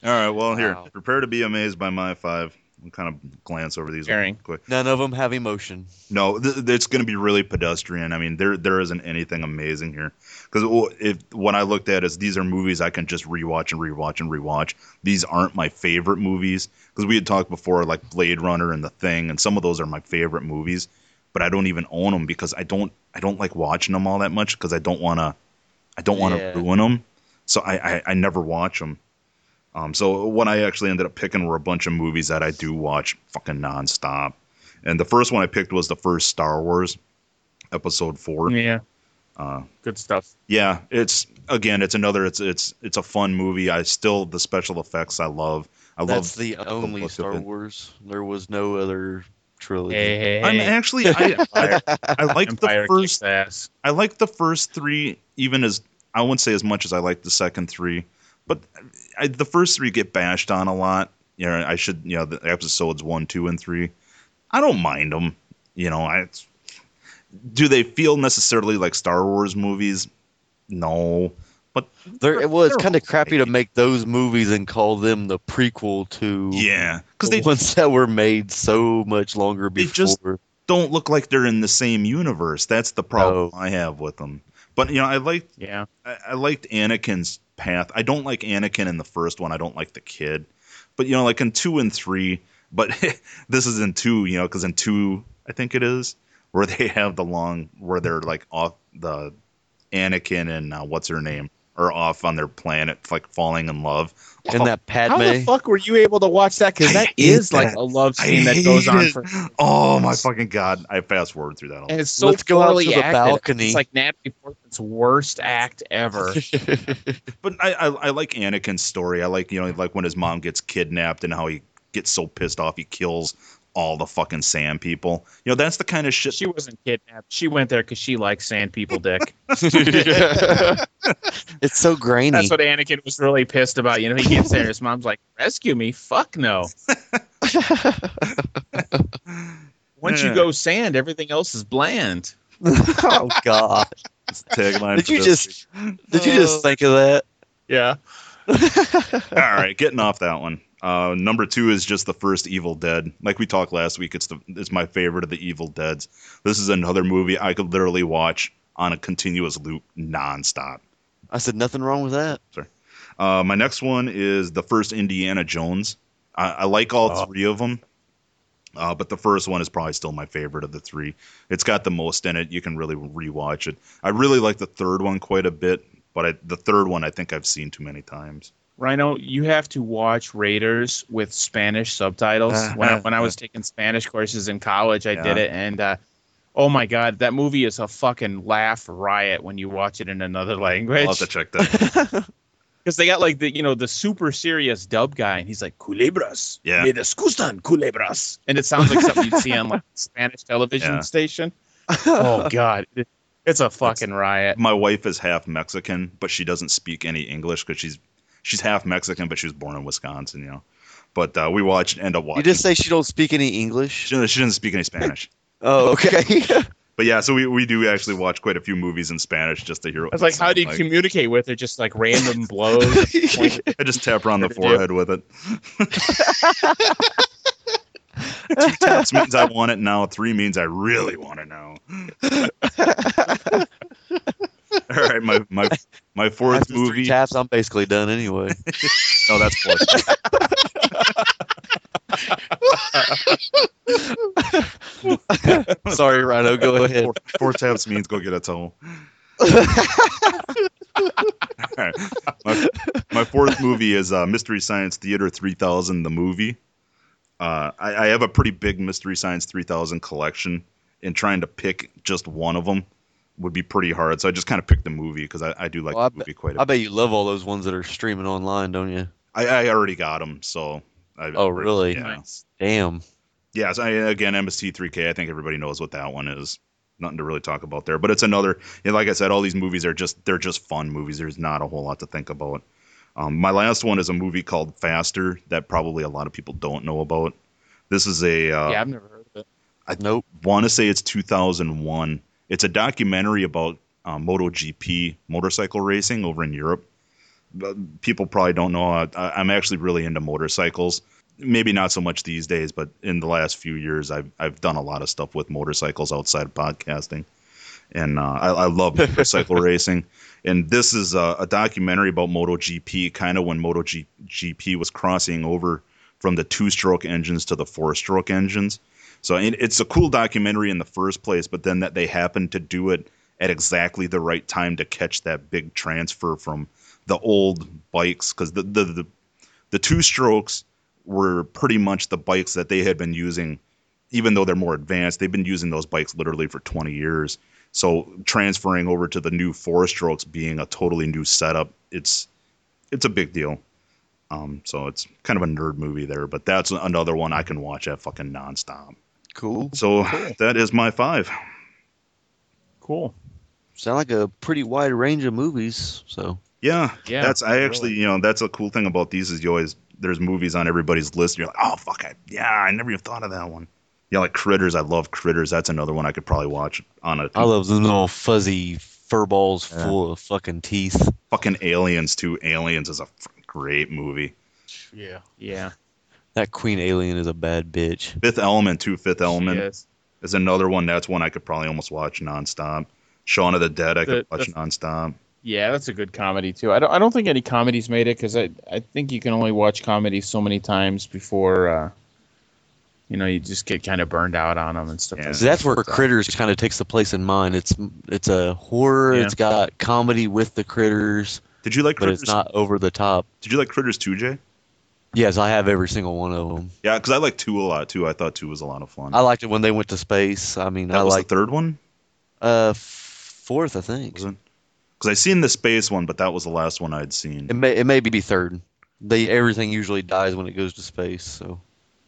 All right, well, here. Wow. Prepare to be amazed by my five. We'll kind of glance over these Caring. quick. None of them have emotion. No, th- th- it's going to be really pedestrian. I mean, there there isn't anything amazing here because if what I looked at is these are movies I can just rewatch and rewatch and rewatch. These aren't my favorite movies because we had talked before like Blade Runner and The Thing, and some of those are my favorite movies, but I don't even own them because I don't I don't like watching them all that much because I don't want to I don't want to Yeah. ruin them. So I, I I never watch them. Um, so what I actually ended up picking were a bunch of movies that I do watch fucking nonstop. And the first one I picked was the first Star Wars, Episode Four. Yeah. Uh, Good stuff. yeah, it's again, it's another, it's it's it's a fun movie. I still the special effects I love. I That's love the only look of Star. Wars. There was no other trilogy. Hey, hey, I'm actually I I, I like Empire the first. I like the first three even as I wouldn't say as much as I like the second three, but I, the first three get bashed on a lot. You know, I should you know the episodes one, two, and three. I don't mind them. You know, I do they feel necessarily like Star Wars movies? No, but There, it was they're kind of crappy to make those movies and call them the prequel to yeah, because the they ones that were made so much longer They before. just- don't look like they're in the same universe. That's the problem No. I have with them. But you know, I liked Yeah. I, I liked Anakin's path. I don't like Anakin in the first one. I don't like the kid. But you know, like in two and three. But this is in two. You know, because in two, I think it is where they have the long where they're like off the Anakin and uh, what's her name are off on their planet, like falling in love. and Oh, that How the fuck were you able to watch that? Because that is that like a love scene that goes on for. Oh my fucking god! I fast forward through that. And it's so Let's go out to the acted. balcony. It's like Natalie Portman's worst act ever. But I, I I like Anakin's story. I like you know like when his mom gets kidnapped and how he gets so pissed off he kills all the fucking sand people. You know that's the kind of shit. she wasn't kidnapped. She went there because she likes sand people, Dick. it's so grainy. That's what Anakin was really pissed about. You know, he gets there, his mom's like, "Rescue me? Fuck no." Once you go sand, everything else is bland. oh God! Tagline Did you this just did you just uh, think of that? Yeah. All right, getting off that one. Uh, number two is just the first Evil Dead. Like we talked last week, it's the it's my favorite of the Evil Deads. This is another movie I could literally watch on a continuous loop, nonstop. I said nothing wrong with that. Uh, my next one is the first Indiana Jones. I, I like all Oh. three of them, uh, but the first one is probably still my favorite of the three. It's got the most in it. You can really rewatch it. I really like the third one quite a bit, but I, the third one I think I've seen too many times. Rhino, you have to watch Raiders with Spanish subtitles. when I, when I was taking Spanish courses in college, I did it, and uh, oh my god, that movie is a fucking laugh riot when you watch it in another language. I'll have to check that. Because they got like the you know the super serious dub guy, and he's like culebras, Yeah. me desgustan culebras, and it sounds like something you'd see on like a Spanish television Yeah. station. Oh god, it's a fucking riot. my wife is half Mexican, but she doesn't speak any English because she's she's half Mexican, but she was born in Wisconsin, you know. But uh, we watched, end up watching. You just say she don't speak any English. she, she doesn't speak any Spanish. Oh, okay. But yeah, so we, we do actually watch quite a few movies in Spanish just to hear. What I was like, how do you sounds communicate with it? Just like random blows. I just tap her on the What to do. forehead with it. Two taps means I want it now. Three means I really want it now. All right, my my my fourth After three movie. taps, I'm basically done anyway. No, that's four. Sorry, Rhino. Go ahead. Four, four taps means go get a towel. Alright. My, my fourth movie is uh, Mystery Science Theater 3000, the movie. Uh, I, I have a pretty big Mystery Science 3000 collection, and trying to pick just one of them would be pretty hard. So I just kind of picked the movie because I, I do like Well, I the movie quite a I bit. I bet you love all those ones that are streaming online, don't you? I, I already got them, so. I, Oh, really? Yeah. Damn. Yeah, so I, again, MST3K. I think everybody knows what that one is. Nothing to really talk about there, but it's another. You know, like I said, all these movies are just they're just fun movies. There's not a whole lot to think about. Um, my last one is a movie called Faster that probably a lot of people don't know about. This is a uh, yeah, I've never heard of it. I Nope. want to say it's 2001. It's a documentary about uh, MotoGP motorcycle racing over in Europe. But People probably don't know. I, I'm actually really into motorcycles. maybe not so much these days, but in the last few years, I've I've done a lot of stuff with motorcycles outside of podcasting, and uh, I, I love motorcycle racing. And this is a, a documentary about MotoGP, kind of when MotoGP was crossing over from the two-stroke engines to the four-stroke engines. So it, it's a cool documentary in the first place, but then that they happened to do it at exactly the right time to catch that big transfer from the old bikes because the, the the the two strokes were pretty much the bikes that they had been using even though they're more advanced they've been using those bikes literally for 20 years. So transferring over to the new four strokes being a totally new setup it's it's a big deal. Um, so it's kind of a nerd movie there but that's another one i can watch at fucking nonstop Cool. so that is my five Cool. Sound like a pretty wide range of movies. So Yeah, Yeah, That's I actually, you know, that's a cool thing about these is you always there's movies on everybody's list. You're like, oh fuck, I, yeah, I never even thought of that one. Yeah, like Critters. I love Critters. That's another one I could probably watch on a I love them little fuzzy fur balls Yeah. full of fucking teeth. fucking Aliens too. Aliens is a great movie. Yeah. Yeah. That queen alien is a bad bitch. Fifth Element too. Fifth Element Yes. is another one. That's one I could probably almost watch nonstop. Shaun of the Dead I could The- watch the- nonstop. Yeah, that's a good comedy too. I don't. I don't think any comedies made it because I. I think you can only watch comedies so many times before. Uh, you know, you just get kind of burned out on them and stuff. Yeah. like So that's that. where Critters kind of takes the place in mine. It's it's a horror. Yeah. It's got comedy with the critters, Did you like but Critters? it's not over the top. Did you like Critters too, Jay? Yes, I have every single one of them. Yeah, because I like two a lot too. I thought two was a lot of fun. I liked it when they went to space. I mean, that I was like the third one. uh f- fourth, I think. Because I seen the space one, but that was the last one I'd seen. It may it may be third. They everything usually dies when it goes to space, so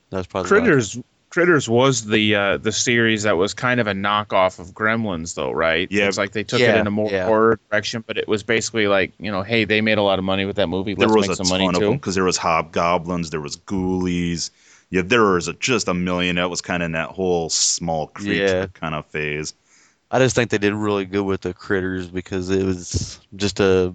that's probably why. Critters. Critters was the uh, the series that was kind of a knockoff of Gremlins, though, right? Yeah. it's like they took Yeah, it in a more yeah. horror direction, but it was basically like you know, hey, they made a lot of money with that movie. Let's was make a some ton money of too. because there was hobgoblins, there was ghoulies. Yeah, there was a, just a million. That was kind of in that whole small creature Yeah. kind of phase. I just think they did really good with the critters because it was just a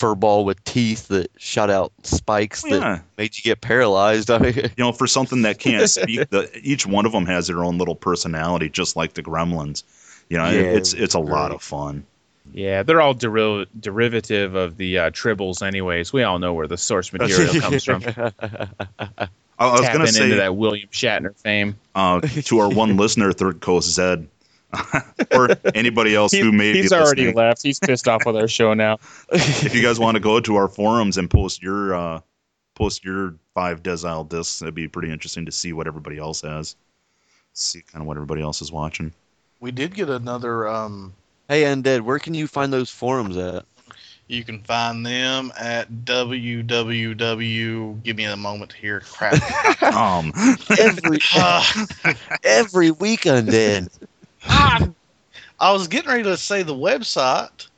fur ball with teeth that shot out spikes that Yeah. made you get paralyzed. I mean, You know, for something that can't speak, the each one of them has their own little personality, just like the Gremlins. You know, Yeah, it's it's a lot of fun. Yeah, they're all deri- derivative of the uh, tribbles, anyways. We all know where the source material comes from. I, I was gonna say into that William Shatner fame. uh, to our one listener, Third Coast Zed, or anybody else He- who may he's be already listening. left. He's pissed off with our show now. if you guys want to go to our forums and post your uh, post your five Desert Isle discs, it'd be pretty interesting to see what everybody else has. See kind of what everybody else is watching. We did get another. Um, hey, Undead, where can you find those forums at? you can find them at www. Give me a moment here. Crap. Um, Every Ah, every week, Undead. I was getting ready to say the website,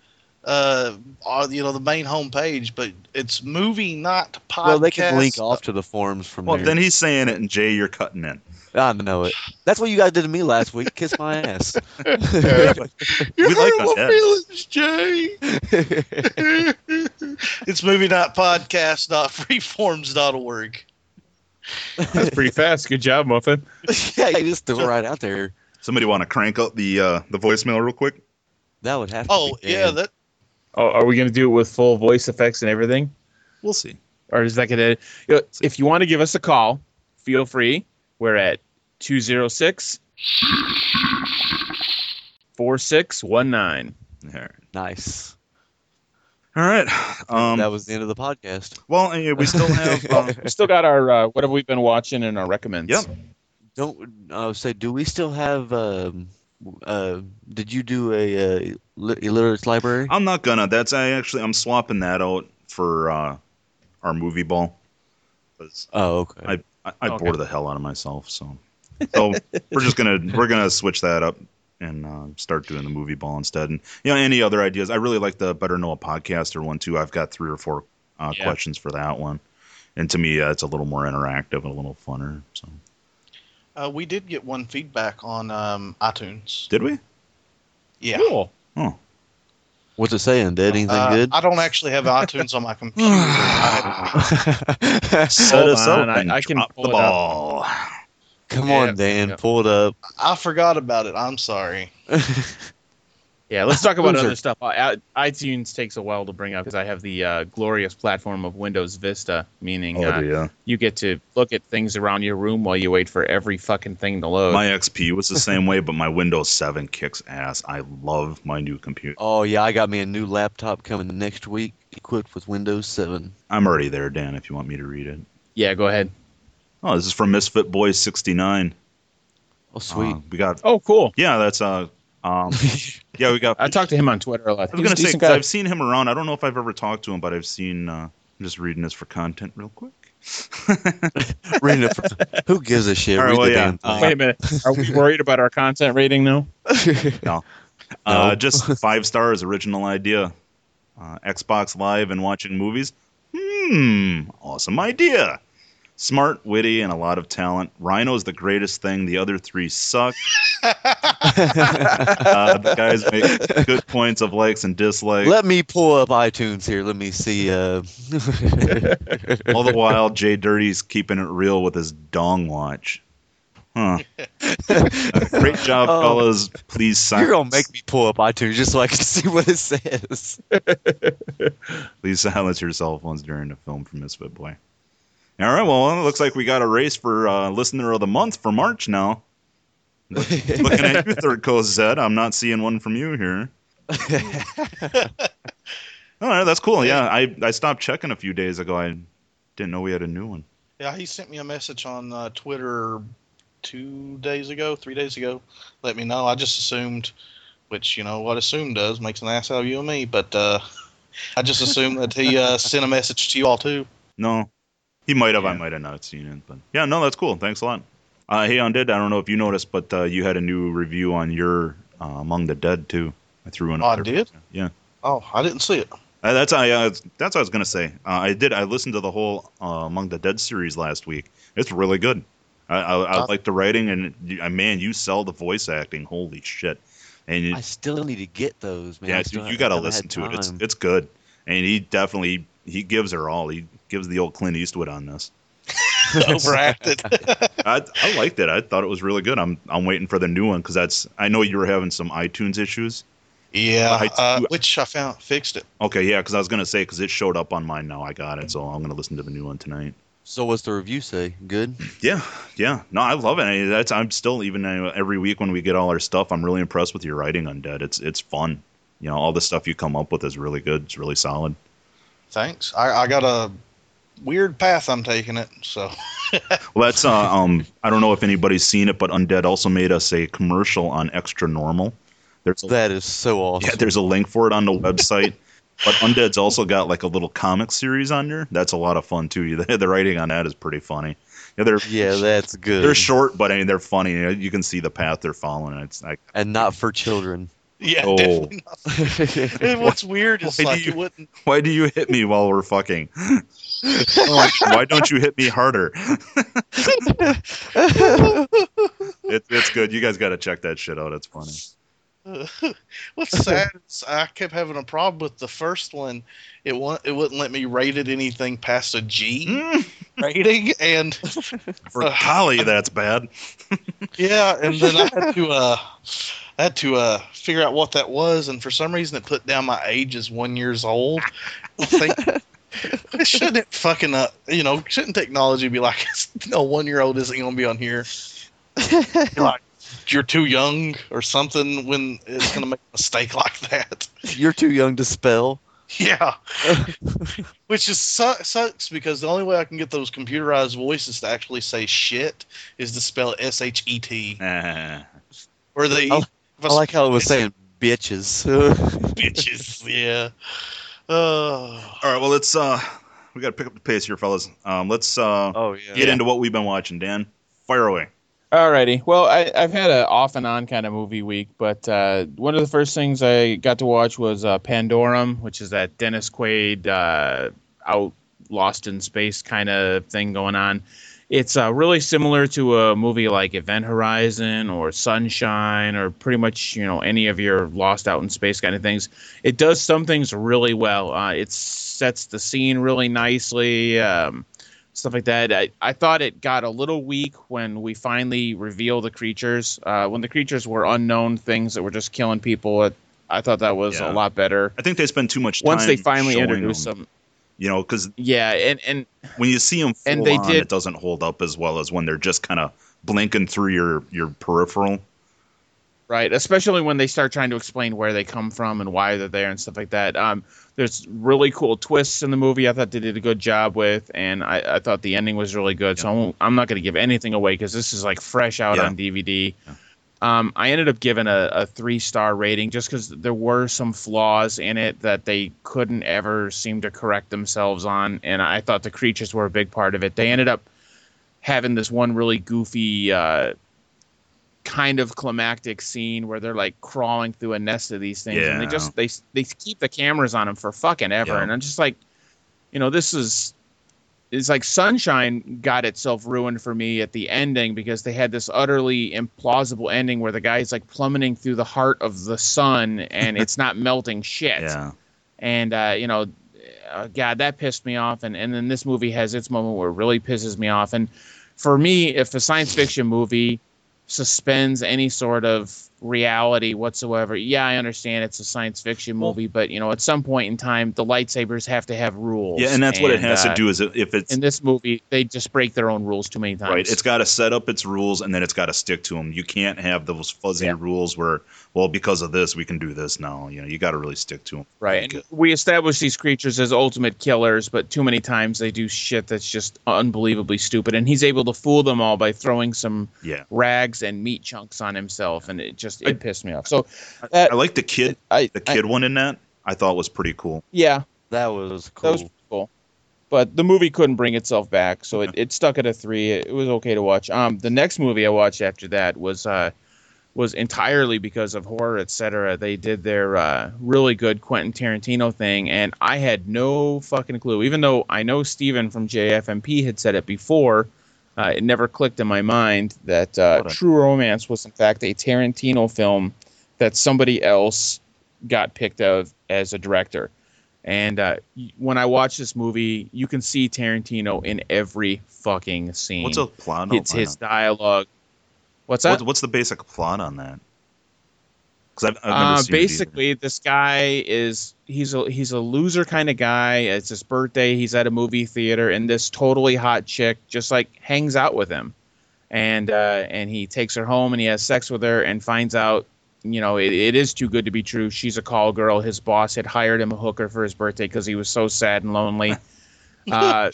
uh, or, you know, the main homepage, but it's movie not podcast. Well, they can link off to the forums from well, there. then he's saying it, and Jay, you're cutting in. I know it. That's what you guys did to me last week. Kiss my ass. You We like hurt my feelings, Jay. it's movie not podcast dot freeforums.org. That's pretty fast. Good job, Muffin. yeah, you just threw it right out there. Somebody want to crank up the uh, the voicemail real quick? That would have to Oh be yeah, Dan. that Oh, are we going to do it with full voice effects and everything? We'll see. Or is that going to. You know, if you want to give us a call, feel free. We're at 206 4619. All right. nice. All right. Um, that was the end of the podcast. well, yeah, we still have. Uh, We still got our uh, what have we been watching and our recommends. Yep. Don't uh, say. Do we still have? Um, uh, did you do a, uh lit- illiterates library? I'm not gonna. That's I actually I'm swapping that out for uh, our movie ball. Oh, okay. I I, I Okay. bore the hell out of myself. So so we're just gonna we're gonna switch that up and uh, start doing the movie ball instead. And you know any other ideas? I really like the Better Know a Podcaster one too. I've got three or four uh, Yeah. questions for that one. And to me, uh, it's a little more interactive and a little funner. So uh, we did get one feedback on um, iTunes. did we? Yeah. Cool. What What's it saying? Did anything Uh, good? I don't actually have iTunes on my computer. I, Set Hold us on, up I- I can pull the it up. ball. Come Yeah, on, Dan, pull it up. I forgot about it. I'm sorry. Yeah, let's talk about other stuff. I, I- iTunes takes a while to bring up because I have the uh, glorious platform of Windows Vista, meaning Oh, uh, you get to look at things around your room while you wait for every fucking thing to load. My XP was the same way, but my Windows 7 kicks ass. I love my new computer. Oh yeah, I got me a new laptop coming next week, equipped with Windows 7. I'm already there, Dan, if you want me to read it. yeah, go ahead. Oh, this is from Misfit Boys 69. Oh sweet. Uh, we got, Oh, cool. yeah, that's, uh, um, yeah, we got, I talked to him on Twitter a lot. I was He's a gonna say decent 'cause guy. I've seen him around. I don't know if I've ever talked to him, but I've seen. Uh, I'm just reading this for content, real quick. Reading it from- who gives a shit? All right, Read well, the yeah. damn thing. Wait a minute. Are we worried about our content rating now? No, uh, just five stars. Original idea. Uh, Xbox Live and watching movies. Hmm, awesome idea. Smart, witty, and a lot of talent. Rhino's the greatest thing. The other three suck. uh, the guys make good points of likes and dislikes. Let me pull up iTunes here. Let me see. Uh... All the while, Jay Dirty's keeping it real with his dong watch. Huh. Uh, great job, Oh. fellas. Please silence. You're gonna make me pull up iTunes just so I can see what it says. Please silence your cell phones during the film from Misfit Boy. All right, well, it looks like we got a race for uh, listener of the month for March now. Looking at you, Third Coast Zed. I'm not seeing one from you here. All right, that's cool. Yeah, I, I stopped checking a few days ago. I didn't know we had a new one. Yeah, he sent me a message on uh, Twitter two days ago, three days ago. Let me know. I just assumed, which you know what assume does makes an ass out of you and me. But uh, I just assumed that he uh, sent a message to you all too. No, he might have. I might have not seen it, but yeah, no, that's cool. Thanks a lot. Uh, hey, Undead. I don't know if you noticed, but uh, you had a new review on your uh, Among the Dead too. I threw in. Oh, I did. Yeah. Oh, I didn't see it. Uh, that's I. Uh, that's what I was gonna say. Uh, I did. I listened to the whole uh, Among the Dead series last week. It's really good. I, I, I Uh, like the writing, and uh, man, you sell the voice acting. Holy shit! And you, I still need to get those, man. Yeah, still you got to listen to it. It's it's good, and he definitely he gives her all. He gives the old Clint Eastwood on this. Overacted. I, I liked it. I thought it was really good. I'm I'm waiting for the new one because that's. I know you were having some iTunes issues. yeah, I- uh, which I found fixed it. Okay, yeah, because I was gonna say because it showed up on mine now. I got it, so I'm gonna listen to the new one tonight. So what's the review say? Good. Yeah, yeah. No, I love it. I, that's I'm still even uh, every week when we get all our stuff. I'm really impressed with your writing on Dead. It's it's fun. You know, all the stuff you come up with is really good. It's really solid. Thanks. I, I got a weird path I'm taking it. So Well, that's uh, um. I don't know if anybody's seen it, but Undead also made us a commercial on Xtranormal. There's a, That is so awesome. yeah, there's a link for it on the website. But Undead's also got like a little comic series on there. That's a lot of fun too. The, the writing on that is pretty funny. Yeah, they're yeah, that's good. they're short, but I mean they're funny. You can see the path they're following. It's like and not for children. yeah, Oh. definitely not. And what's weird is Why do like you- it wouldn't. why do you hit me while we're fucking? Why, why don't you hit me harder? it's it's good. You guys got to check that shit out. It's funny. What's sad is I kept having a problem with the first one. It wa- it wouldn't let me rate it anything past a G Mm. rating, and For Holly, that's bad. yeah, and then I had to uh, I had to uh, figure out what that was, and for some reason it put down my age as one years old. I think shouldn't fucking uh, you know shouldn't technology be like no one year old isn't gonna be on here. You're like you're too young or something when it's gonna make a mistake like that. You're too young to spell. Yeah. Which is su- sucks because the only way I can get those computerized voices to actually say shit is to spell S H E T. Eh. Or they I, I like how it was saying bitches. bitches. Yeah. Uh, All right, well let's uh, we got to pick up the pace here, fellas. Um, let's uh, oh yeah. get into what we've been watching. Dan, fire away. Alrighty. Well, I, I've had an off and on kind of movie week, but uh, one of the first things I got to watch was uh, Pandorum, which is that Dennis Quaid uh, out lost in space kind of thing going on. It's uh, really similar to a movie like Event Horizon or Sunshine or pretty much you know any of your Lost Out in Space kind of things. It does some things really well. Uh, it sets the scene really nicely. Um, stuff like that. I, I thought it got a little weak when we finally reveal the creatures. Uh, when the creatures were unknown things that were just killing people, it, I thought that was Yeah. a lot better. I think they spend too much time Once they finally showing introduced them, them, You know, because yeah, and and when you see them full And they on, did- it doesn't hold up as well as when they're just kind of blinking through your your peripheral. right, especially when they start trying to explain where they come from and why they're there and stuff like that. Um, there's really cool twists in the movie. I thought they did a good job with, and I, I thought the ending was really good. So I won't, I'm not going to give anything away because this is like fresh out Yeah. on DVD. Um, I ended up giving a, a three star rating just because there were some flaws in it that they couldn't ever seem to correct themselves on, and I thought the creatures were a big part of it. They ended up having this one really goofy. Uh, kind of climactic scene where they're like crawling through a nest of these things and they just they they keep the cameras on them for fucking ever Yeah. and i'm just like you know this is it's like sunshine got itself ruined for me at the ending because they had this utterly implausible ending where the guy's like plummeting through the heart of the sun and it's not melting shit Yeah, and uh, you know, uh, God, that pissed me off. And and then this movie has its moment where it really pisses me off. And for me, if a science fiction movie suspends any sort of reality whatsoever, yeah, I understand it's a science fiction movie, but you know, at some point in time, the lightsabers have to have rules. yeah, and that's what it has uh, to do. Is if it's In this movie, they just break their own rules too many times. Right. It's got to set up its rules and then it's got to stick to them. You can't have those fuzzy Yeah. rules where, well, because of this, we can do this now. You know, you got to really stick to them. Right. And we establish these creatures as ultimate killers, but too many times they do shit that's just unbelievably stupid. And he's able to fool them all by throwing some Yeah. rags and meat chunks on himself, and it just it pissed me off. So that, I like the kid. I, the kid one in that. I thought was pretty cool. yeah, That was cool. that was cool. cool. But the movie couldn't bring itself back, so it, it stuck at a three. It, was okay to watch. Um, the next movie I watched after that was uh, was entirely because of horror, etc. They did their uh, really good Quentin Tarantino thing, and I had no fucking clue. Even though I know Steven from JFMP had said it before, uh, it never clicked in my mind that uh, True Romance was in fact a Tarantino film that somebody else got picked of as a director. And uh, when I watch this movie, you can see Tarantino in every fucking scene. What's a plot? It's his dialogue. What's that? What's, what's the basic plot on that? Because I've, I've Uh, basically, this guy is he's a he's a loser kind of guy. It's his birthday. He's at a movie theater, and this totally hot chick just like hangs out with him, and uh, and he takes her home and he has sex with her and finds out. You know, it, it is too good to be true. She's a call girl. His boss had hired him a hooker for his birthday because he was so sad and lonely. uh,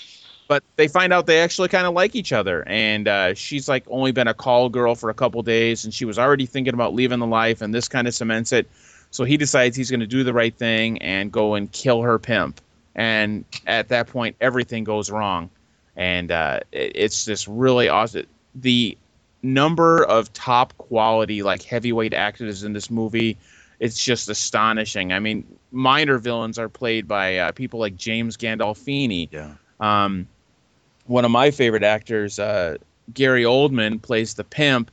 but they find out they actually kind of like each other. And uh, she's like only been a call girl for a couple days and she was already thinking about leaving the life and this kind of cements it. So he decides he's going to do the right thing and go and kill her pimp. And at that point everything goes wrong. And uh, it- it's this really awesome the number of top quality like heavyweight actors in this movie it's just astonishing. I mean minor villains are played by uh, people like james gandolfini. Yeah. um, one of my favorite actors, uh, Gary Oldman, plays the pimp.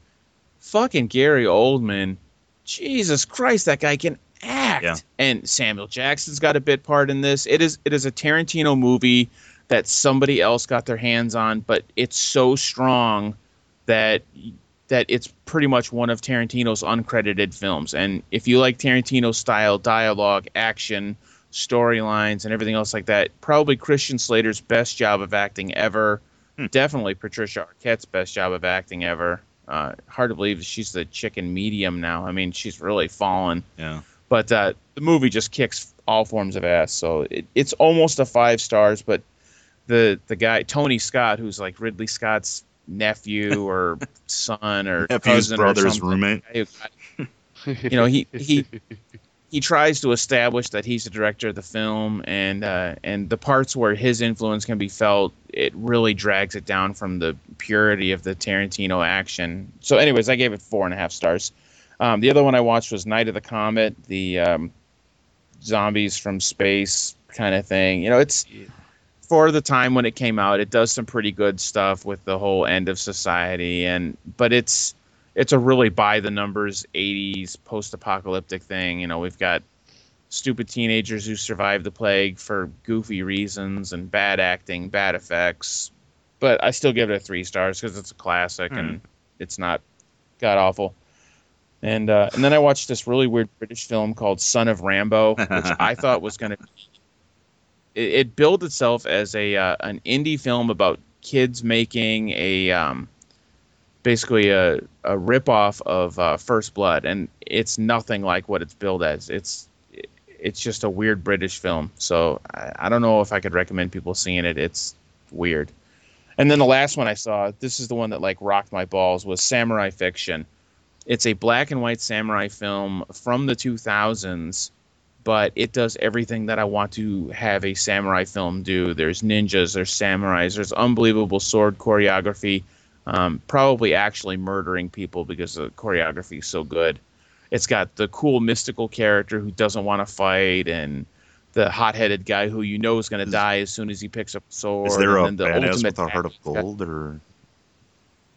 Fucking Gary Oldman, Jesus Christ, that guy can act. Yeah. And Samuel Jackson's got a bit part in this. It is it is a Tarantino movie that somebody else got their hands on, but it's so strong that that it's pretty much one of Tarantino's uncredited films. And if you like Tarantino style dialogue, action, storylines, and everything else like that, probably Christian Slater's best job of acting ever. Definitely Patricia Arquette's best job of acting ever. Uh, hard to believe she's the chicken medium now. I mean, she's really fallen. Yeah. But uh, the movie just kicks all forms of ass. So it, it's almost a five stars. But the the guy Tony Scott, who's like Ridley Scott's nephew or son or Nephew's cousin or brother's something, roommate. who got- you know, he he he tries to establish that he's the director of the film, and uh, and the parts where his influence can be felt, it really drags it down from the purity of the Tarantino action. So, anyways, I gave it four and a half stars. Um, the other one I watched was Night of the Comet, the um, zombies from space kind of thing. You know, it's for the time when it came out, it does some pretty good stuff with the whole end of society, and but it's it's a really by the numbers '80s post-apocalyptic thing. You know, we've got stupid teenagers who survive the plague for goofy reasons and bad acting, bad effects. But I still give it a three stars because it's a classic and it's not god awful. And uh, and then I watched this really weird British film called Son of Rambo, which I thought was going to. It, it billed itself as a uh, an indie film about kids making a um, basically a a ripoff of uh, First Blood, and it's nothing like what it's billed as. It's it's just a weird British film. So I, I don't know if I could recommend people seeing it. It's weird. And then the last one I saw, this is the one that like rocked my balls, was Samurai Fiction. It's a black and white samurai film from the 2000s, but it does everything that I want to have a samurai film do. There's ninjas, there's samurais, there's unbelievable sword choreography, um, probably actually murdering people because the choreography is so good. It's got the cool mystical character who doesn't want to fight and the hot-headed guy who you know is going to die as soon as he picks up a sword. Is there a the badass with a heart of gold, or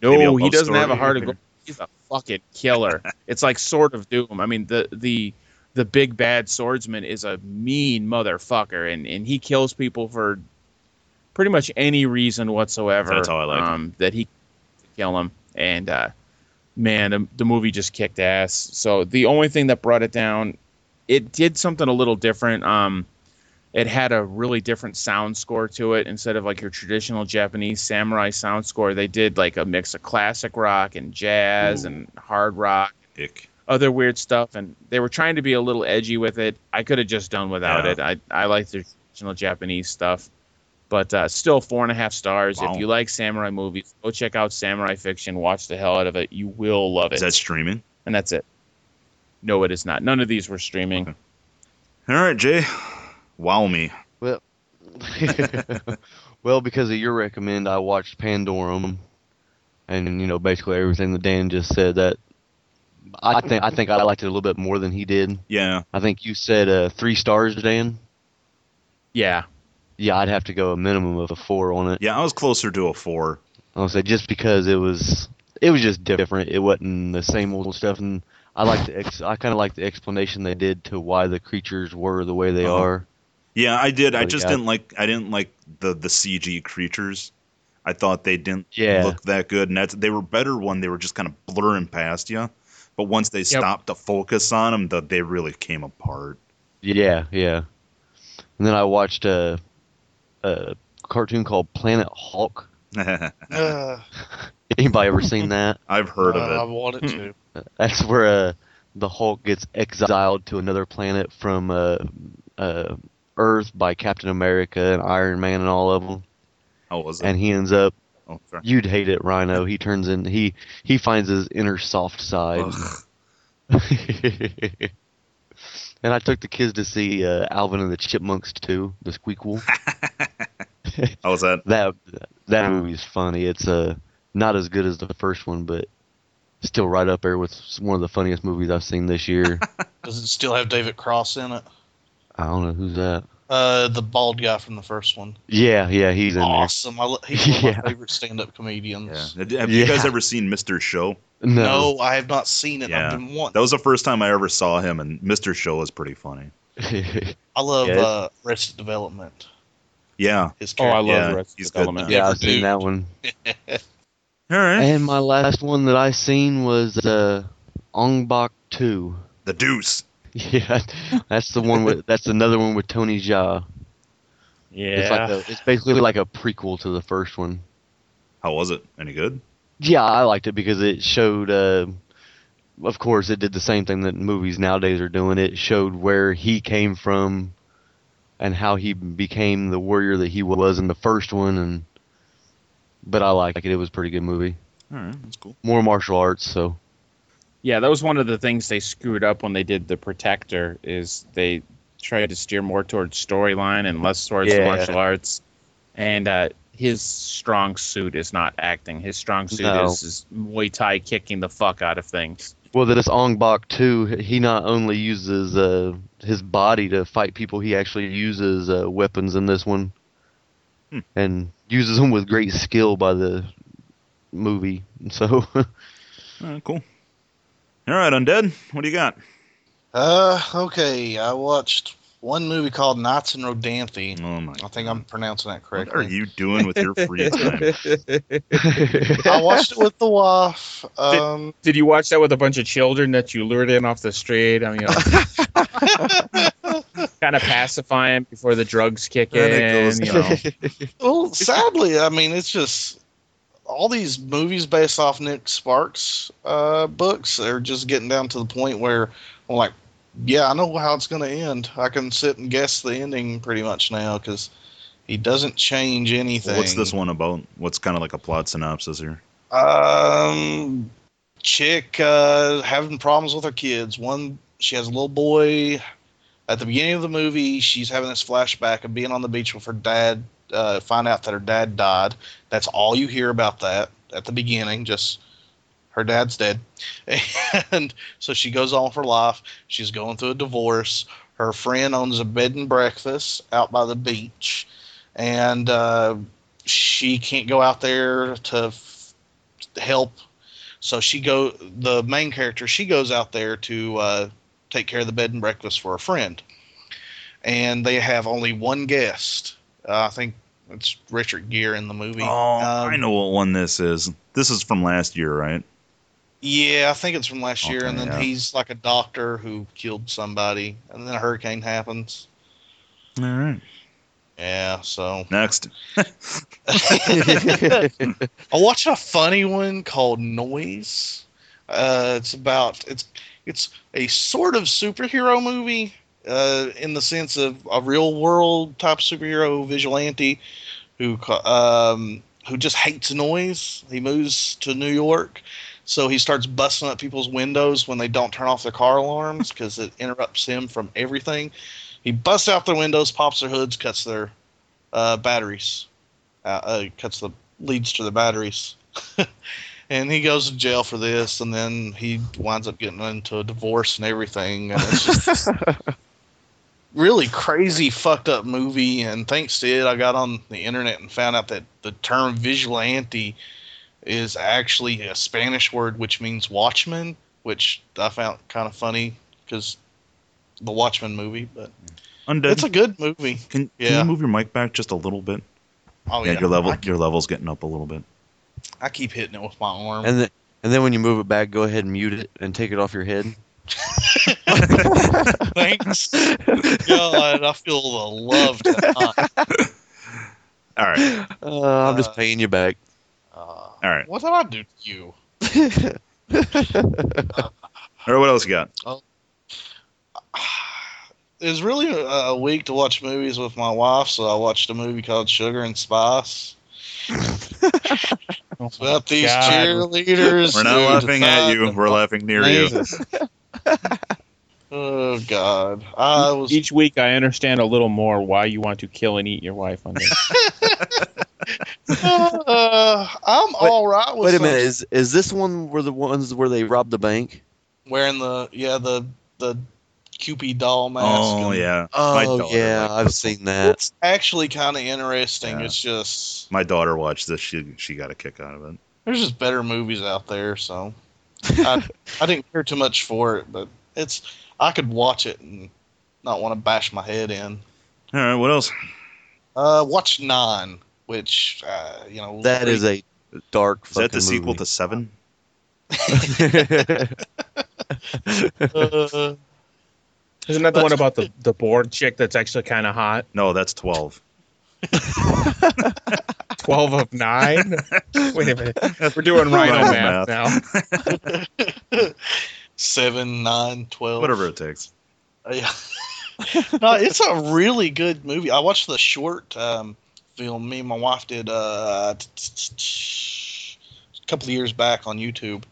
No, he doesn't have a heart of gold. He's a fucking killer. it's like Sword of Doom. I mean, the the the big bad swordsman is a mean motherfucker, and and he kills people for pretty much any reason whatsoever. That's how I like um, that he kill him. And uh, man, the, the movie just kicked ass. So the only thing that brought it down, it did something a little different. Um, it had a really different sound score to it instead of like your traditional Japanese samurai sound score. They did like a mix of classic rock and jazz and hard rock, ick? other weird stuff, and they were trying to be a little edgy with it. I could have just done without Yeah. it. I I like the traditional Japanese stuff, but uh, still four and a half stars. Wow. If you like samurai movies, go check out Samurai Fiction. Watch the hell out of it. You will love it. Is that streaming? and that's it. No, it is not. None of these were streaming. All right, Jay. Wow me. Well, well, because of your recommend, I watched Pandorum, and you know basically everything that Dan just said. That I think I think I liked it a little bit more than he did. Yeah. I think you said uh, three stars, Dan. Yeah. Yeah, I'd have to go a minimum of a four on it. Yeah, I was closer to a four. I'll say just because it was it was just different. It wasn't the same old stuff, and I like the ex- I kind of like the explanation they did to why the creatures were the way they Uh-huh. are. Yeah, I did. I just got- didn't like. I didn't like the the CG creatures. I thought they didn't Yeah. look that good, and that's they were better when they were just kind of blurring past you. But once they stopped to focus on them, that they really came apart. Yeah, yeah. And then I watched a a cartoon called Planet Hulk. Uh, Anybody ever seen that? I've heard I of it. I wanted to. That's where uh, the Hulk gets exiled to another planet from uh, uh, Earth by Captain America and Iron Man and all of them, How was it? and he ends up. oh, sorry. You'd hate it, Rhino. He turns in. He he finds his inner soft side. Ugh. and I took the kids to see uh, Alvin and the Chipmunks too, the Squeakquel. How was that? that that movie's funny. It's uh not as good as the first one, but still right up there with one of the funniest movies I've seen this year. Does it still have David Cross in it? I don't know who's that. Uh, the bald guy from the first one. Yeah, yeah, he's in Awesome. I, lo- he's one of Yeah. my favorite stand-up comedians. Yeah. Have you guys ever seen Mr. Show? There. No, No, I have not seen it. Yeah. I've been wanting. That was the first time I ever saw him, and Mr. Show was pretty funny. I love Yeah, it's- uh, Arrested Development. Yeah. His Oh, I love Yeah, Arrested he's Development. now. yeah, I've seen that one. All right. And my last one that I seen was uh, Ong Bak Two. the Deuce. Yeah, that's the one with. That's another one with Tony Jaa. It's like Yeah. a, it's basically like a prequel to the first one. How was it? Any good? Yeah, I liked it because it showed. Uh, of course, it did the same thing that movies nowadays are doing. It showed where he came from, and how he became the warrior that he was in the first one. And but I liked it. It was a pretty good movie. All right, that's cool. More martial arts, so Yeah, that was one of the things they screwed up when they did the Protector. Is they tried to steer more towards storyline and less towards Yeah. martial arts. And uh, his strong suit is not acting. His strong suit No. is, is Muay Thai kicking the fuck out of things. Well, this Ong Bak too. He not only uses uh, his body to fight people, he actually uses uh, weapons in this one. Hmm. and uses them with great skill by the movie. So All right, cool. All right, Undead, what do you got? Uh, okay. I watched one movie called Nights and Rodanthe. Oh my! I think I'm pronouncing that correctly. What are you doing with your free time? I watched it with the wife. Um, Did you watch that with a bunch of children that you lured in off the street? I mean, you know, kind of pacify pacifying before the drugs kick Then in. goes You know. well, sadly, I mean, it's just all these movies based off Nick Sparks uh, books are just getting down to the point where I'm like, yeah, I know how it's going to end. I can sit and guess the ending pretty much now because he doesn't change anything. What's this one about? What's kind of like a plot synopsis here? Um, chick uh, having problems with her kids. One, she has a little boy. At the beginning of the movie, she's having this flashback of being on the beach with her dad. Uh, find out that her dad died. That's all you hear about that at the beginning. Just her dad's dead, and so she goes on her life. She's going through a divorce. Her friend owns a bed and breakfast out by the beach, and uh, she can't go out there to f- help. So she go the main character. She goes out there to uh, take care of the bed and breakfast for a friend, and they have only one guest. Uh, I think it's Richard Gere in the movie. Oh, Um, I know what one this is. This is from last year, right? Yeah, I think it's from last year, and then yeah. he's like a doctor who killed somebody, and then a hurricane happens. All right. Yeah, so Next. I watched a funny one called Noise. Uh, it's about it's it's a sort of superhero movie uh, in the sense of a real world type superhero vigilante who um, who just hates noise. He moves to New York, so he starts busting up people's windows when they don't turn off their car alarms because it interrupts him from everything. He busts out their windows, pops their hoods, cuts their uh, batteries uh, uh, cuts the leads to the batteries. and he goes to jail for this, and then he winds up getting into a divorce and everything. And it's just really crazy, fucked up movie. And thanks to it, I got on the internet and found out that the term vigilante is actually a Spanish word which means watchman, which I found kind of funny because the Watchmen movie. But Undead. it's a good movie. Can, can Yeah. you move your mic back just a little bit? Oh yeah, yeah, your level I, your level's getting up a little bit. I keep hitting it with my arm. and then and then when you move it back, go ahead and mute it and take it off your head. Thanks. God, I feel the love tonight. All right. Uh, I'm just paying you back. Uh, All right. what did I do to you? All right, what else you got? It was really a, a week to watch movies with my wife, so I watched a movie called Sugar and Spice. It's about these God. cheerleaders. We're not laughing at you. We're laughing near you. Jesus. Oh God, I was. Each week, I understand a little more why you want to kill and eat your wife on this. Uh, I'm all right with. Wait a some- minute, is is this one where the ones where they robbed the bank? wearing the yeah the the Cupid doll mask. Oh and- yeah. My Oh daughter yeah, I've seen that. It's actually kind of interesting. Yeah. It's just My daughter watched this. She she got a kick out of it. there's just better movies out there, so I I didn't care too much for it, but it's I could watch it and not want to bash my head in. All right. What else? Uh, watch Nine, which uh, you know That is a dark. Is that the fucking sequel movie. to Seven? uh, Isn't that the one about the, the bored chick that's actually kind of hot? No, that's twelve. 12 of 9? Wait a minute. We're doing Rhino Rhino math, math. now. Seven, nine, twelve. Whatever it takes. Uh, yeah. no, it's a really good movie. I watched the short um, film. Me and my wife did uh, a couple of years back on YouTube,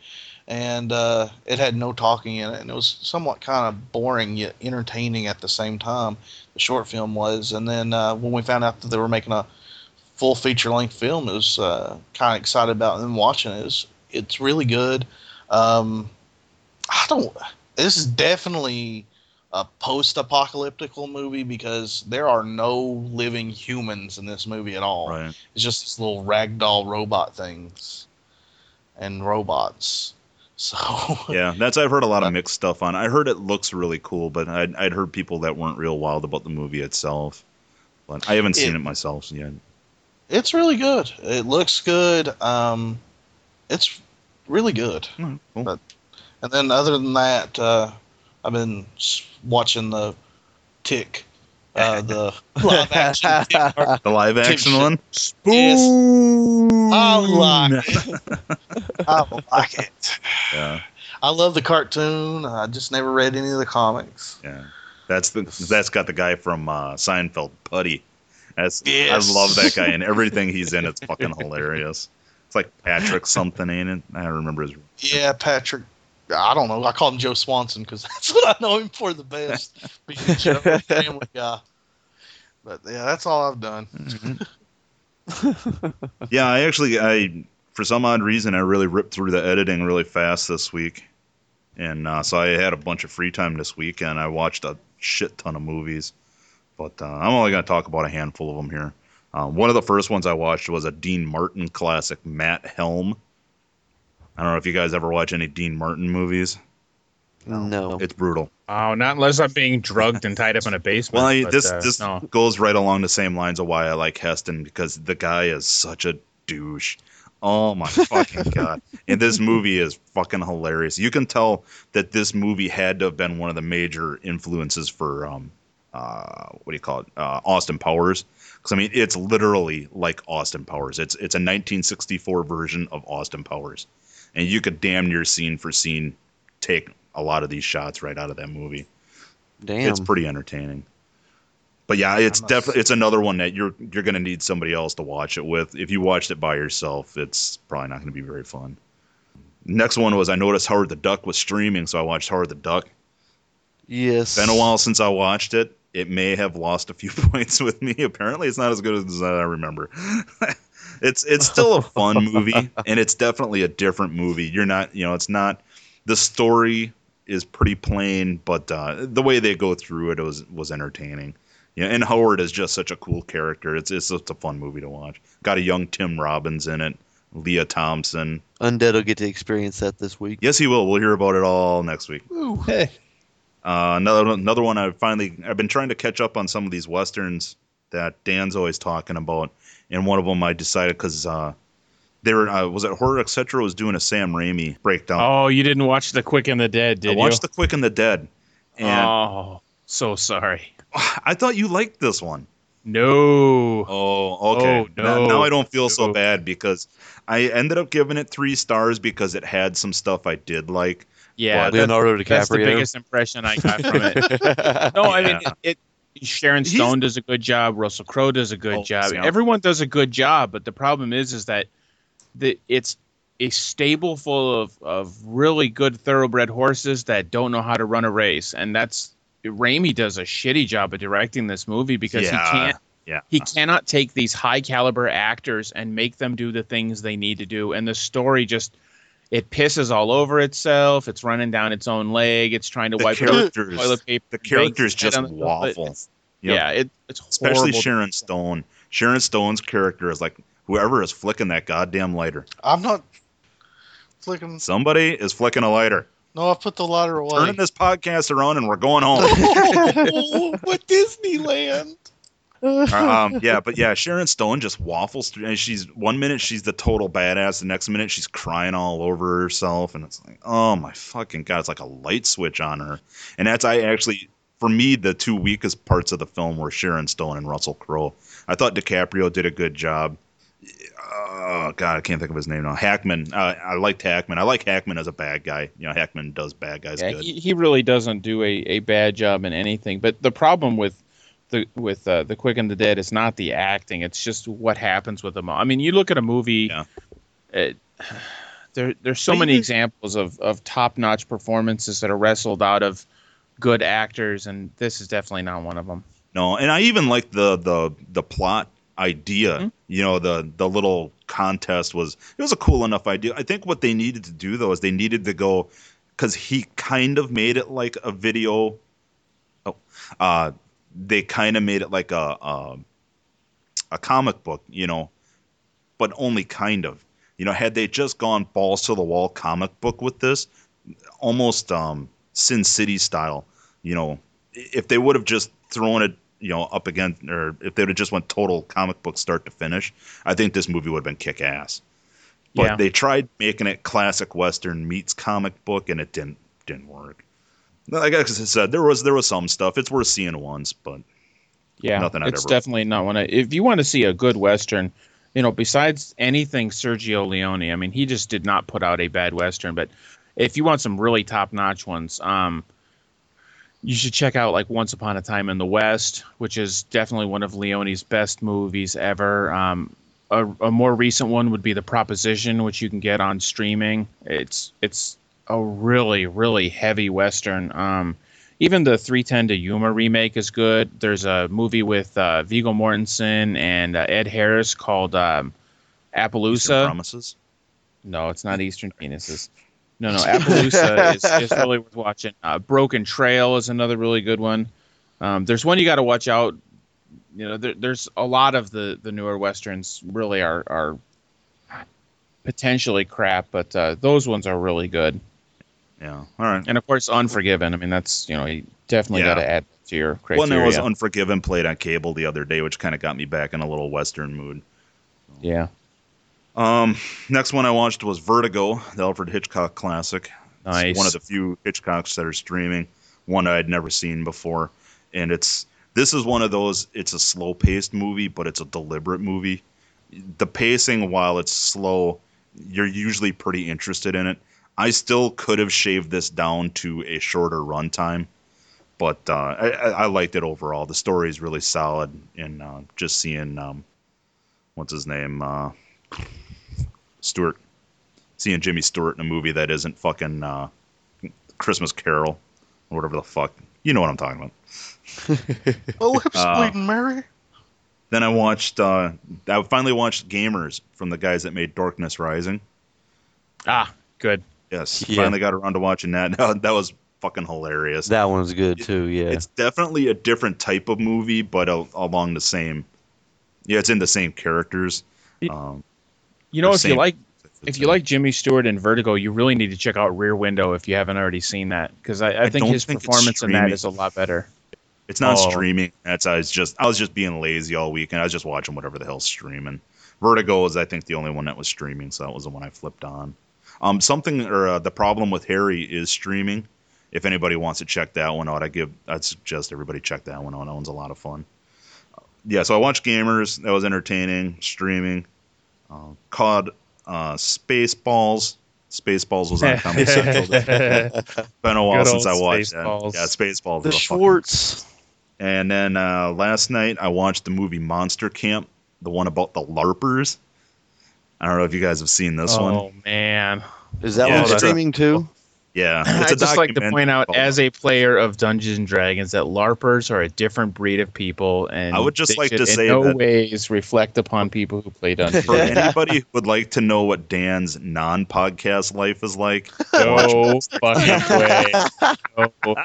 and uh, it had no talking in it, and it was somewhat kind of boring yet entertaining at the same time. The short film was, and then uh, when we found out that they were making a full feature length film, it was uh, kind of excited about them watching it. It's, it's really good. Um, I don't. This is definitely a post-apocalyptical movie because there are no living humans in this movie at all. Right. It's just these little ragdoll robot things and robots. So Yeah, that's I've heard a lot of mixed stuff on. I heard it looks really cool, but I'd, I'd heard people that weren't real wild about the movie itself. But I haven't seen It- it myself yet. it's really good. It looks good. Um, it's really good. Mm, cool. But and then other than that, uh, I've been watching the Tick, uh, the live action Tick. The live action shit. one. Yes. I like it. I like it. Yeah, I love the cartoon. I just never read any of the comics. yeah. That's the that's got the guy from uh, Seinfeld, Puddy. That's Yes. I love that guy and everything he's in. It's fucking hilarious. It's like Patrick something, ain't it? I remember his. Yeah, Patrick. I don't know. I call him Joe Swanson because that's what I know him for the best. Family guy. But yeah, that's all I've done. Yeah, I actually I for some odd reason I really ripped through the editing really fast this week, and uh, so I had a bunch of free time this week, and I watched a shit ton of movies. But uh, I'm only going to talk about a handful of them here. Um, one of the first ones I watched was a Dean Martin classic, Matt Helm. I don't know if you guys ever watch any Dean Martin movies. No. It's brutal. Oh, not unless I'm being drugged and tied up in a basement. Well, I, but, this uh, this no. goes right along the same lines of why I like Heston because the guy is such a douche. Oh my fucking god! And this movie is fucking hilarious. You can tell that this movie had to have been one of the major influences for um, uh, what do you call it? Uh, Austin Powers. Because I mean, it's literally like Austin Powers. It's it's a 1964 version of Austin Powers, and you could damn near scene for scene take a lot of these shots right out of that movie Damn. it's pretty entertaining. But yeah, it's definitely it's another one that you're you're gonna need somebody else to watch it with. If you watched it by yourself, it's probably not gonna be very fun. Next one was I noticed Howard the Duck was streaming, so I watched Howard the Duck. Yes. Been a while since I watched it. It may have lost a few points with me. Apparently, it's not as good as I remember. it's it's still a fun movie, and it's definitely a different movie. You're not, you know, it's not. The story is pretty plain, but uh, the way they go through it was was entertaining. Yeah, and Howard is just such a cool character. It's it's just a fun movie to watch. Got a young Tim Robbins in it, Lea Thompson. Undead will get to experience that this week. Yes, he will. We'll hear about it all next week. Hey. Uh, another another one. I finally I've been trying to catch up on some of these westerns that Dan's always talking about, and one of them I decided because uh, they were uh, was it horror etc. was doing a Sam Raimi breakdown. Oh, you didn't watch The Quick and the Dead, did you? I watched? The Quick and the Dead, and oh, so sorry. I thought you liked this one. No. Oh, okay. Oh, Now- no. now, I don't feel so bad because I ended up giving it three stars because it had some stuff I did like. Yeah, But- that- Leonardo That's the biggest impression I got from it. no, I mean Yeah. it, it. Sharon Stone does a good job. Russell Crowe does a good Oh, job. Everyone does a good job, but the problem is, is that the it's a stable full of of really good thoroughbred horses that don't know how to run a race, and that's Raimi does a shitty job of directing this movie because Yeah. he can't. Yeah. He cannot take these high caliber actors and make them do the things they need to do, and the story just. It pisses all over itself. It's running down its own leg. It's trying to The wipe it with characters, toilet paper. the characters just on waffle. It's- Yep. Yeah, it, it's especially. Sharon Stone. Sharon Stone's character is like whoever is flicking that goddamn lighter. I'm not flicking. Somebody is flicking a lighter. No, I put the lighter away. Turning this podcast around and we're going home. what Disneyland? um, yeah, but yeah, Sharon Stone just waffles through. And she's one minute she's the total badass, the next minute she's crying all over herself, and it's like, oh my fucking god, it's like a light switch on her. And that's I actually, for me, the two weakest parts of the film were Sharon Stone and Russell Crowe. I thought DiCaprio did a good job. Oh god, I can't think of his name now. Hackman. Uh, I liked Hackman. I like Hackman as a bad guy. You know, Hackman does bad guys Yeah, good. he, he really doesn't do a, a bad job in anything. But the problem with the with uh, the Quick and the Dead is not the acting; it's just what happens with them. all. I mean, you look at a movie. Yeah. It, there, there's so But many examples of, of top notch performances that are wrestled out of good actors, and this is definitely not one of them. No, and I even like the the the plot idea. Hmm? You know, the the little contest was it was a cool enough idea. I think what they needed to do though is they needed to go because he kind of made it like a video oh, uh, they kind of made it like a, a a comic book, you know, but only kind of. You know, had they just gone balls to the wall comic book with this, almost um, Sin City style, you know, if they would have just thrown it, you know, up against, or if they would have just went total comic book start to finish, I think this movie would have been kick ass. But Yeah. they tried making it classic western meets comic book, and it didn't didn't work. Like I said, there was there was some stuff. It's worth seeing once, but Yeah, Nothing I'd it's ever- definitely not one. If you want to see a good western, you know, besides anything Sergio Leone, I mean, he just did not put out a bad western. But if you want some really top notch ones, um, you should check out like Once Upon a Time in the West, which is definitely one of Leone's best movies ever. Um, a, a more recent one would be The Proposition, which you can get on streaming. It's it's a really really heavy western. Um, even the 310 to Yuma remake is good. There's a movie with uh, Viggo Mortensen and uh, Ed Harris called um, Eastern Appaloosa. Promises. No, it's not Eastern Penises. No, no, Appaloosa is, is really worth watching. Uh, Broken Trail is another really good one. Um, there's one you got to watch out. You know, there, there's a lot of the, the newer westerns really are are potentially crap, but uh, those ones are really good. Yeah. All right. And of course, Unforgiven. I mean, that's you know, you definitely Yeah. got to add to your Well, criteria. and there was Unforgiven played on cable the other day, which kind of got me back in a little Western mood. yeah, Um, next one I watched was Vertigo, the Alfred Hitchcock classic. It's Nice. one of the few Hitchcocks that are streaming. One I'd never seen before, and it's this is one of those. It's a slow paced movie, but it's a deliberate movie. The pacing, while it's slow, you're usually pretty interested in it. I still could have shaved this down to a shorter runtime, but uh, I, I I liked it overall. The story is really solid, and uh, just seeing um, what's his name, uh, Stewart, seeing Jimmy Stewart in a movie that isn't fucking uh, Christmas Carol or whatever the fuck. You know what I'm talking about. Oh, lips Uh, bleeding, Mary. Then I watched. Uh, I finally watched Gamers from the guys that made Dorkness Rising. ah, good. Yes, Yeah. finally got around to watching that. that was fucking hilarious. That one's good too. Yeah. It's definitely a different type of movie, but a, along the same. Yeah, it's in the same characters. Um, You know, the if you like if you like Jimmy Stewart and Vertigo, you really need to check out Rear Window if you haven't already seen that because I, I, I think don't his think performance in that is a lot better. It's not Oh. streaming. That's I was just I was just being lazy all weekend. I was just watching whatever the hell's streaming. Vertigo is I think the only one that was streaming, so that was the one I flipped on. Um, something or uh, the problem with Harry is streaming. If anybody wants to check that one out, I give I suggest everybody check that one out. That one's a lot of fun. Yeah, so I watched Gamers. That was entertaining. Streaming. Uh, called uh, Spaceballs. Spaceballs was on Comedy Central. Been a while Good since I watched Spaceballs. that. Yeah, Spaceballs. the is a fucking Schwartz. and then uh, last night I watched the movie Monster Camp, the one about the LARPers. I don't know if you guys have seen this oh one. man, Is that Yeah, one it's streaming too? Yeah, I it's a just like to point out as a player of Dungeons and Dragons that LARPers are a different breed of people, and I would just they like to should say in no that- ways reflect upon people who play Dungeons. for and Dragons. anybody who would like to know what Dan's non-podcast life is like. No fucking way. No.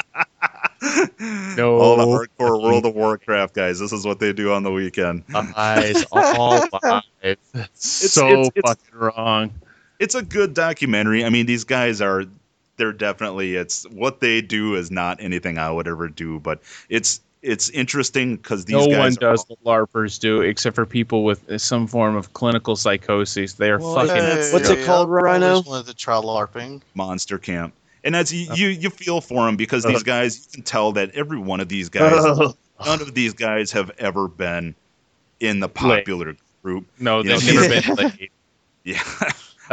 No. All the hardcore World of Warcraft guys, this is what they do on the weekend. Lies, all lies. so it's- it's- fucking wrong. It's a good documentary. I mean, these guys are they're definitely it's what they do is not anything I would ever do, but it's it's interesting because these No guys one are does what LARPers do except for people with some form of clinical psychosis. They are fucking. Hey, What's it called, I've always Rhino? wanted to try LARPing. monster camp and that's you you, you feel for them because these uh-huh. guys you can tell that every one of these guys uh-huh. none of these guys have ever been in the popular group. No, You know, they've never been laid. yeah.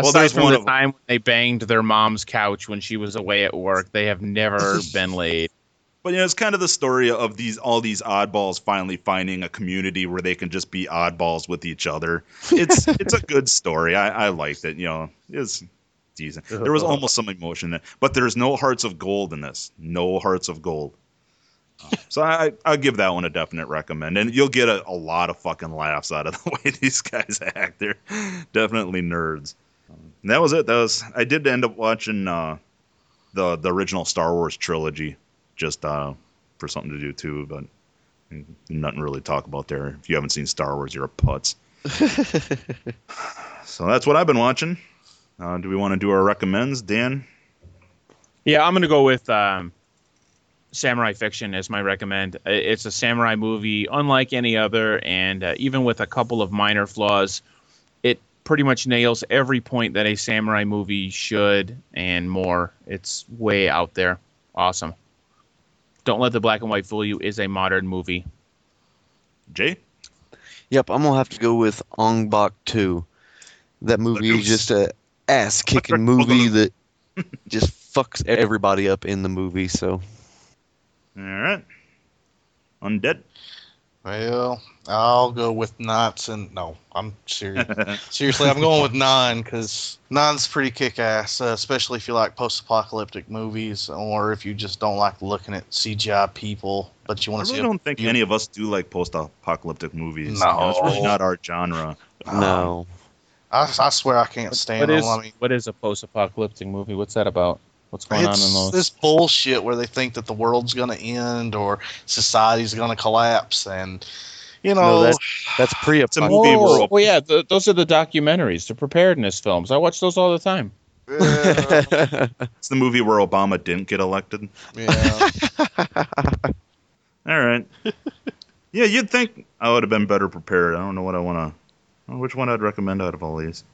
Well there's from one the of 'em. time when they banged their mom's couch when she was away at work, they have never been laid. but you know it's kind of the story of these all these oddballs finally finding a community where they can just be oddballs with each other. It's it's a good story. I i liked it you know. It's decent there was almost some emotion there but there's no hearts of gold in this no hearts of gold Uh, so I, I'll give that one a definite recommend, and you'll get a, a lot of fucking laughs out of the way these guys act. They're definitely nerds. And that was it. That was I did end up watching uh, the the original Star Wars trilogy just uh, for something to do too. But nothing really to talk about there. If you haven't seen Star Wars, you're a putz. so that's what I've been watching. Uh, do we want to do our recommends, Dan? Yeah, I'm gonna go with um, Samurai Fiction as my recommend. It's a samurai movie, unlike any other, and uh, even with a couple of minor flaws, it pretty much nails every point that a samurai movie should and more. It's way out there. Awesome. Don't let the black and white fool you. Is a modern movie. Jay? Yep, I'm gonna have to go with Ong Bak 2. That movie is just a ass kicking movie that just fucks everybody up in the movie. So All right. Undead. Well, I'll go with knots and no, I'm serious. Seriously, I'm going with nine because nine's pretty kick-ass, uh, especially if you like post-apocalyptic movies or if you just don't like looking at CGI people, but you want to really see. a don't think few- any of us do like post-apocalyptic movies. No. You know, it's really not our genre. no, I, I swear I can't stand What them. I mean, what is a post-apocalyptic movie? What's that about? What's going on in it's those? this bullshit where they think that the world's going to end or society's going to collapse, and you know, no, that's that's pre-apocalyptic. a movie where Oh, well, yeah, th- those are the documentaries, the preparedness films. I watch those all the time. yeah, It's the movie where Obama didn't get elected. yeah. All right. yeah, you'd think I would have been better prepared. I don't know what I want to. Which one I'd recommend out of all these?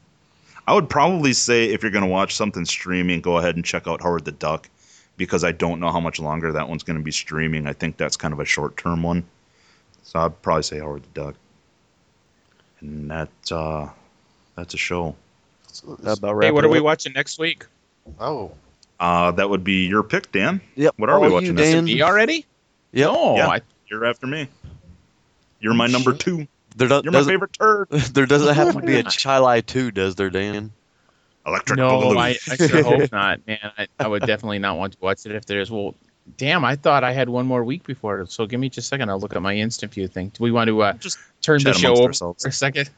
I would probably say if you're going to watch something streaming, go ahead and check out Howard the Duck, because I don't know how much longer that one's going to be streaming. I think that's kind of a short term one. So I'd probably say Howard the Duck. And that uh, that's a show. That about Hey, what are we up. watching next week? Oh, Uh, that would be your pick, Dan. Yep. What are we watching You, this Dan? Already? Yep. No, Yeah. I, You're after me. You're my number two. There do- You're my doesn't, favorite turd. there doesn't have to be a Chilai 2, does there, Dan? Electric no, Boogaloo. I, I sure hope not, man. I, I would definitely not want to watch it if there's. Well, damn, I thought I had one more week before it. So give me just a second. I'll look at my instant view thing. Do we want to uh, Just turn the show over ourselves. for a second?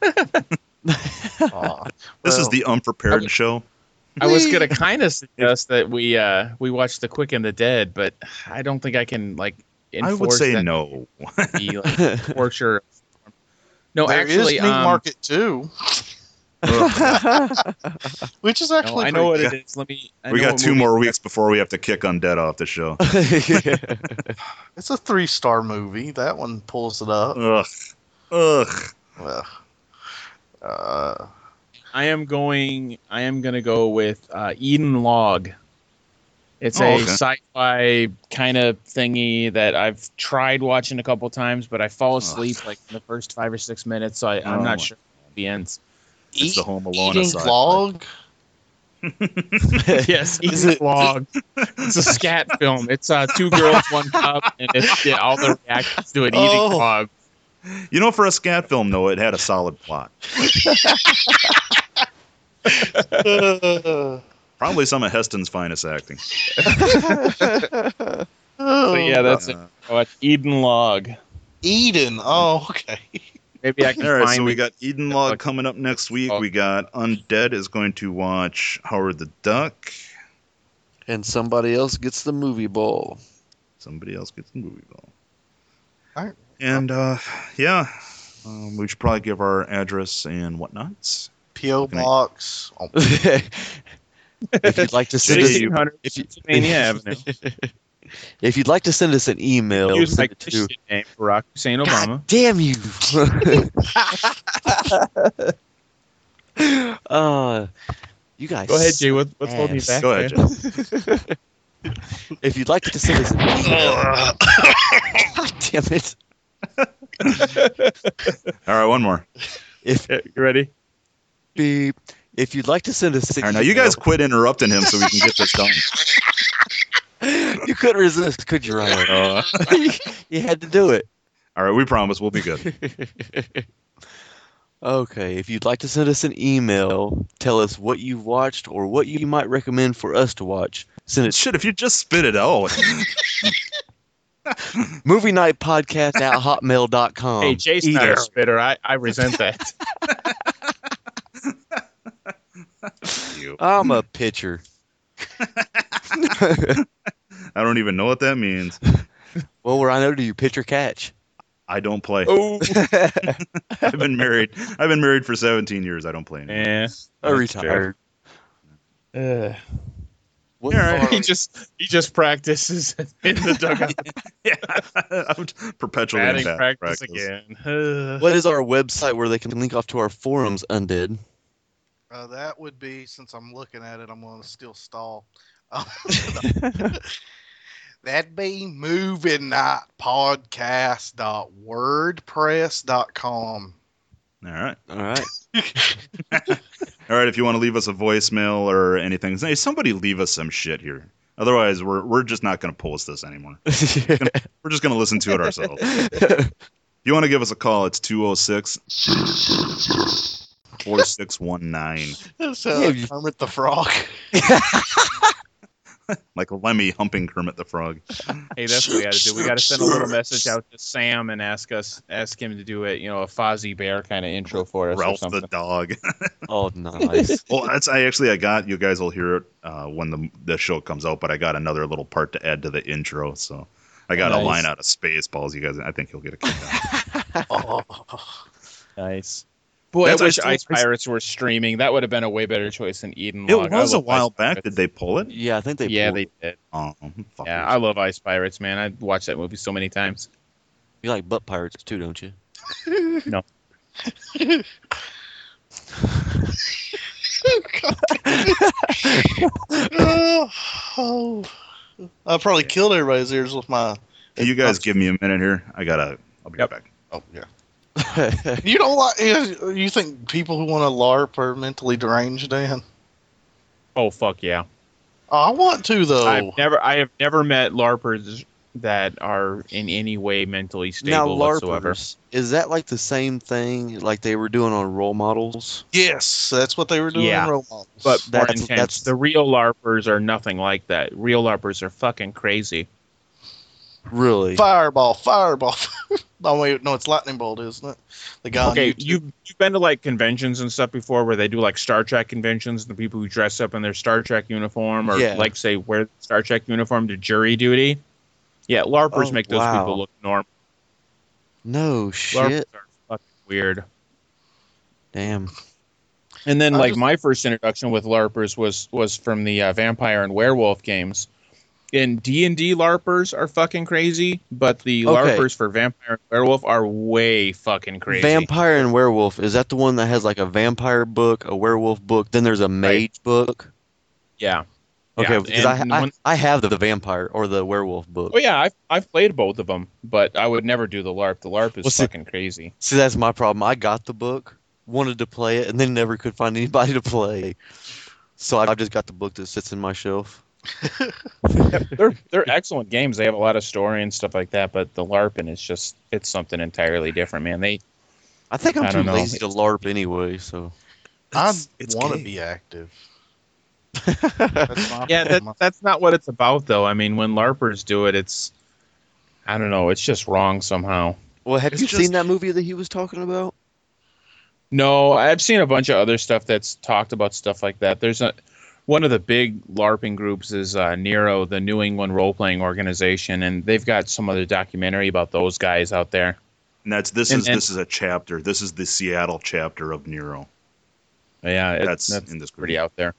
aw. This is the unprepared show. I was gonna kind of suggest that we uh we watch The Quick and the Dead, but I don't think I can like. I would say that no. Be, like, torture. No, There actually, is Meat um, Market too, which is no, actually I know what pretty it is. Let me. I we got two more weeks before we have to kick Undead off the show. It's a three star movie. That one pulls it up. Ugh. Ugh. Well, uh, I am going. I am going to go with uh, Eden Log. It's Oh, a okay. sci-fi kind of thingy that I've tried watching a couple times, but I fall asleep like in the first five or six minutes, so I, I'm Oh. not sure how it ends. It's the Home Alone eating aside. log. yes, Is Eden it- Log. It's a scat film. It's uh, two girls, one cup, and it's yeah, all the reactions to an eating Oh. log. You know, for a scat film, though, it had a solid plot. Probably some of Heston's finest acting. But yeah, that's it. Uh, Watch Eden Log. Eden. Oh, okay. Maybe I can all right, find so we got Eden Log coming up next week. Oh. We got Undead is going to watch Howard the Duck. and somebody else gets the movie ball. Somebody else gets the movie ball. All right. And uh, yeah, um, we should probably give our address and whatnots. P.O. Can I- Box. Oh, if you'd like to send us, if you, Avenue. If you'd like to send us an email, Use send my to. Name, Barack Hussein Obama. God damn you! uh, you guys. Go ahead, Jay. What, what's holding you back? Go ahead. If you'd like to send us an email, God damn it! All right, one more. If you ready? beep, if you'd like to send us an now you guys quit interrupting him so we can get this done. you couldn't resist, could you, Ryan? Uh, you, you had to do it. all right, we promise we'll be good. okay, if you'd like to send us an email, tell us what you've watched or what you might recommend for us to watch. Send it Shit, if you just spit it out. movie night podcast at hotmail.com. hey, Jason, not Either. a spitter. I, I resent that. You. I'm a pitcher. I don't even know what that means. Well, where I know, do you pitch or catch? I don't play. Oh, I've been married. I've been married for 17 years. I don't play anymore. yeah. I retired. Uh, What Yeah, are- he just he just practices in the dugout. yeah, I'm perpetually in batting bat practice, again. What is our website where they can link off to our forums, Undead? Uh, that would be since I'm looking at it, I'm going to still stall. That'd be movie night podcast.wordpress.com. All right. All right. All right. If you want to leave us a voicemail or anything, hey, somebody leave us some shit here. Otherwise, we're we're just not going to post this anymore. We're just going to listen to it ourselves. If you want to give us a call, it's 206 4619. That sounds like Kermit the Frog. Like Lemmy humping Kermit the Frog. hey, that's what we got to do. We got to send a little message out to Sam and ask us, ask him to do it. You know, a Fozzie Bear kind of intro for us or Ralph something. the dog. oh, nice. well, that's I actually I got you guys will hear it uh, when the the show comes out, but I got another little part to add to the intro, so I got Nice. a line out of Spaceballs. You guys, I think you'll get a kick out. Oh, Nice. Boy, That's- I I wish Ice Pirates were streaming. That would have been a way better choice than Eden it Log. I was a love Ice while back. Pirates. Did they pull it? Yeah, I think they. Yeah, pulled they it. did. Oh. Yeah, I love Ice Pirates, man. I watched that movie so many times. You like butt pirates too, don't you? No. Oh, oh, I probably killed everybody's ears with my. Hey, you guys give me a minute here. I gotta. I'll be right back. Oh yeah. You don't like? You you think people who want to LARP are mentally deranged, Dan? Oh fuck yeah! Oh, I want to though. I've never, I have never met larpers that are in any way mentally now, stable whatsoever. Is that like the same thing like they were doing on role models? Yes, that's what they were doing Yeah. in role models. But more That's- intense. that's- The real larpers are nothing like that. Real larpers are fucking crazy. Really? fireball, fireball. oh wait, no, it's lightning bolt, isn't it? The guy. Okay, you've, you've been to like conventions and stuff before where they do like Star Trek conventions, and the people who dress up in their Star Trek uniform or Yeah. like say wear Star Trek uniform to jury duty. Yeah, larpers Oh, make those wow. people look normal. No Larpers shit. are fucking weird. Damn. And then I like just- my first introduction with larpers was was from the uh, vampire and werewolf games. In D and D, larpers are fucking crazy, but the Okay. larpers for vampire and werewolf are way fucking crazy. Vampire and werewolf is that the one that has like a vampire book, a werewolf book, then there's a mage book? yeah. Okay, Yeah, because I, I when- I have the, the vampire or the werewolf book. Oh yeah, I've I've played both of them, but I would never do the LARP. The LARP is Well, see- fucking crazy. See, that's my problem. I got the book, wanted to play it, and then never could find anybody to play. So I've just got the book that sits in my shelf. they're they're excellent games. They have a lot of story and stuff like that, but the LARPing is just it's something entirely different, man. They I think I'm I too know. lazy to LARP anyway, so. I It's- it's want to be active. That's yeah, that, that's not what it's about though. I mean, when LARPers do it, it's I don't know, it's just wrong somehow. Well, have It's you just- seen that movie that he was talking about? No, I've seen a bunch of other stuff that's talked about stuff like that. There's a one of the big LARPing groups is uh, Nero, the New England role playing organization, and they've got some other documentary about those guys out there. And that's this And- is and- this is a chapter. This is the Seattle chapter of Nero. Yeah, it, That's, that's, in this group. pretty out there.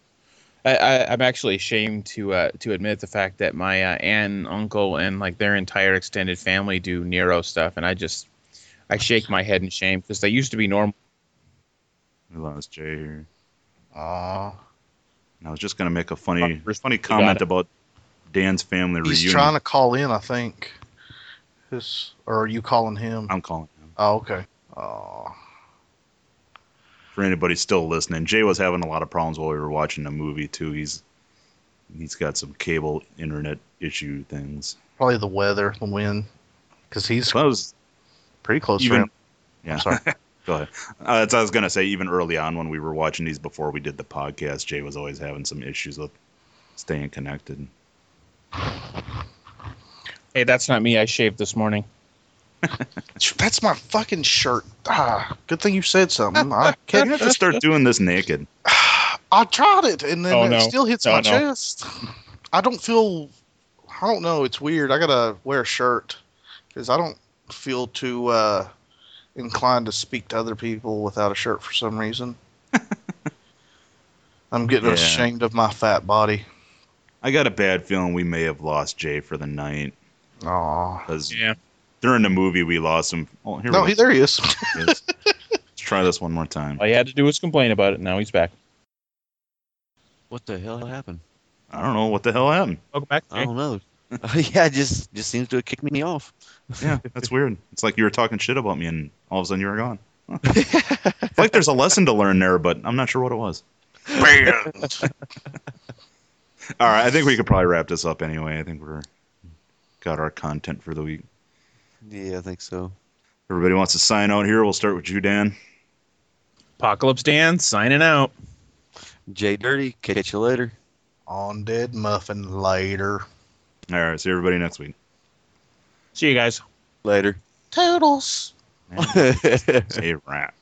I, I, I'm actually ashamed to uh, to admit the fact that my uh, aunt and uncle and like their entire extended family do Nero stuff, and I just I shake my head in shame because they used to be normal. We lost Jay here. Aw. And I was just gonna make a funny Oh, funny comment about Dan's family He's reunion. He's trying to call in, I think. His, or are you calling him? I'm calling him. Oh, okay. Oh. For anybody still listening, Jay was having a lot of problems while we were watching the movie too. He's he's got some cable internet issue things. Probably the weather, the wind. Because he's So I was pretty close even yeah. I'm sorry. Go ahead. Uh, that's what I was gonna say. Even early on when we were watching these before we did the podcast, Jay was always having some issues with staying connected. Hey, that's not me. I shaved this morning. That's my fucking shirt. Ah, good thing you said something. I can't. have to start doing this naked. I tried it, and then Oh, it no. still hits Oh, my no. chest. I don't feel. I don't know. It's weird. I gotta wear a shirt. because I don't feel too uh, inclined to speak to other people without a shirt for some reason. I'm getting Yeah. ashamed of my fat body. I got a bad feeling we may have lost Jay for the night. Aw. Yeah. during the movie, we lost him. Oh, here No, we he, there he is. Let's try this one more time. All you had to do was complain about it. Now he's back. What the hell happened? I don't know what the hell happened. Welcome back. I don't know. yeah, just just seems to have kicked me off. Yeah, that's weird. It's like you were talking shit about me, and all of a sudden you were gone. Huh. It's like there's a lesson to learn there, but I'm not sure what it was. All right, I think we could probably wrap this up anyway. I think we're got our content for the week. Yeah, I think so. Everybody wants to sign out here. We'll start with you, Dan. Apocalypse Dan signing out. Jay Dirty, catch you later. Undead Muffin later. All right, see everybody next week. See you guys. Later. Toodles. Say rap.